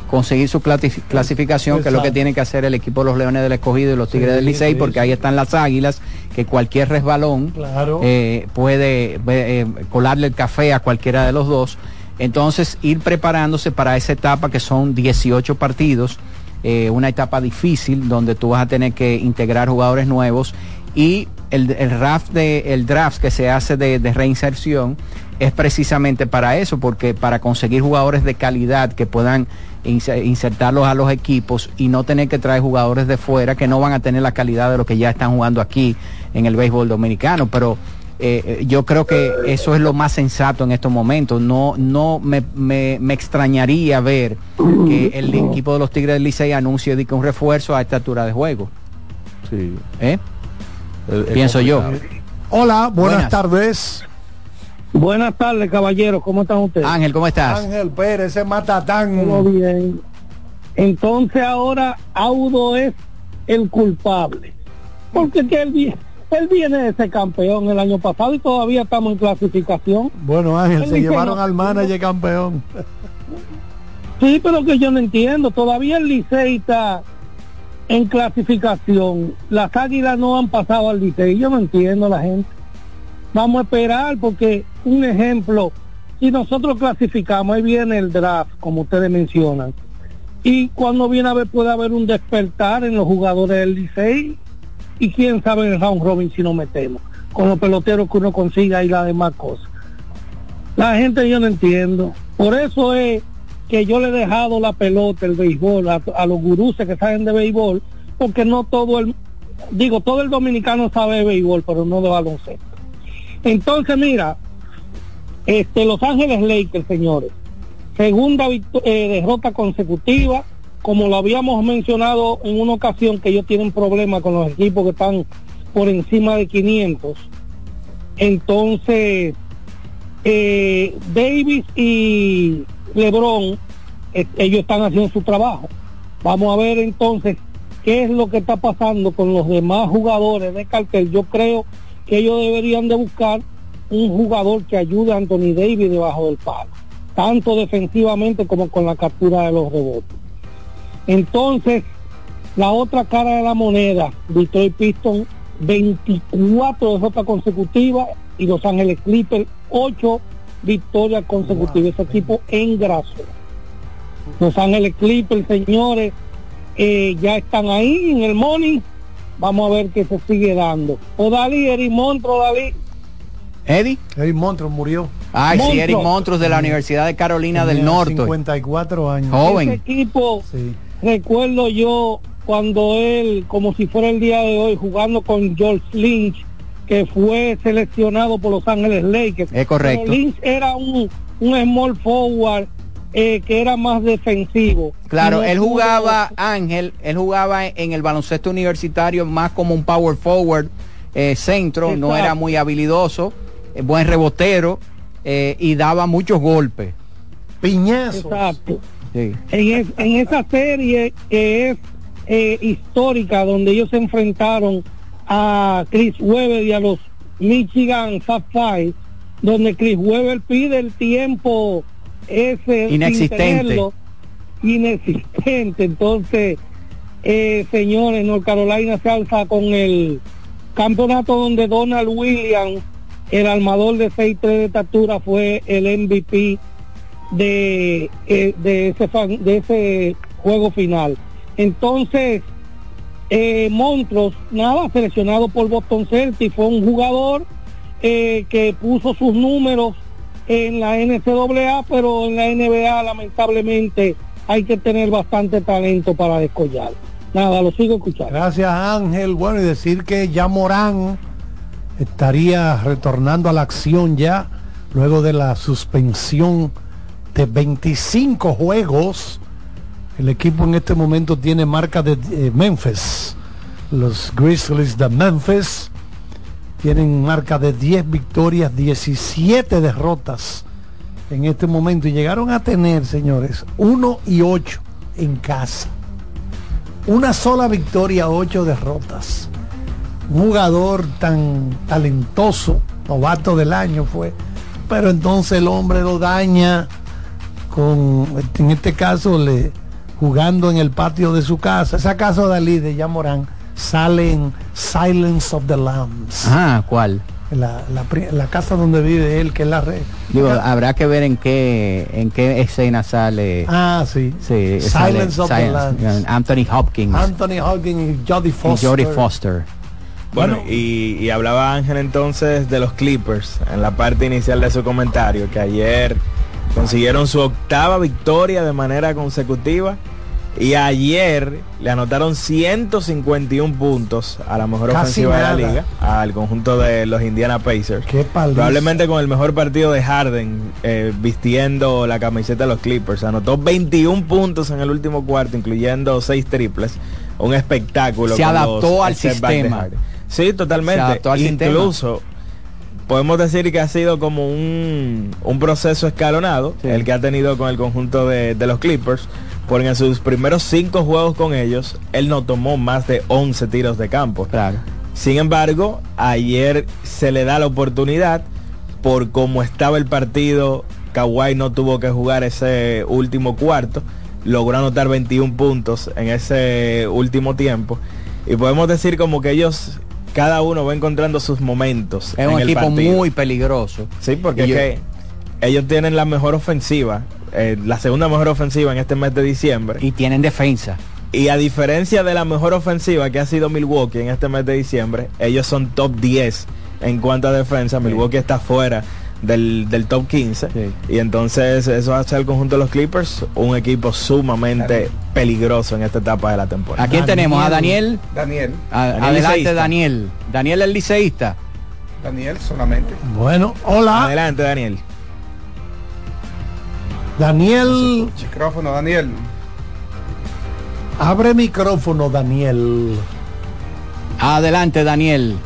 conseguir su clasi- clasificación, que es lo que tiene que hacer el equipo de los Leones del Escogido y los Tigres Sí, del Licey, sí, porque sí. ahí están las águilas, que cualquier resbalón Claro. eh, puede eh, colarle el café a cualquiera de los dos. Entonces, ir preparándose para esa etapa que son 18 partidos, eh, una etapa difícil donde tú vas a tener que integrar jugadores nuevos y el, draft, de, el draft que se hace de, de reinserción es precisamente para eso, porque para conseguir jugadores de calidad que puedan inse- insertarlos a los equipos y no tener que traer jugadores de fuera que no van a tener la calidad de lo que ya están jugando aquí en el béisbol dominicano. Pero eh, eh, yo creo que eso es lo más sensato en estos momentos. No, no me, me- me extrañaría ver que el equipo de los Tigres del Licey anuncie de que un refuerzo a esta altura de juego. Sí. ¿Eh? Pienso yo. Hola, buenas, Buenas. tardes. Buenas tardes, caballeros. ¿Cómo están ustedes? Ángel, ¿cómo estás? Ángel Pérez, ese matatán. Todo bien. Entonces ahora Audo es el culpable. Porque que él, él viene de ser campeón el año pasado y todavía estamos en clasificación. Bueno, Ángel, El se llevaron no- al manager campeón. Sí, pero que yo no entiendo. Todavía el Licey está en clasificación. Las águilas no han pasado al Licey. Yo no entiendo a la gente. Vamos a esperar porque, un ejemplo, si nosotros clasificamos, ahí viene el draft, como ustedes mencionan. Y cuando viene a ver puede haber un despertar en los jugadores del Licey. Y quién sabe en el round robin si nos metemos. Con los peloteros que uno consiga y las demás cosas. La gente yo no entiendo. Por eso es que yo le he dejado la pelota, el béisbol, a, los gurús que saben de béisbol, porque no todo el, digo, todo el dominicano sabe de béisbol, pero no de baloncesto. Entonces, mira, este Los Ángeles Lakers, señores, segunda eh, derrota consecutiva, como lo habíamos mencionado en una ocasión que ellos tienen problemas con los equipos que están por encima de 500. Entonces, eh, Davis y LeBron, eh, ellos están haciendo su trabajo. Vamos a ver entonces qué es lo que está pasando con los demás jugadores de cartel. Yo creo que ellos deberían de buscar un jugador que ayude a Anthony Davis debajo del palo, tanto defensivamente como con la captura de los rebotes. Entonces, la otra cara de la moneda, Detroit Pistons 24 derrotas consecutivas y Los Ángeles Clippers 8 victorias consecutivas. Ese equipo engrasó. Los Ángeles Clippers, señores, eh, ya están ahí en el money. Vamos a ver qué se sigue dando. O Dalí, Eri Montro, Dalí. Eddie. Eddie Montro murió. Ay, sí, Monstruo. Eric Montrose de la Universidad de Carolina del Norte. 54 años. Joven. Ese equipo, Sí. Recuerdo yo cuando él, como si fuera el día de hoy, jugando con George Lynch, que fue seleccionado por Los Ángeles Lakers. Es correcto. Pero Lynch era un, un small forward eh, que era más defensivo. Claro, No él jugaba, Ángel, él jugaba en el baloncesto universitario más como un power forward eh, centro, no era muy habilidoso, eh, buen rebotero eh, y daba muchos golpes. Piñazos. Exacto. Sí. en, es- en esa serie que es eh, histórica donde ellos se enfrentaron a Chris Webber y a los Michigan Five donde Chris Webber pide el tiempo ese sin Inexistente. tenerlo, inexistente entonces eh, señores North Carolina se alza con el campeonato donde Donald Williams el armador de 6-3 de estatura fue el MVP de, eh, de, ese, de ese juego final. Entonces, eh, Montrose, nada, seleccionado por Boston Celtics, fue un jugador eh, que puso sus números en la NCAA, pero en la NBA lamentablemente hay que tener bastante talento para descollar. Nada, lo sigo escuchando. Gracias Ángel. Bueno, y decir que ya Morán estaría retornando a la acción ya luego de la suspensión de 25 juegos. El equipo en este momento tiene marca de eh, Memphis. Los Grizzlies de Memphis tienen marca de 10 victorias, 17 derrotas en este momento y llegaron a tener, señores, 1 y 8 en casa. una sola victoria, ocho derrotas. Un jugador tan talentoso, novato del año fue, pero entonces el hombre lo daña con, en este caso, le jugando en el patio de su casa. Esa casa de Dalí de Yamorán sale en Silence of the Lambs. Ah, ¿cuál? La, la la casa donde vive él, que es la red. Digo, habrá que ver en qué en qué escena sale. Ah, sí. Sí, Silence sale of the Lambs. Anthony Hopkins Anthony Hawkins y Jodie y Foster. Jodie Foster. Bueno, y, y hablaba Ángel entonces de los Clippers en la parte inicial de su comentario, que ayer consiguieron su octava victoria de manera consecutiva y ayer le anotaron 151 puntos a la mejor Casi ofensiva de la liga, al conjunto de los Indiana Pacers. Qué. Probablemente con el mejor partido de Harden eh, vistiendo la camiseta de los Clippers. Anotó 21 puntos en el último cuarto, incluyendo 6 triples. Un espectáculo. Se adaptó al sistema. Sí, totalmente. Se adaptó al sistema. Podemos decir que ha sido como un, un proceso escalonado el que ha tenido con el conjunto de, de los Clippers. Porque en sus primeros cinco juegos con ellos, él no tomó más de 11 tiros de campo. Claro. Sin embargo, ayer se le da la oportunidad por cómo estaba el partido. Kawhi no tuvo que jugar ese último cuarto. Logró anotar 21 puntos en ese último tiempo. Y podemos decir como que ellos, cada uno va encontrando sus momentos. Es un el equipo partido. muy peligroso. Sí, porque yo- es que ellos tienen la mejor ofensiva, eh, la segunda mejor ofensiva en este mes de diciembre. Y tienen defensa. Y a diferencia de la mejor ofensiva que ha sido Milwaukee en este mes de diciembre, ellos son top 10 en cuanto a defensa. Milwaukee está fuera del, del top 15. Y entonces eso hace al conjunto de los Clippers un equipo sumamente peligroso en esta etapa de la temporada. ¿A quién tenemos? ¿A Daniel? Daniel. A- Daniel adelante, liceísta. Daniel. Daniel el liceísta. Daniel solamente. Bueno, hola. Adelante, Daniel. Daniel, Micrófono, Daniel. abre micrófono, Daniel. Adelante, Daniel.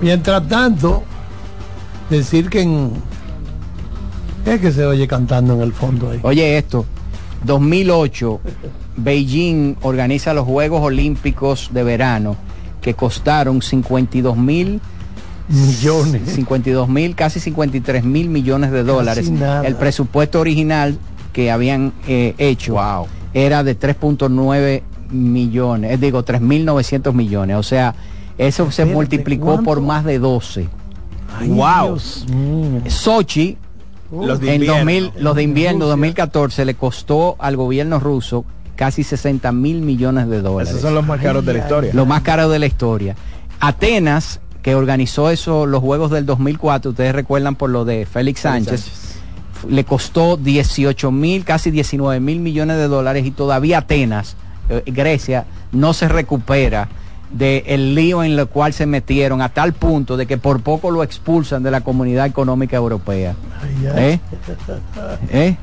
Mientras tanto, decir que en... Es que se oye cantando en el fondo ahí. Oye esto, 2008, Beijing organiza los Juegos Olímpicos de verano que costaron 52 mil millones. 52 mil, casi 53 mil millones de dólares. El presupuesto original que habían eh, hecho era de 3.9 millones, eh, digo 3.900 millones. O sea, eso se multiplicó ¿cuánto? por más de 12. Ay, wow. Dios mío. Sochi, Los de en invierno. 2000, los de invierno 2014 le costó al gobierno ruso casi 60 mil millones de dólares. Esos son los más caros de la historia. Lo más caro de la historia. Atenas, que organizó eso, los Juegos del 2004, ustedes recuerdan por lo de Félix Sánchez, le costó 18 mil, casi 19 mil millones de dólares y todavía Atenas, eh, Grecia, no se recupera del lío en el cual se metieron a tal punto de que por poco lo expulsan de la comunidad económica europea. ¿Eh? ¿Eh?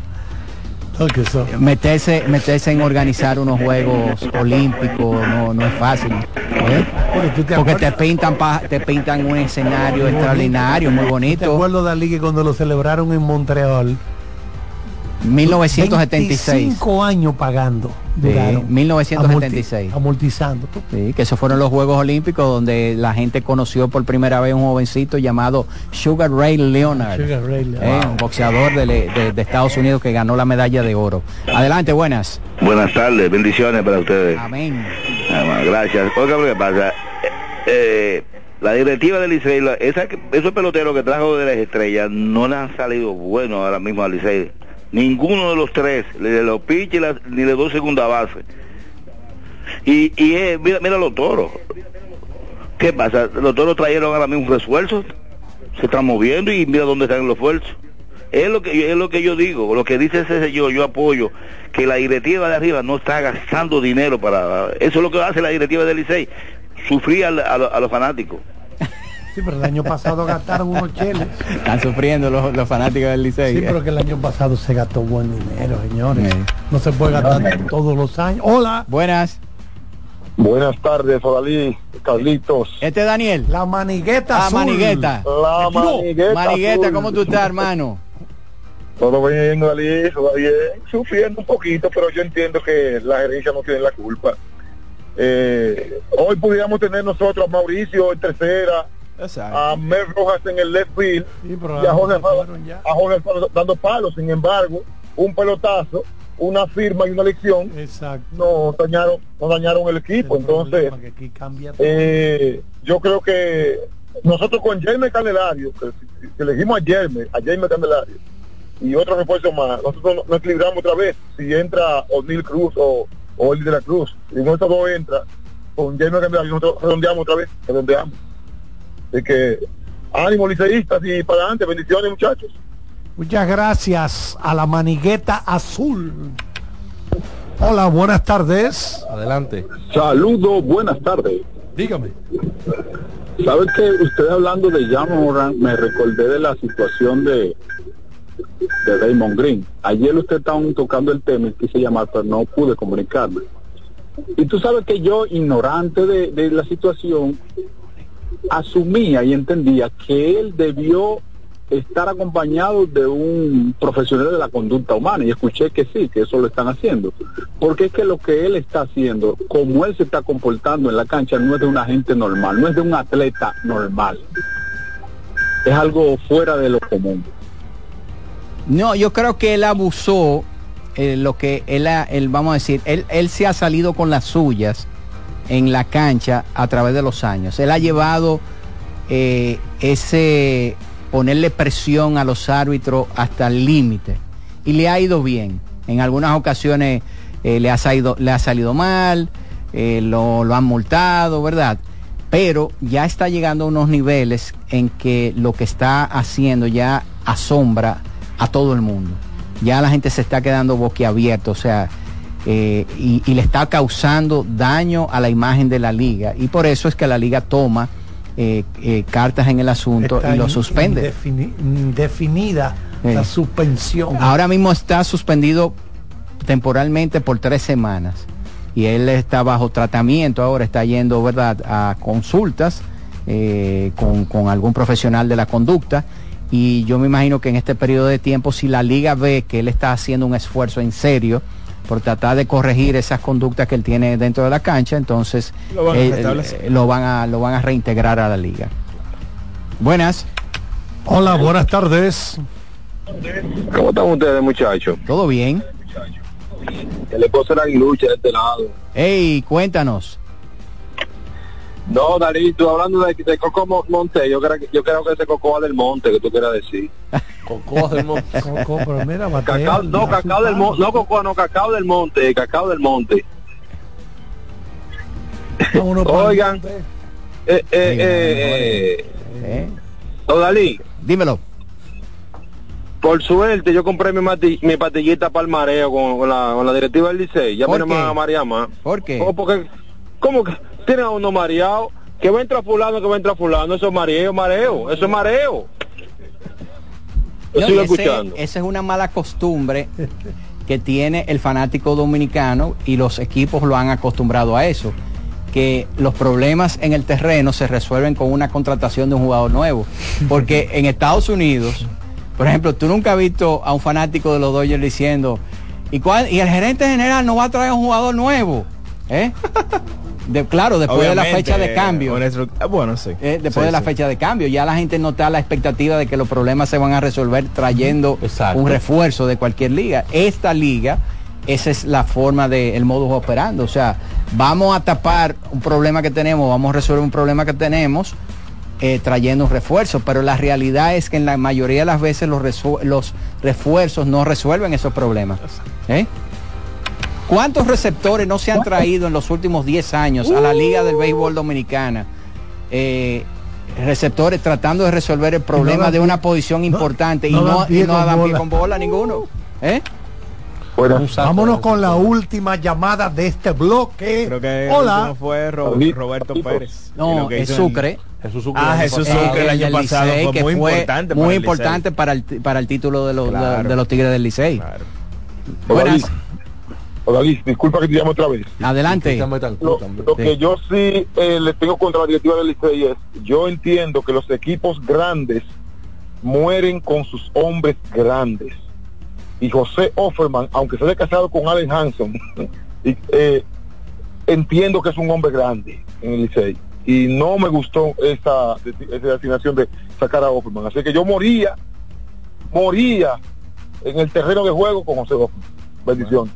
Meterse, meterse en organizar unos Juegos Olímpicos no, no es fácil. ¿eh? Porque te pintan pa- te pintan un escenario extraordinario, muy ¿Te bonito. acuerdo, Dalí, que cuando lo celebraron en Montreal? 1976. 25 años pagando. Sí, duraron. 1976. Amorti- amortizando. Sí, que esos fueron los Juegos Olímpicos donde la gente conoció por primera vez un jovencito llamado Sugar Ray Leonard, Sugar Ray Leonard. eh, un boxeador de, de- de Estados Unidos que ganó la medalla de oro. Adelante, buenas. Buenas tardes, bendiciones para ustedes. Amén. Ah, gracias. Oiga lo que pasa. Eh, eh, la directiva del Licey, la- esa, que- esos peloteros que trajo de las estrellas no le han salido buenos ahora mismo al Licey. Ninguno de los tres, ni de los pitch ni de dos segunda base. Y, y eh, mira, mira los toros. ¿Qué pasa? Los toros trajeron ahora mismo un refuerzo, se están moviendo y mira dónde están los esfuerzos. Es lo que es lo que yo digo, lo que dice ese señor, yo apoyo que la directiva de arriba no está gastando dinero para eso es lo que hace la directiva del Licey, sufrir a, lo- a los fanáticos. Sí, pero el año pasado gastaron unos cheles. Están sufriendo los, los fanáticos del Licey. Sí, pero que el año pasado se gastó buen dinero, señores. No se puede gastar todos los años. Hola. Buenas. Buenas tardes, Odalí, Carlitos. Este es Daniel. La manigueta Ah, azul. manigueta. La manigueta. Manigueta, azul. ¿cómo tú estás, hermano? Todo bien, Odalí, todo bien. Sufriendo un poquito, pero yo entiendo que la gerencia no tiene la culpa. Eh, hoy pudiéramos tener nosotros a Mauricio en tercera, a Mer Rojas en el left field y a Jorge, a Jorge dando palos. Sin embargo, un pelotazo, una firma y una elección no dañaron, no dañaron el equipo. Entonces, eh, yo creo que nosotros con Jaime Candelario, que, elegimos a Jaime, a Jaime Candelario y otro refuerzo más, nosotros nos equilibramos otra vez. Si entra O'Neill Cruz o, o Eli de la Cruz, si esos dos entra con Jaime Candelario, nosotros redondeamos otra vez, redondeamos. Así que ánimo liceístas y para adelante, bendiciones muchachos. Muchas gracias a la manigueta azul. Hola, buenas tardes. Adelante. Saludos, buenas tardes. Dígame. ¿Sabe que usted hablando de Jan Moran me recordé de la situación de de Raymond Green? Ayer usted estaba tocando el tema y quise llamar, pero no pude comunicarme. Y tú sabes que yo, ignorante de, de la situación, asumía y entendía que él debió estar acompañado de un profesional de la conducta humana y escuché que sí, que eso lo están haciendo. Porque es que lo que él está haciendo, como él se está comportando en la cancha, no es de una gente normal, no es de un atleta normal. Es algo fuera de lo común. No, yo creo que él abusó, eh, lo que él, él, vamos a decir, él, él se ha salido con las suyas en la cancha a través de los años. Él ha llevado eh, ese ponerle presión a los árbitros hasta el límite y le ha ido bien. En algunas ocasiones eh, le, ha salido, mal, eh, lo, lo han multado, ¿verdad? Pero ya está llegando a unos niveles en que lo que está haciendo ya asombra a todo el mundo. Ya la gente se está quedando boquiabierta, o sea, eh, y, y le está causando daño a la imagen de la liga. Y por eso es que la liga toma eh, eh, cartas en el asunto Está y lo suspende. indefini- indefinida la suspensión. Ahora mismo está suspendido temporalmente por tres semanas y él está bajo tratamiento ahora, está yendo, ¿verdad?, a consultas con, con algún profesional de la conducta y yo me imagino que en este periodo de tiempo, si la liga ve que él está haciendo un esfuerzo en serio por tratar de corregir esas conductas que él tiene dentro de la cancha, entonces Lo van a eh, eh, lo van a, lo van a reintegrar a la liga. Buenas. Hola, buenas tardes. ¿Cómo están ustedes, muchachos? ¿Todo bien? El esposo era lucha de este lado. Hey, cuéntanos. No, Dalí, tú hablando de, de Coco Mo- Monte, yo creo, que- yo creo que ese Cocoa del Monte que tú quieras decir. Cocoa del Monte. Coco, pero mira, batea, Cacao, no, cacao del monte, no Cocoa, no, cacao del monte, cacao del monte. Oigan, eh, eh, eh, eh, don Dalí. Dímelo. Por suerte, yo compré mi, mati- mi patillita para el mareo con, con la, con la directiva del Licey. Ya me ¿Por no qué? me van a marear más. ¿Por qué? Oh, porque, ¿cómo que tienen a uno mareado? Que va a entrar fulano, que va a entrar fulano. Eso es mareo, mareo. Eso es mareo. Yo No, sigo ese- escuchando. Esa es una mala costumbre que tiene el fanático dominicano y los equipos lo han acostumbrado a eso. Que los problemas en el terreno se resuelven con una contratación de un jugador nuevo. Porque en Estados Unidos, por ejemplo, tú nunca has visto a un fanático de los Dodgers diciendo, ¿y, cuál- y el gerente general no va a traer un jugador nuevo? ¿Eh? De- claro, después de la fecha de cambio. ah, Bueno, sí. Eh, después Sí, de la sí. fecha de cambio. Ya la gente no está a la expectativa de que los problemas se van a resolver trayendo un refuerzo de cualquier liga. Esta liga, esa es la forma del modus operando. O sea, vamos a tapar un problema que tenemos, vamos a resolver un problema que tenemos eh, trayendo un refuerzo. Pero la realidad es que en la mayoría de las veces los refuerzos no resuelven esos problemas. ¿Eh? ¿Cuántos receptores no se han traído en los últimos 10 años a la Liga del Béisbol Dominicana? Eh, receptores tratando de resolver el problema dan de una posición importante y no dan no, pie y no con dan pie bola. con bola ninguno. ¿Eh? Vámonos con la última llamada de este bloque. Creo que Hola. fue Ro- Roberto Pérez. No, es Sucre. Jesús Sucre. Ah, Jesús Sucre el año pasado Licey, fue que muy importante. Muy para el importante para el, para el título de los, de- Claro. de los Tigres del Licey. Buenas. Hola, Liz, disculpa que te llamo otra vez. Adelante. Lo, lo que yo sí eh, le tengo contra la directiva del Licey es, yo entiendo que los equipos grandes mueren con sus hombres grandes. Y José Offerman, aunque se haya casado con Allen Hanson, y, eh, entiendo que es un hombre grande en el Licey y no me gustó esa, esa asignación de sacar a Offerman. Así que yo moría, moría en el terreno de juego con José Offerman. Bendición.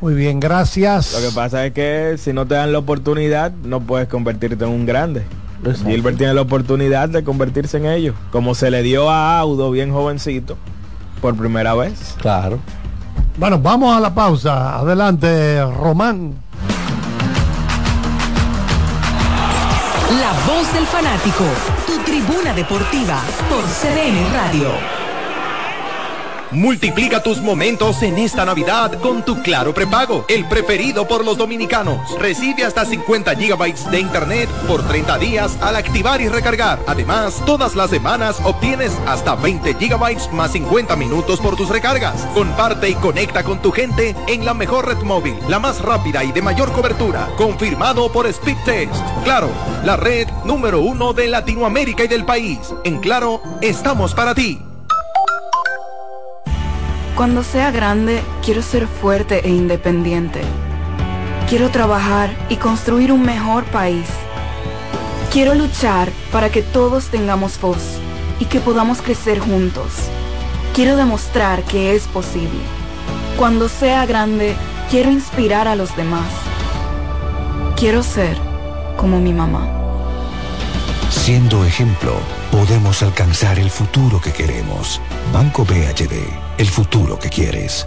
Muy bien, gracias. Lo que pasa es que si no te dan la oportunidad, no puedes convertirte en un grande. Gilbert tiene la oportunidad de convertirse en ello, como se le dio a Audo, bien jovencito, por primera vez. Claro. Bueno, vamos a la pausa. Adelante, Román. La voz del fanático, tu tribuna deportiva por CDN Radio. Multiplica tus momentos en esta Navidad con tu Claro prepago, el preferido por los dominicanos. Recibe hasta 50 gigabytes de internet por 30 días al activar y recargar. Además, todas las semanas obtienes hasta 20 gigabytes más 50 minutos por tus recargas. Comparte y conecta con tu gente en la mejor red móvil, la más rápida y de mayor cobertura, confirmado por Speedtest. Claro, la red número uno de Latinoamérica y del país. En Claro, estamos para ti. Cuando sea grande, quiero ser fuerte e independiente. Quiero trabajar y construir un mejor país. Quiero luchar para que todos tengamos voz y que podamos crecer juntos. Quiero demostrar que es posible. Cuando sea grande, quiero inspirar a los demás. Quiero ser como mi mamá. Siendo ejemplo, podemos alcanzar el futuro que queremos. Banco BHD, el futuro que quieres.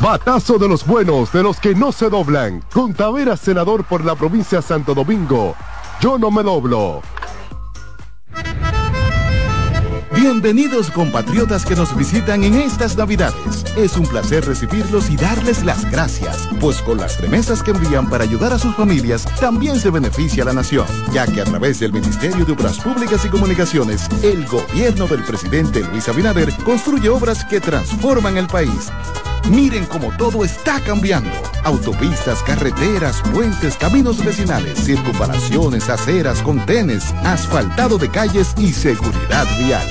Batazo de los buenos, de los que no se doblan. Con Taveras, senador por la provincia de Santo Domingo. Yo no me doblo. Bienvenidos compatriotas que nos visitan en estas Navidades. Es un placer recibirlos y darles las gracias, pues con las remesas que envían para ayudar a sus familias también se beneficia la nación, ya que a través del Ministerio de Obras Públicas y Comunicaciones, el gobierno del presidente Luis Abinader construye obras que transforman el país. Miren cómo todo está cambiando. Autopistas, carreteras, puentes, caminos vecinales, circunvalaciones, aceras, contenes, asfaltado de calles y seguridad vial.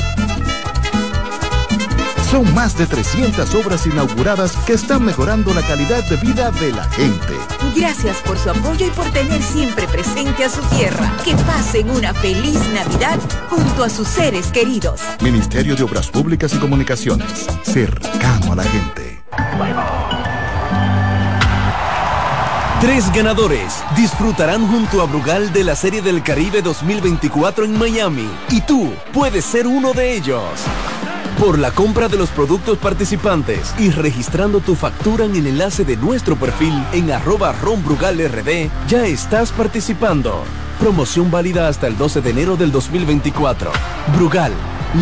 Son más de 300 obras inauguradas que están mejorando la calidad de vida de la gente. Gracias por su apoyo y por tener siempre presente a su tierra. Que pasen una feliz Navidad junto a sus seres queridos. Ministerio de Obras Públicas y Comunicaciones, cercano a la gente. Tres ganadores disfrutarán junto a Brugal de la Serie del Caribe 2024 en Miami y tú puedes ser uno de ellos. Por la compra de los productos participantes y registrando tu factura en el enlace de nuestro perfil en arroba ronbrugalrd, ya estás participando. Promoción válida hasta el 12 de enero del 2024. Brugal,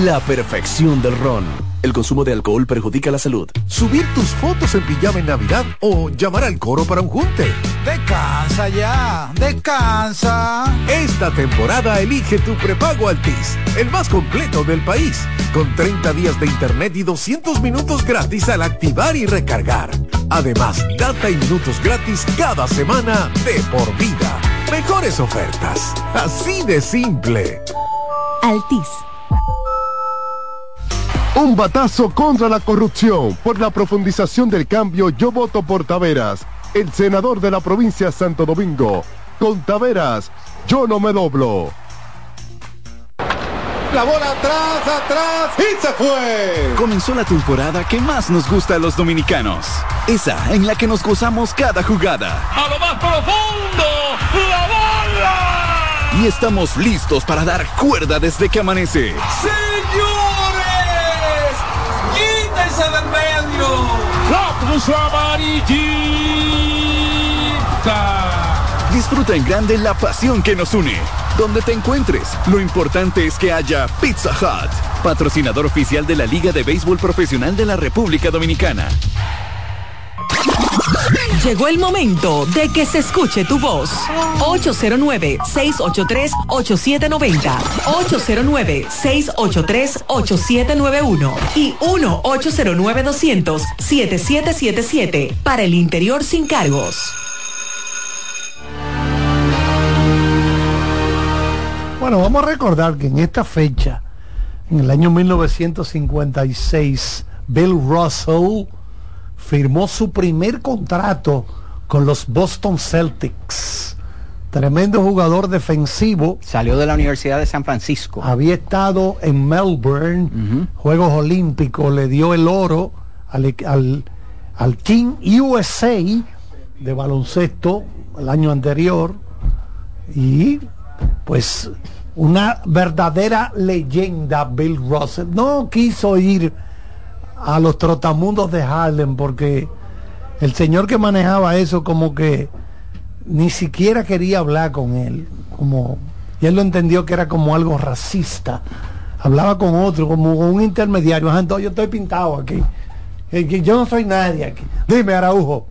la perfección del ron. El consumo de alcohol perjudica la salud. Subir tus fotos en pijama en Navidad o llamar al coro para un junte. Descansa ya, descansa. Esta temporada elige tu prepago Altis, el más completo del país, con 30 días de internet y 200 minutos gratis al activar y recargar. Además, data y minutos gratis cada semana de por vida. Mejores ofertas, así de simple. Altis. Un batazo contra la corrupción. Por la profundización del cambio, yo voto por Taveras, el senador de la provincia de Santo Domingo. Con Taveras, yo no me doblo. La bola atrás, atrás y se fue. Comenzó la temporada que más nos gusta a los dominicanos. Esa en la que nos gozamos cada jugada. A lo más profundo, la bola. Y estamos listos para dar cuerda desde que amanece. Señores, quítense del medio. La puso amarillita. Disfruta en grande la pasión que nos une. Donde te encuentres, lo importante es que haya Pizza Hut, patrocinador oficial de la Liga de Béisbol Profesional de la República Dominicana. Llegó el momento de que se escuche tu voz. 809-683-8790. 809-683-8791. Y 1-809-200-7777. Para el interior sin cargos. Bueno, vamos a recordar que en esta fecha, en el año 1956, Bill Russell firmó su primer contrato con los Boston Celtics. Tremendo jugador defensivo. Salió de la Universidad de San Francisco. Había estado en Melbourne, Juegos Olímpicos, le dio el oro al, al, al Team USA de baloncesto el año anterior. Y pues una verdadera leyenda Bill Russell. No quiso ir a los trotamundos de Harlem porque el señor que manejaba eso como que ni siquiera quería hablar con él, como y él lo entendió que era como algo racista. Hablaba con otro, como un intermediario. yo estoy pintado aquí. Yo no soy nadie aquí. Dime, Araujo.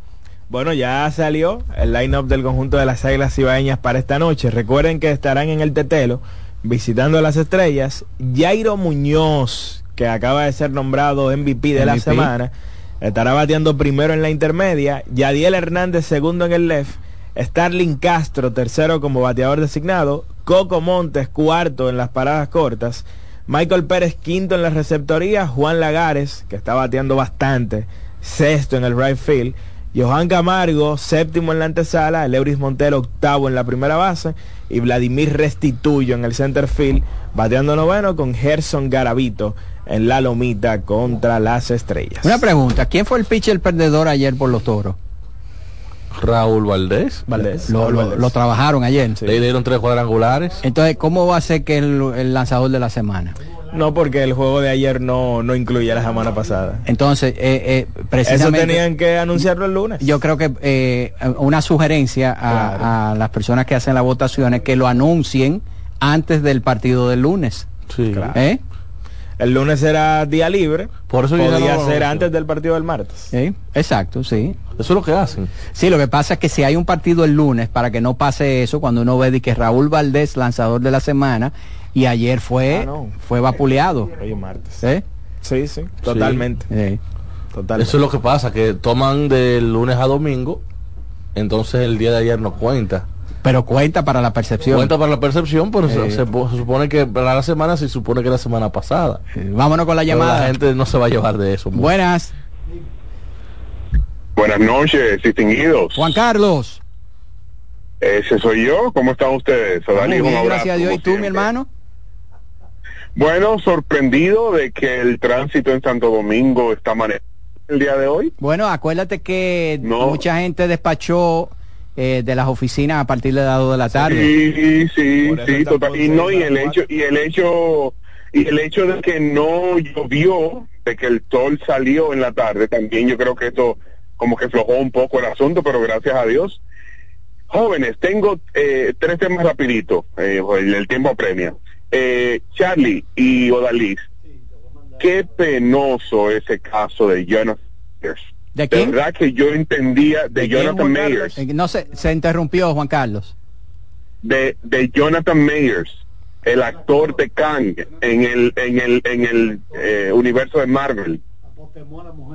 Bueno, ya salió el line-up del conjunto de las Águilas Cibaeñas para esta noche. Recuerden que estarán en el Tetelo visitando a las estrellas. Jairo Muñoz, que acaba de ser nombrado MVP de la semana, estará bateando primero en la intermedia. Yadiel Hernández, segundo en el left. Starling Castro, tercero como bateador designado. Coco Montes, cuarto en las paradas cortas. Michael Pérez, quinto en la receptoría. Juan Lagares, que está bateando bastante, sexto en el right field. Johan Camargo, séptimo en la antesala, Leuris Montero, octavo en la primera base, y Vladimir Restituyo en el center field, bateando noveno con Gerson Garavito en la lomita contra las estrellas. Una pregunta, ¿quién fue el pitcher perdedor ayer por los toros? Raúl Valdés. Valdés. Lo, trabajaron ayer. Le dieron tres cuadrangulares. Entonces, ¿cómo va a ser que el lanzador de la semana? No, porque el juego de ayer no, no incluye la semana pasada. Entonces, eh, eh, precisamente... Eso tenían que anunciarlo el lunes. Yo creo que eh, una sugerencia a, las personas que hacen la votación es que lo anuncien antes del partido del lunes. Sí. Claro. ¿Eh? El lunes era día libre, por eso podía ser antes del partido del martes. ¿Sí? Exacto, sí. Eso es lo que hacen. Sí, lo que pasa es que si hay un partido el lunes, para que no pase eso, cuando uno ve que Raúl Valdés, lanzador de la semana, y ayer fue, ah, fue vapuleado. Hoy martes. ¿Eh? Sí, sí, totalmente. Eso es lo que pasa, que toman de lunes a domingo, entonces el día de ayer no cuenta. Pero cuenta para la percepción. Cuenta para la percepción, pero se, supone que para la semana se supone que la semana pasada. vámonos con la llamada. la gente no se va a llevar de eso. Buenas. Buenas noches, distinguidos. Juan Carlos. Ese soy yo. ¿Cómo están ustedes? gracias a Dios. ¿Y tú, mi hermano? Bueno, sorprendido de que el tránsito en Santo Domingo está manejado el día de hoy. Bueno, acuérdate que mucha gente despachó eh, de las oficinas a partir de las 2 de la tarde. Sí, sí, sí, total. Y no, y el hecho, y el hecho, y el hecho de que no llovió, de que el sol salió en la tarde, también yo creo que esto como que flojó un poco el asunto, pero gracias a Dios. Jóvenes, tengo eh, tres temas rapidito, eh, el tiempo apremia. Eh, Charlie y Odalis, qué penoso ese caso de Jonathan. ¿De quién? verdad que yo entendía de, Jonathan Mayers. Eh, no se, se interrumpió Juan Carlos. De, de Jonathan Mayers, el actor de Kang en el en el en el eh, universo de Marvel,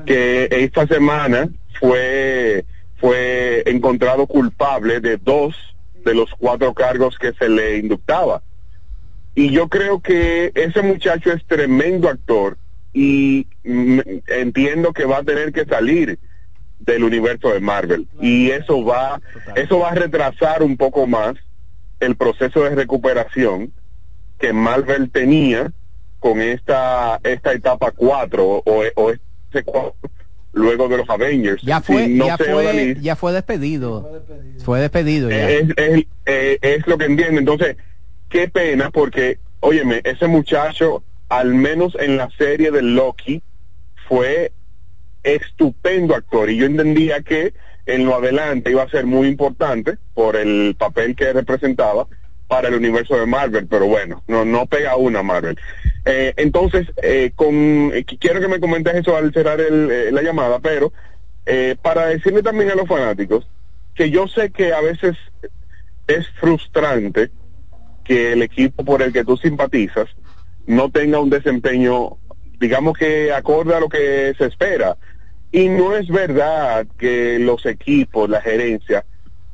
que esta semana fue fue encontrado culpable de dos de los cuatro cargos que se le inductaba. Y yo creo que ese muchacho es tremendo actor y entiendo que va a tener que salir del universo de Marvel y eso va eso va a retrasar un poco más el proceso de recuperación que Marvel tenía con esta esta etapa 4 o, o este 4 luego de los Avengers. Ya fue, ya, fue ya fue despedido. Fue despedido. Es, es, lo que entiendo. Entonces, qué pena porque, óyeme, ese muchacho, al menos en la serie de Loki, fue estupendo actor y yo entendía que en lo adelante iba a ser muy importante por el papel que representaba para el universo de Marvel, pero bueno, no no pega una Marvel. Eh, entonces, eh, con eh, quiero que me comentes eso al cerrar el, la llamada, pero eh, para decirle también a los fanáticos que yo sé que a veces es frustrante que el equipo por el que tú simpatizas no tenga un desempeño, digamos que acorde a lo que se espera. Y no es verdad que los equipos, la gerencia,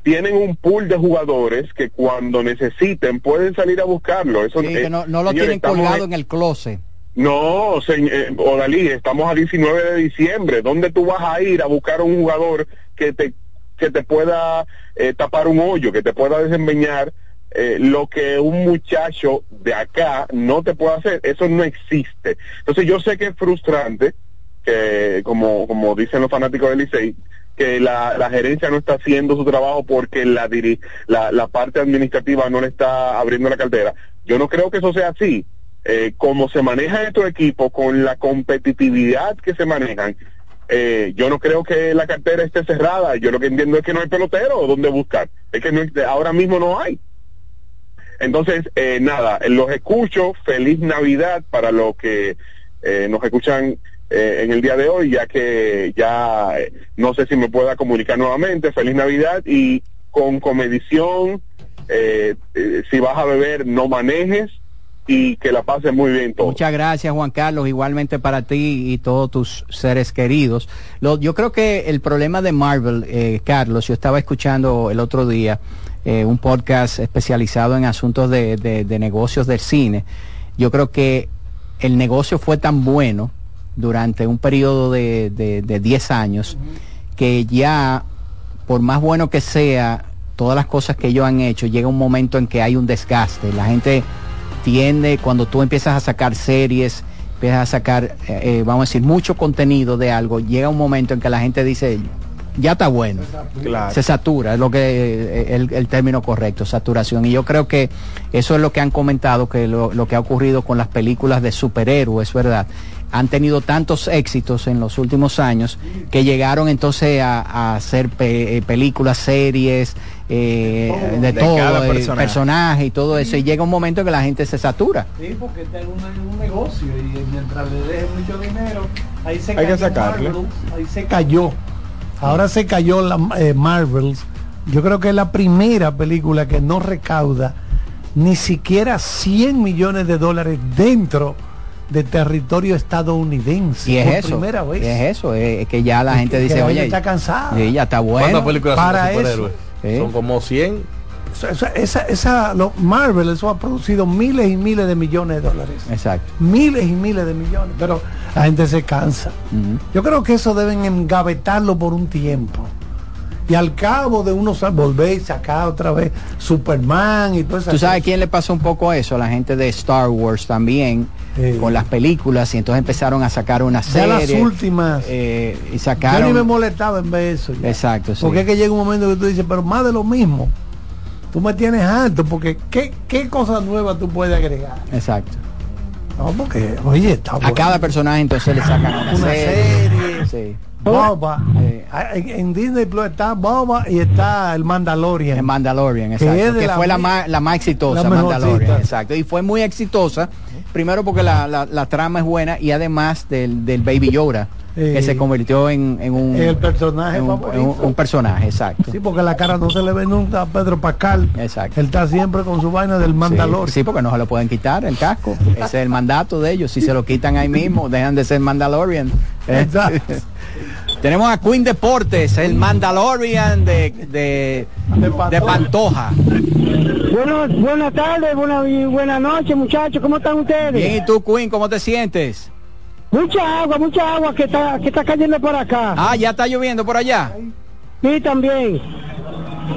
tienen un pool de jugadores que cuando necesiten pueden salir a buscarlo. Eso sí, que no, lo tienen colgado en el closet. No, señor, eh, Odalí, estamos a 19 de diciembre. ¿Dónde tú vas a ir a buscar un jugador que te, que te pueda eh, tapar un hoyo, que te pueda desempeñar eh, lo que un muchacho de acá no te puede hacer? Eso no existe. Entonces yo sé que es frustrante, que como, como dicen los fanáticos del Licey, que la, la, gerencia no está haciendo su trabajo porque la, la, la parte administrativa no le está abriendo la cartera. Yo no creo que eso sea así eh, como se maneja estos equipos, con la competitividad que se manejan, eh, yo no creo que la cartera esté cerrada. Yo lo que entiendo es que no hay pelotero donde buscar. Es que no, ahora mismo no hay. Entonces, eh, nada, los escucho. Feliz Navidad para los que eh, nos escuchan eh, en el día de hoy, ya que ya no sé si me pueda comunicar nuevamente. Feliz Navidad y con comedición. si vas a beber, no manejes y que la pase muy bien todos. Muchas gracias Juan Carlos, igualmente para ti y todos tus seres queridos. yo creo que el problema de Marvel, eh, Carlos, yo estaba escuchando el otro día eh, un podcast especializado en asuntos de, negocios del cine. Yo creo que el negocio fue tan bueno durante un periodo de 10 años que ya, por más bueno que sea, todas las cosas que ellos han hecho, llega un momento en que hay un desgaste. La gente tiende, cuando tú empiezas a sacar series, empiezas a sacar, eh, eh, vamos a decir, mucho contenido de algo, llega un momento en que la gente dice, ya está bueno. Se satura, es lo que eh, el, el, término correcto, saturación. Y yo creo que eso es lo que han comentado, que lo, lo que ha ocurrido con las películas de superhéroes, ¿verdad? han tenido tantos éxitos en los últimos años que llegaron entonces a, hacer películas, series, eh, de, todo, eh, personaje. y todo eso, y llega un momento en que la gente se satura. Sí, porque este es un, negocio y mientras le deje mucho dinero, ahí se Hay cayó. ahí se cayó. Ahora se cayó la eh, Marvels. Yo creo que es la primera película que no recauda ni siquiera 100 millones de dólares dentro de territorio estadounidense. Y es eso. Primera vez. es eso, es que ya la gente dice, oye, está cansada. Y ya está bueno. Para eso son como 100. Esa, esa, Marvel, eso ha producido miles y miles de millones de dólares. Exacto. Miles y miles de millones. Pero la gente se cansa. Yo creo que eso deben engavetarlo por un tiempo. Y al cabo de unos años volver y sacar otra vez Superman y todo eso. ¿Tú sabes quién le pasó un poco eso? A la gente de Star Wars también, con las películas, y entonces empezaron a sacar una serie. las últimas. Eh, y sacaron. Yo ni me molestaba en ver eso. Exacto, Porque es que llega un momento que tú dices, pero más de lo mismo. Tú me tienes alto, porque ¿qué, qué cosa nueva tú puedes agregar? Exacto. No, porque, oye, está A cada personaje entonces le sacan una, serie. Sí. Boba. Ah, en, Disney Plus está Boba y está el Mandalorian. El Mandalorian, exacto. Que, fue la, más, la más exitosa, Mandalorian. Exacto. Y fue muy exitosa, primero porque la, la, trama es buena y además del, del Baby Yoda. Que se convirtió en, en un el personaje un, un, personaje exacto. Sí porque la cara no se le ve nunca a Pedro Pascal. Exacto. Él está siempre con su vaina del Mandalorian sí, porque no se lo pueden quitar el casco. Ese es el mandato de ellos. Si se lo quitan ahí mismo dejan de ser Mandalorian. Exacto. Tenemos a Queen Deportes, el Mandalorian de, de, de Pantoja. Bueno, buenas tardes, buenas buena noches, muchachos. ¿Cómo están ustedes? Bien, ¿y tú, Queen, cómo te sientes? Mucha agua, mucha agua que está, que está cayendo por acá. Ah, ya está lloviendo por allá. Sí, también.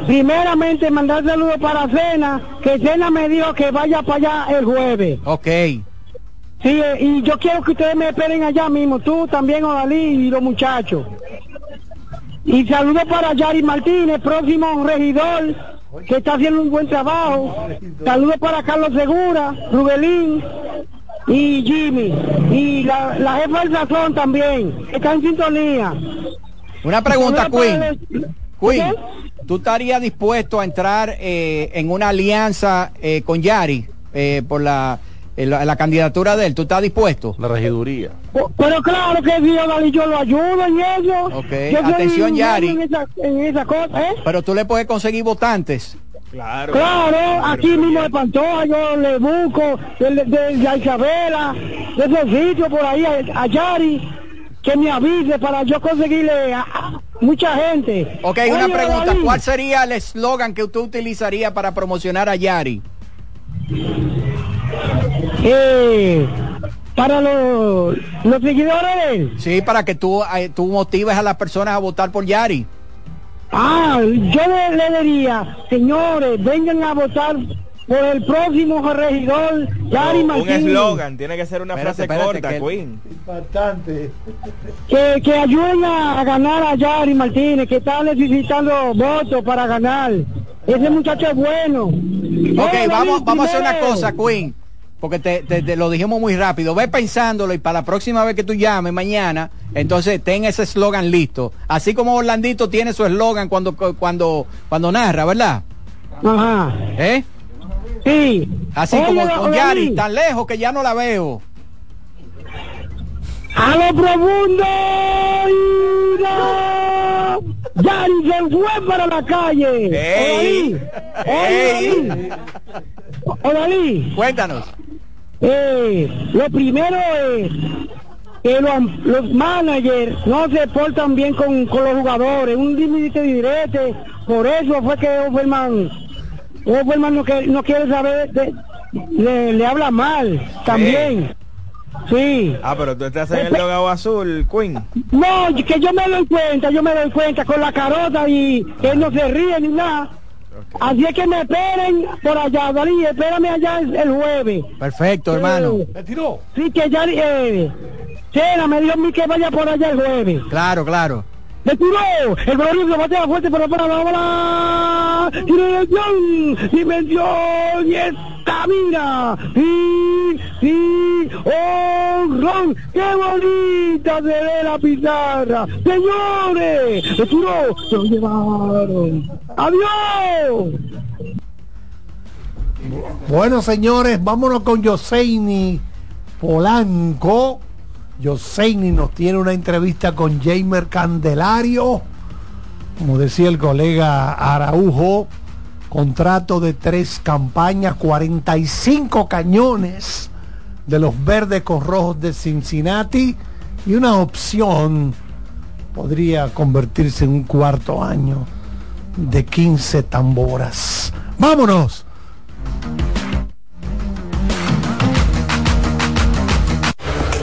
Primeramente, mandar saludos para Cena, que Cena me dijo que vaya para allá el jueves. Ok. Sí, eh, y yo quiero que ustedes me esperen allá mismo, tú también, Odalí y los muchachos. Y saludo para Yari Martínez, próximo regidor, que está haciendo un buen trabajo. Saludos para Carlos Segura, Rubelín y Jimmy. Y la, la jefa del Sazón también, está en sintonía. Una pregunta, Queen. Queen, ¿tú estarías dispuesto a entrar eh, en una alianza eh, con Yari por la la, candidatura de él. ¿Tú estás dispuesto? La regiduría. Pero claro que sí, yo lo ayudo en eso. Ok, atención Yari. En esa, en esa cosa, ¿eh? Pero tú le puedes conseguir votantes. Claro. Claro, aquí mismo de Pantoja yo le busco, de, de, de Isabela, de esos sitios por ahí, a, Yari, que me avise para yo conseguirle a, mucha gente. Ok, una pregunta, ¿cuál sería el eslogan que usted utilizaría para promocionar a Yari? Eh, para los, los seguidores Sí, para que tú, eh, tú motives a las personas a votar por Yari. Ah, yo le, diría, señores, vengan a votar por el próximo regidor, Yari no, Un eslogan, tiene que ser una frase corta, Queen. Bastante. Que, que ayuden a, ganar a Yari Martínez, que está necesitando votos para ganar. Ese muchacho es bueno. Ok, vamos, vamos a hacer una cosa, Queen porque te, lo dijimos muy rápido. Ve pensándolo y para la próxima vez que tú llames mañana, entonces ten ese eslogan listo. Así como Orlandito tiene su eslogan cuando, cuando, cuando narra, ¿verdad? Ajá. ¿Eh? Sí. Así como con Yari, tan lejos que ya no la veo. A lo profundo. Yari se fue para la calle. ¡Ey! ¡Ey! Odalí. Cuéntanos. Eh, lo primero es que los, managers no se portan bien con, los jugadores, un límite directo, por eso fue que Offerman, Offerman no, que, no quiere saber, le, habla mal también. Sí. Ah, pero tú estás en el logado azul, Queen. No, que yo me doy cuenta, yo me doy cuenta con la carota y que él no se ríe ni nada. Así es que me esperen por allá, Dalí, espérame allá el, jueves. Perfecto, hermano. ¿Me tiró? Sí, que ya, eh, Cena me dio a mí que vaya por allá el jueves. Claro, claro. ¡Me tiró! El glorioso batea fuerte, pero para la bola. Dimensión, dimensión y estamina. Sí, sí, oh, Ron, qué bonita se ve la pizarra. Señores, me tiró, se lo llevaron. ¡Adiós! Bueno, señores, vámonos con Yoseini Polanco. Yoseini nos tiene una entrevista con Jamer Candelario. Como decía el colega Araujo, contrato de tres campañas, 45 cañones de los verdes con rojos de Cincinnati y una opción podría convertirse en un cuarto año de 15 tamboras. ¡Vámonos!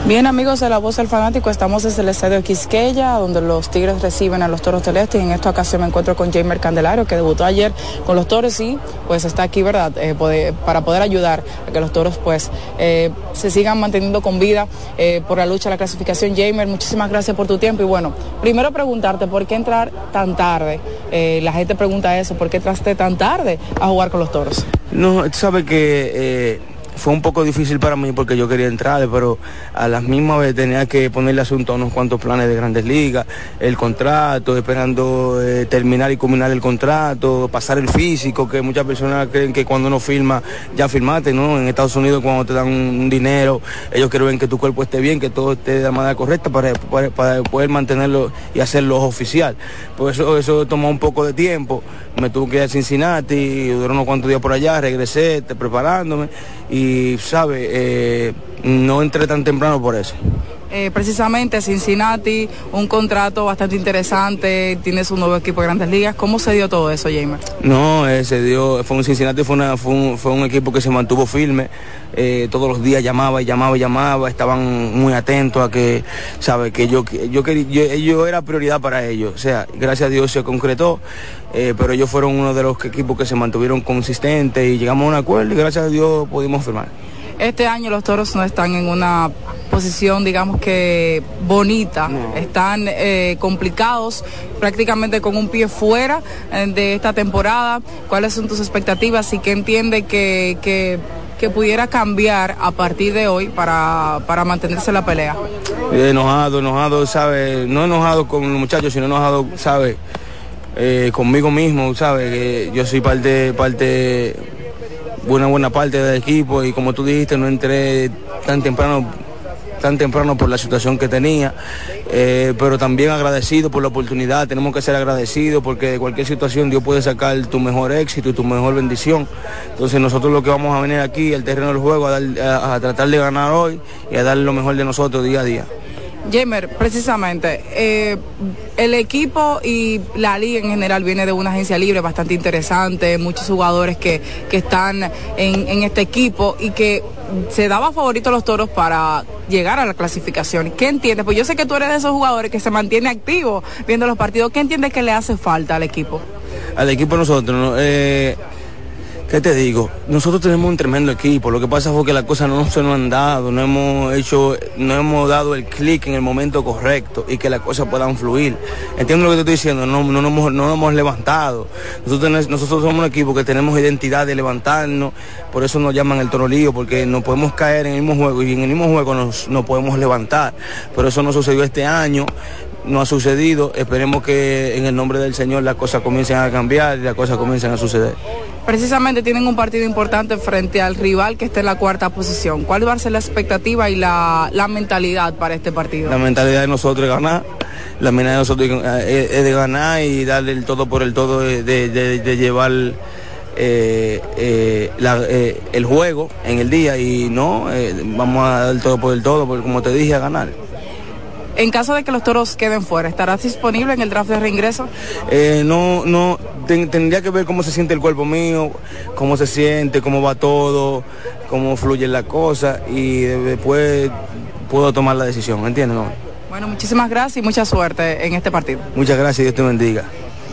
Bien amigos de La Voz del Fanático, estamos desde el estadio Quisqueya, donde los Tigres reciben a los Toros Celestes en esta ocasión me encuentro con Jamer Candelario, que debutó ayer con los Toros y pues está aquí, ¿verdad?, eh, para poder ayudar a que los Toros pues eh, se sigan manteniendo con vida eh, por la lucha la clasificación. Jamer, muchísimas gracias por tu tiempo y bueno, primero preguntarte por qué entrar tan tarde. la gente pregunta eso, ¿por qué entraste tan tarde a jugar con los Toros? No, tú sabes que fue un poco difícil para mí porque yo quería entrar, pero a las mismas veces tenía que ponerle asunto a unos cuantos planes de grandes ligas, el contrato, esperando eh, terminar y culminar el contrato, pasar el físico, que muchas personas creen que cuando uno firma, ya firmaste, ¿no? En Estados Unidos cuando te dan un dinero, ellos quieren que tu cuerpo esté bien, que todo esté de la manera correcta para, para, poder mantenerlo y hacerlo oficial. Por eso eso tomó un poco de tiempo, me tuve que ir a Cincinnati, duró unos cuantos días por allá, regresé preparándome y, ¿sabe? Eh, no entré tan temprano por eso. Eh, precisamente Cincinnati, un contrato bastante interesante, tienes un nuevo equipo de grandes ligas. ¿Cómo se dio todo eso, Jamer? No, eh, se dio, fue un Cincinnati, fue, una, fue, un, equipo que se mantuvo firme, todos los días llamaba y llamaba y llamaba, estaban muy atentos a que, sabe, que yo, yo, yo, yo era prioridad para ellos. O sea, gracias a Dios se concretó. Eh, pero ellos fueron uno de los equipos que se mantuvieron consistentes y llegamos a un acuerdo y gracias a Dios pudimos firmar. Este año los toros no están en una posición, digamos que bonita, están eh, complicados, prácticamente con un pie fuera eh, de esta temporada. ¿Cuáles son tus expectativas y qué entiende que, que, pudiera cambiar a partir de hoy para, para mantenerse la pelea? enojado, enojado, ¿sabe? No enojado con los muchachos, sino enojado, ¿sabe? Eh, conmigo mismo, ¿sabes? Que yo soy parte, parte buena buena parte del equipo y como tú dijiste no entré tan temprano tan temprano por la situación que tenía, eh, pero también agradecido por la oportunidad, tenemos que ser agradecidos porque de cualquier situación Dios puede sacar tu mejor éxito y tu mejor bendición. Entonces nosotros lo que vamos a venir aquí, al terreno del juego, a, dar- a- a tratar de ganar hoy y a dar lo mejor de nosotros día a día. Jamer, precisamente, eh, el equipo y la liga en general viene de una agencia libre bastante interesante, muchos jugadores que, que están en, en este equipo y que se daba favorito a los toros para llegar a la clasificación. ¿Qué entiendes? Pues yo sé que tú eres de esos jugadores que se mantiene activo viendo los partidos. ¿Qué entiendes que le hace falta al equipo? al equipo nosotros, ¿no? Eh, ¿qué te digo? Nosotros tenemos un tremendo equipo, lo que pasa fue que las cosas no se nos han dado, no hemos hecho, no hemos dado el clic en el momento correcto y que las cosas puedan fluir. Entiendo lo que te estoy diciendo, no, no, nos hemos, no nos hemos levantado. Nosotros, somos un equipo que tenemos identidad de levantarnos, por eso nos llaman el torolío, porque nos podemos caer en el mismo juego y en el mismo juego nos, nos podemos levantar. Pero eso no sucedió este año no ha sucedido. Esperemos que en el nombre del Señor las cosas comiencen a cambiar y las cosas comiencen a suceder. Precisamente tienen un partido importante frente al rival que está en la cuarta posición. ¿Cuál va a ser la expectativa y la, la mentalidad para este partido? La mentalidad de nosotros es ganar. La mentalidad de nosotros es es de ganar y darle el todo por el todo, de, de- de- de llevar eh, eh, la- eh, el juego en el día y no, vamos a dar el todo por el todo, porque como te dije, a ganar. En caso de que los toros queden fuera, ¿estarás disponible en el draft de reingreso? Eh, no, no, ten- tendría que ver cómo se siente el cuerpo mío, cómo se siente, cómo va todo, cómo fluye la cosa y después puedo tomar la decisión, ¿me entiendes? No? Bueno, muchísimas gracias y mucha suerte en este partido. Muchas gracias, Dios te bendiga.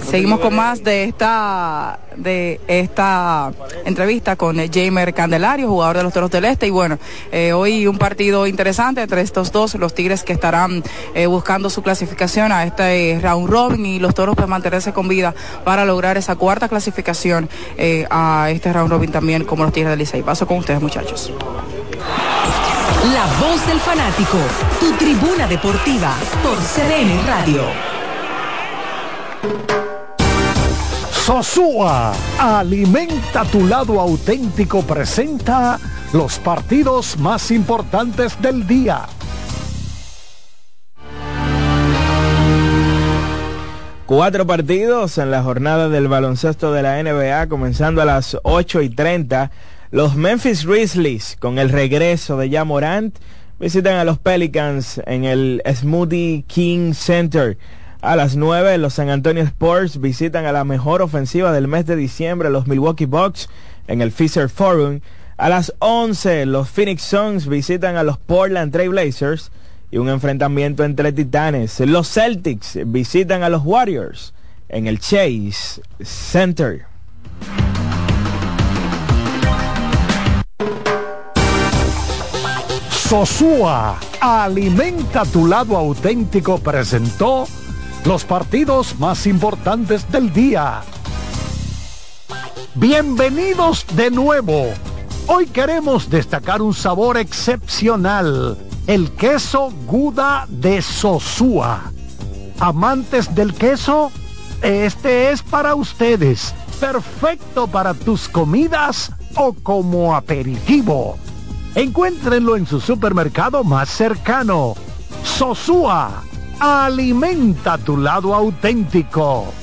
Seguimos con más de esta de esta entrevista con eh, Jamer Candelario, jugador de los Toros del Este. Y bueno, eh, hoy un partido interesante entre estos dos, los Tigres que estarán eh, buscando su clasificación a este round robin y los Toros pues mantenerse con vida para lograr esa cuarta clasificación eh, a este round robin también como los Tigres del Licey. Paso con ustedes muchachos. La voz del fanático, tu tribuna deportiva por CDN Radio. Sosúa, alimenta tu lado auténtico, presenta los partidos más importantes del día. Cuatro partidos en la jornada del baloncesto de la NBA, comenzando a las 8 y 30. Los Memphis Grizzlies, con el regreso de Ja Morant, visitan a los Pelicans en el Smoothie King Center. A las 9, los San Antonio Spurs visitan a la mejor ofensiva del mes de diciembre, los Milwaukee Bucks, en el Fisher Forum. A las 11, los Phoenix Suns visitan a los Portland Trail Blazers y un enfrentamiento entre titanes. Los Celtics visitan a los Warriors en el Chase Center. Sosúa, alimenta tu lado auténtico, presentó los partidos más importantes del día. Bienvenidos de nuevo. Hoy queremos destacar un sabor excepcional, el queso Guda de Sosúa. Amantes del queso, este es para ustedes, perfecto para tus comidas o como aperitivo. Encuéntrenlo en su supermercado más cercano. Sosúa, alimenta tu lado auténtico.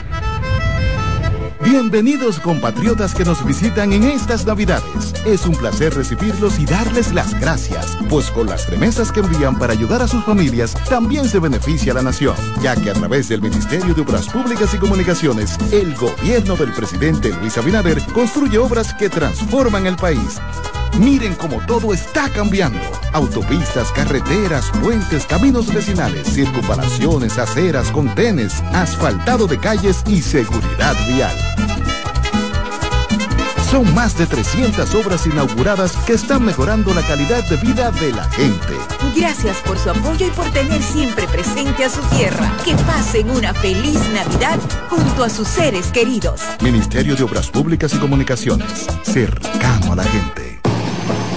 Bienvenidos compatriotas que nos visitan en estas Navidades. Es un placer recibirlos y darles las gracias, pues con las remesas que envían para ayudar a sus familias también se beneficia la nación, ya que a través del Ministerio de Obras Públicas y Comunicaciones, el gobierno del presidente Luis Abinader construye obras que transforman el país. Miren cómo todo está cambiando. Autopistas, carreteras, puentes, caminos vecinales, circunvalaciones, aceras, contenes, asfaltado de calles y seguridad vial. Son más de 300 obras inauguradas que están mejorando la calidad de vida de la gente. Gracias por su apoyo y por tener siempre presente a su tierra. Que pasen una feliz Navidad junto a sus seres queridos. Ministerio de Obras Públicas y Comunicaciones. Cercano a la gente.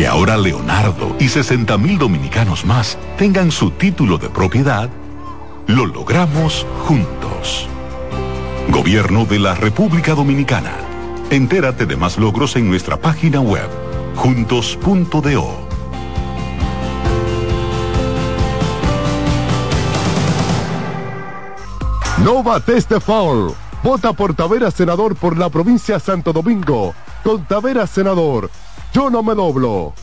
Que ahora Leonardo y 60 mil dominicanos más tengan su título de propiedad, lo logramos juntos. Gobierno de la República Dominicana. Entérate de más logros en nuestra página web, juntos.do. No bates. Vota por Tavera Senador por la provincia de Santo Domingo. Con Tavera Senador. Yo no me doblo.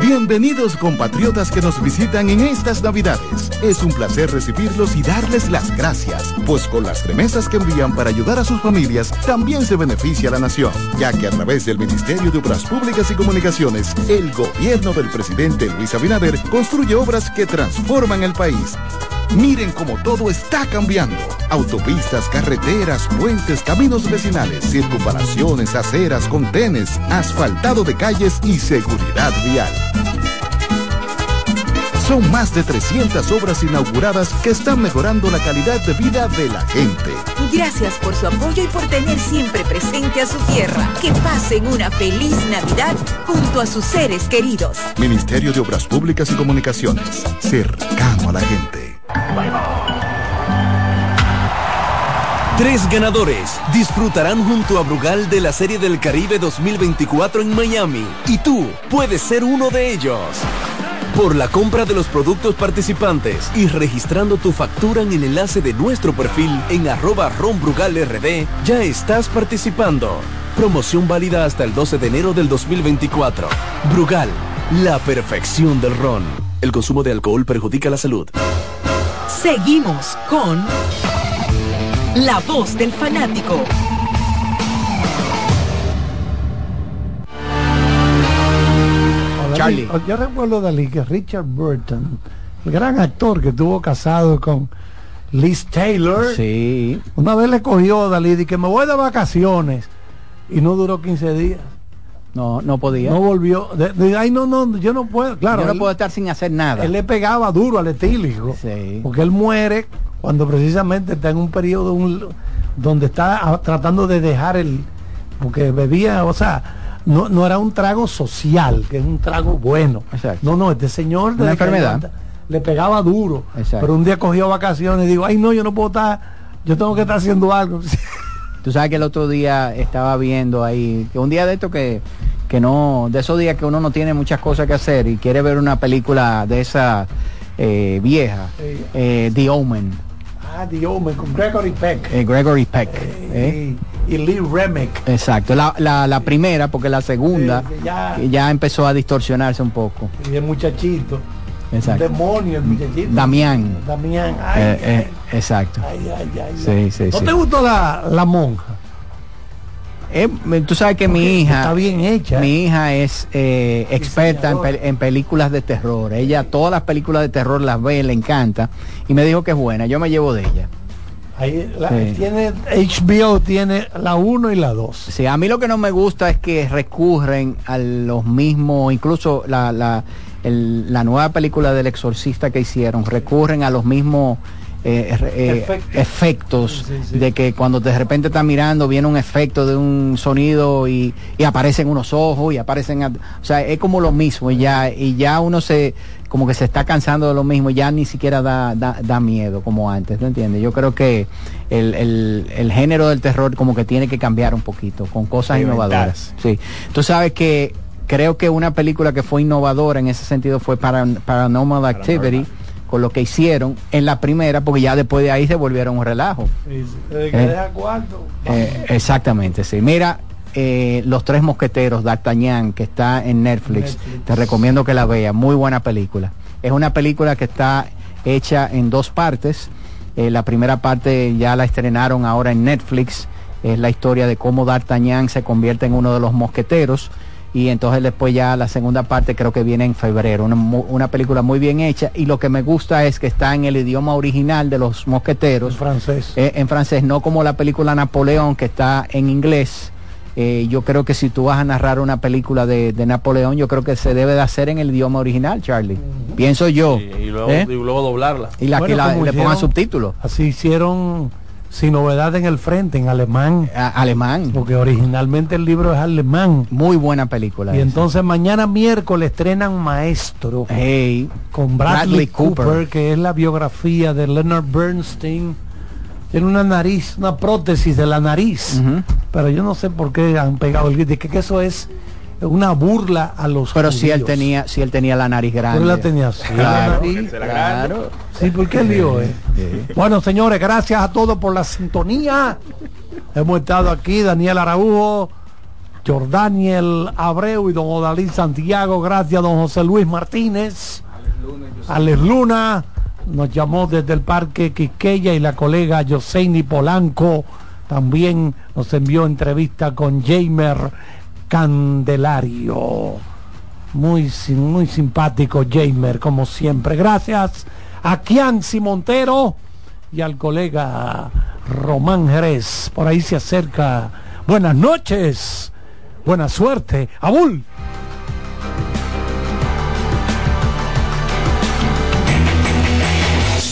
Bienvenidos compatriotas que nos visitan en estas Navidades. Es un placer recibirlos y darles las gracias, pues con las remesas que envían para ayudar a sus familias también se beneficia la nación, ya que a través del Ministerio de Obras Públicas y Comunicaciones, el gobierno del presidente Luis Abinader construye obras que transforman el país. Miren cómo todo está cambiando. Autopistas, carreteras, puentes, caminos vecinales, circunvalaciones, aceras, contenes, asfaltado de calles y seguridad vial. Son más de 300 obras inauguradas que están mejorando la calidad de vida de la gente. Gracias por su apoyo y por tener siempre presente a su tierra. Que pasen una feliz Navidad junto a sus seres queridos. Ministerio de Obras Públicas y Comunicaciones. Cercano a la gente. Tres ganadores disfrutarán junto a Brugal de la Serie del Caribe 2024 en Miami y tú puedes ser uno de ellos. Por la compra de los productos participantes y registrando tu factura en el enlace de nuestro perfil en arroba ronbrugalrd, ya estás participando. Promoción válida hasta el 12 de enero del 2024. Brugal, la perfección del ron. El consumo de alcohol perjudica la salud. Seguimos con La Voz del Fanático. Charlie. Yo recuerdo Dalí que Richard Burton, el gran actor que estuvo casado con Liz Taylor, sí. una vez le cogió a Dalí y que me voy de vacaciones y no duró 15 días. No, no podía. No volvió. De, de, ay, no, no, yo no puedo. Claro, yo no él, puedo estar sin hacer nada. Él le pegaba duro al etílico. Sí. Porque él muere cuando precisamente está en un periodo un, donde está tratando de dejar el. Porque bebía, o sea, no, no era un trago social, que es un trago bueno. Exacto. No, no, este señor Una enfermedad. Le, le pegaba duro. Exacto. Pero un día cogió vacaciones y digo, ay no, yo no puedo estar, yo tengo que estar haciendo algo. Tú sabes que el otro día estaba viendo ahí, que un día de esto que, que no, de esos días que uno no tiene muchas cosas que hacer y quiere ver una película de esa eh, vieja, eh, The Omen, ah, Dios, me con Gregory Peck. eh, Gregory Peck. Y, Lee Remick. Exacto, la, la, la primera, porque la segunda ya- ya empezó a distorsionarse un poco. Y el muchachito. Exacto. Un demonio, el muchachito. Damián. Damián. Ay, Eh, eh, exacto. ay, ay, ay, Sí, ay. sí, ¿No sí. te gustó la, la monja? Eh, tú sabes que mi hija está bien hecha. mi hija es eh, experta en, pel- en películas de terror ella todas las películas de terror las ve le encanta y me dijo que es buena yo me llevo de ella Ahí la- Sí. tiene HBO tiene la 1 y la 2. sí a mí lo que no me gusta es que recurren a los mismos incluso la, la, el- la nueva película del exorcista que hicieron recurren a los mismos eh, eh, efectos. de que cuando de repente está mirando viene un efecto de un sonido y, y aparecen unos ojos y aparecen o sea es como lo mismo y ya y ya uno se como que se está cansando de lo mismo ya ni siquiera da, da, da miedo como antes ¿no entiendes? yo creo que el, el, el, género del terror como que tiene que cambiar un poquito con cosas innovadoras sí. Tú sabes que creo que una película que fue innovadora en ese sentido fue para Paranormal Activity con lo que hicieron en la primera, porque ya después de ahí se volvieron un relajo. Sí, eh, deja eh, exactamente, sí. Mira, eh, Los Tres Mosqueteros, D'Artagnan, que está en Netflix. te recomiendo que la veas, muy buena película. Es una película que está hecha en dos partes. la primera parte ya la estrenaron ahora en Netflix. Es la historia de cómo D'Artagnan se convierte en uno de los mosqueteros y entonces después ya la segunda parte creo que viene en febrero, una, película muy bien hecha y lo que me gusta es que está en el idioma original de los mosqueteros. En francés. Eh, en francés, no como la película Napoleón que está en inglés. Eh, yo creo que si tú vas a narrar una película de, Napoleón, yo creo que se debe de hacer en el idioma original, Charlie. Pienso yo. y, luego, ¿Eh? y, luego, doblarla. Y la que le pongan subtítulos. Así hicieron sin novedad en el frente, en alemán. alemán. Porque originalmente el libro es alemán. Muy buena película. Y entonces mañana miércoles estrenan Maestro. Hey, con Bradley, Cooper, que es la biografía de Leonard Bernstein. Tiene una nariz, una prótesis de la nariz. Pero yo no sé por qué han pegado el grito. Que, que eso es una burla a los pero si él tenía si él tenía la nariz grande. la tenía así. Claro, claro. sí ¿por qué lío eh? bueno señores gracias a todos por la sintonía. Hemos estado aquí Daniel Araújo Jordaniel Abreu y don Odalí Santiago. Gracias don José Luis Martínez. Alex Luna. Nos llamó desde el parque Quiqueya y la colega Joseini Polanco también nos envió entrevista con Jamer Candelario. Muy, muy simpático Jamer, como siempre. Gracias a Kianci Montero y al colega Román Jerez. Por ahí se acerca. Buenas noches. Buena suerte. Abul.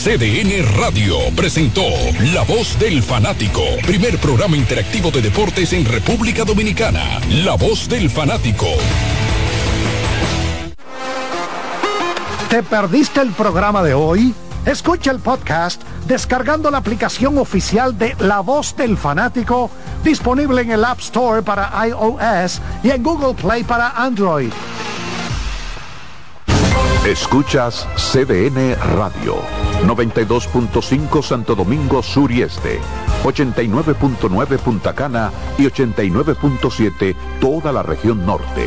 CDN Radio presentó La Voz del Fanático, primer programa interactivo de deportes en República Dominicana. La Voz del Fanático. ¿Te perdiste el programa de hoy? Escucha el podcast descargando la aplicación oficial de La Voz del Fanático, disponible en el App Store para iOS y en Google Play para Android. Escuchas CDN Radio. 92.5 Santo Domingo Sur y Este, 89.9 Punta Cana y 89.7 toda la región norte.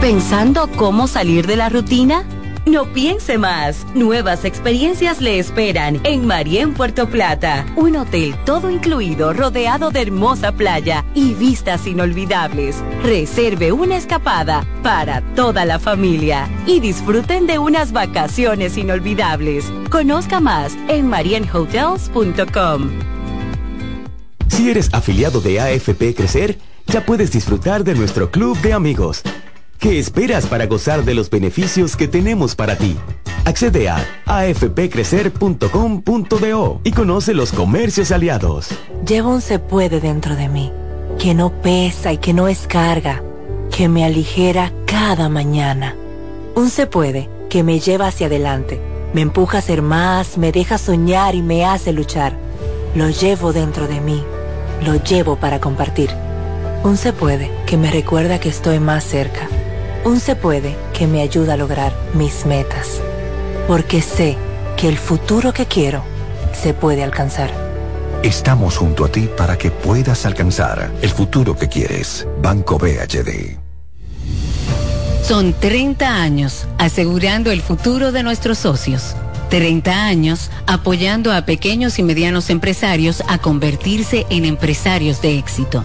¿Pensando cómo salir de la rutina? No piense más. Nuevas experiencias le esperan en Marien Puerto Plata. Un hotel todo incluido rodeado de hermosa playa y vistas inolvidables. Reserve una escapada para toda la familia y disfruten de unas vacaciones inolvidables. Conozca más en marienhotels.com. Si eres afiliado de AFP Crecer, ya puedes disfrutar de nuestro club de amigos ¿Qué esperas para gozar de los beneficios que tenemos para ti? Accede a afpcrecer.com.do y conoce los comercios aliados. Llevo un se puede dentro de mí, que no pesa y que no es carga, que me aligera cada mañana. Un se puede que me lleva hacia adelante, me empuja a ser más, me deja soñar y me hace luchar. Lo llevo dentro de mí, lo llevo para compartir. Un se puede que me recuerda que estoy más cerca un se puede que me ayuda a lograr mis metas, porque sé que el futuro que quiero se puede alcanzar. Estamos junto a ti para que puedas alcanzar el futuro que quieres. Banco BHD. Son 30 años asegurando el futuro de nuestros socios. 30 años apoyando a pequeños y medianos empresarios a convertirse en empresarios de éxito.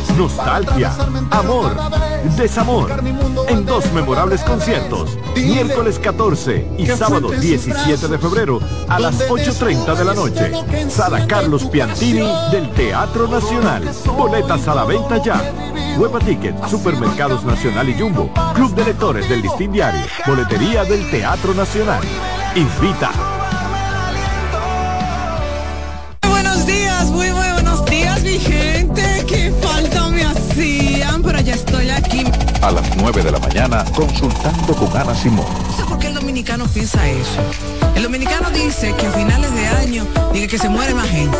nostalgia, amor, desamor, en dos memorables conciertos, miércoles 14 y sábado 17 de febrero a las 8.30 de la noche. Sala Carlos Piantini del Teatro Nacional. Boletas a la venta ya. Hueva Ticket, Supermercados Nacional y Jumbo, Club de Lectores del Listín Diario, Boletería del Teatro Nacional. Invita. Estoy aquí. A las 9 de la mañana, consultando con Ana Simón. No sé por qué el dominicano piensa eso. El dominicano dice que a finales de año dice que se muere más gente.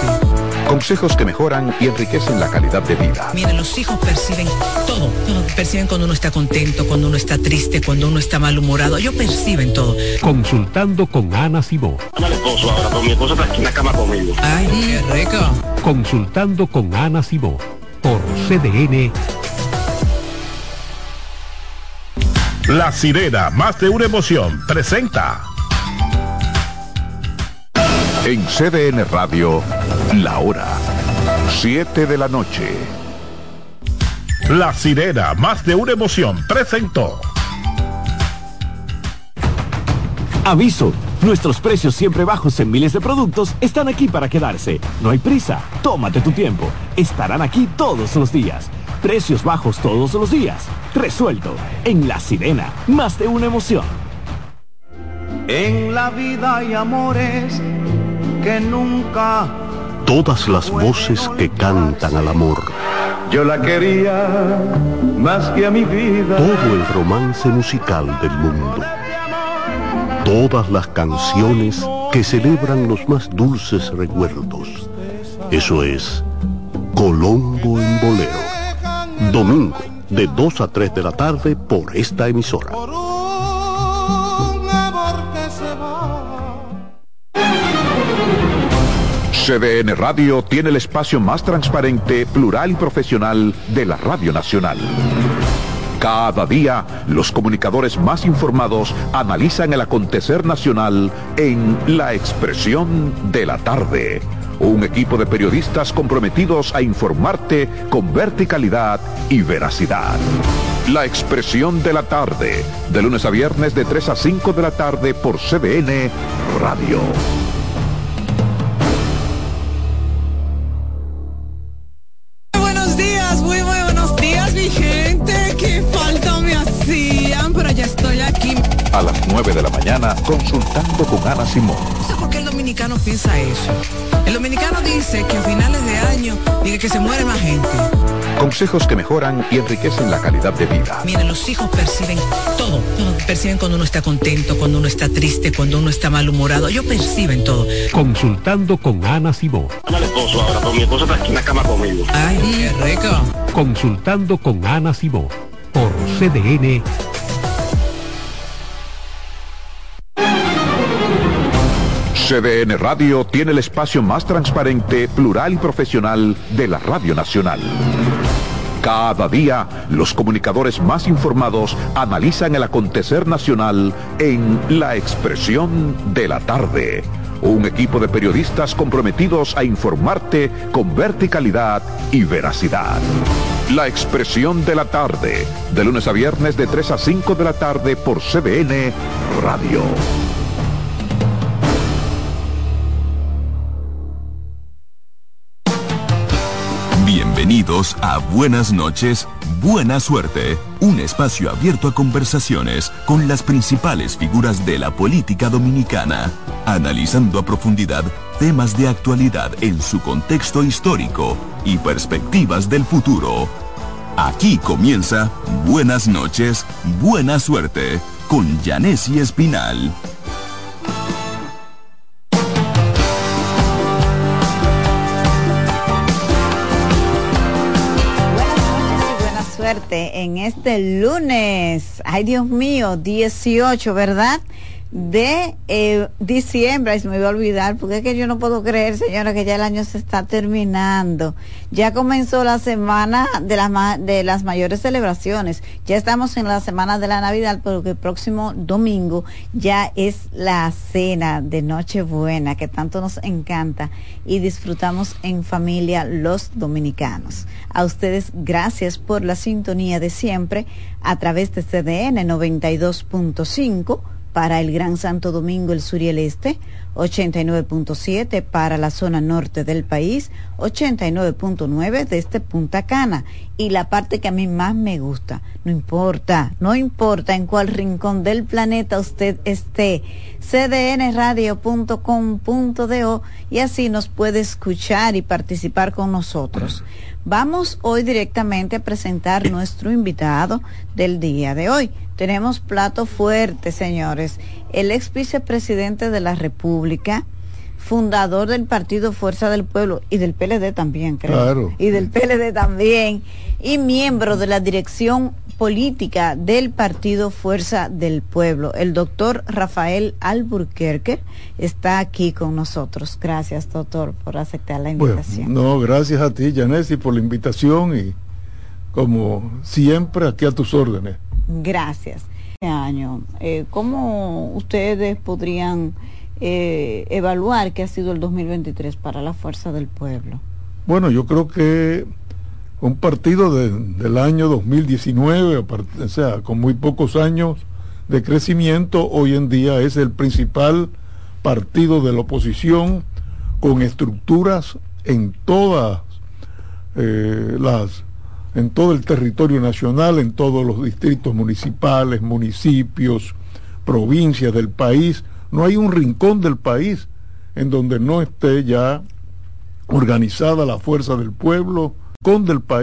Consejos que mejoran y enriquecen la calidad de vida. Miren, los hijos perciben todo, todo. Perciben cuando uno está contento, cuando uno está triste, cuando uno está malhumorado. Ellos perciben todo. Consultando con Ana Simón. Dale esposo ahora, con mi esposo está aquí en la cama conmigo. Ay, qué rico. Consultando con Ana Simón por CDN. La sirena, más de una emoción, presenta. En CDN Radio, la hora 7 de la noche. La sirena, más de una emoción, presentó. Aviso, nuestros precios siempre bajos en miles de productos están aquí para quedarse. No hay prisa, tómate tu tiempo. Estarán aquí todos los días. Precios bajos todos los días. Resuelto. En La Sirena, más de una emoción. En la vida hay amores que nunca Todas las voces que cantan al amor. yo la quería más que a mi vida. Todo el romance musical del mundo. Todas las canciones que celebran los más dulces recuerdos. Eso es Colombo en Bolero. Domingo, de 2 a 3 de la tarde por esta emisora. CDN Radio tiene el espacio más transparente, plural y profesional de la Radio Nacional. Cada día, los comunicadores más informados analizan el acontecer nacional en La Expresión de la Tarde. Un equipo de periodistas comprometidos a informarte con verticalidad y veracidad. La Expresión de la Tarde, de lunes a viernes de 3 a 5 de la tarde por CDN Radio. Buenos días, muy buenos días, mi gente. Qué falta me hacían, pero ya estoy aquí. A las 9 de la mañana, consultando con Ana Simón. No sé por qué el dominicano piensa eso. El dominicano dice que a finales de año dice que se muere más gente. Consejos que mejoran y enriquecen la calidad de vida. Miren, los hijos perciben todo, todo. Perciben cuando uno está contento, cuando uno está triste, cuando uno está malhumorado. Ellos perciben todo. Consultando con Ana esposo ahora, con mi esposo está aquí en la cama conmigo. Ay, qué rico. Consultando con Ana Simón por CDN. CDN Radio tiene el espacio más transparente, plural y profesional de la Radio Nacional. Cada día, los comunicadores más informados analizan el acontecer nacional en La Expresión de la Tarde. Un equipo de periodistas comprometidos a informarte con verticalidad y veracidad. La Expresión de la Tarde, de lunes a viernes de 3 a 5 de la tarde por CDN Radio. A Buenas noches, Buena Suerte, un espacio abierto a conversaciones con las principales figuras de la política dominicana, analizando a profundidad temas de actualidad en su contexto histórico y perspectivas del futuro. Aquí comienza Buenas noches, buena suerte con Janessi Espinal. En este lunes. Ay, Dios mío, 18, ¿verdad? De eh, diciembre, se me iba a olvidar, porque es que yo no puedo creer, señora, que ya el año se está terminando. Ya comenzó la semana de las, de las mayores celebraciones. Ya estamos en la semana de la Navidad, porque el próximo domingo ya es la cena de Nochebuena, que tanto nos encanta y disfrutamos en familia los dominicanos. A ustedes, gracias por la sintonía de siempre a través de CDN 92.5 para el Gran Santo Domingo, el sur y el este, 89.7 para la zona norte del país, 89.9 desde Punta Cana. Y la parte que a mí más me gusta, no importa, no importa en cuál rincón del planeta usted esté, cdnradio.com.do y así nos puede escuchar y participar con nosotros. Vamos hoy directamente a presentar nuestro invitado del día de hoy. Tenemos plato fuerte, señores. El ex vicepresidente de la República, fundador del partido Fuerza del Pueblo y del PLD también, creo. Claro. Y del PLD también. Y miembro de la dirección política del partido Fuerza del Pueblo. El doctor Rafael Alburquerque está aquí con nosotros. Gracias, doctor, por aceptar la invitación. no, gracias a ti, Janesi, por la invitación y como siempre aquí a tus órdenes. Gracias. Este año, eh, ¿cómo ustedes podrían eh, evaluar qué ha sido el 2023 para la Fuerza del Pueblo? Bueno, yo creo que un partido del año 2019, o sea, con muy pocos años de crecimiento, hoy en día es el principal partido de la oposición con estructuras en todas eh, las en todo el territorio nacional, en todos los distritos municipales, municipios, provincias del país. No hay un rincón del país en donde no esté ya organizada la fuerza del pueblo, con del país.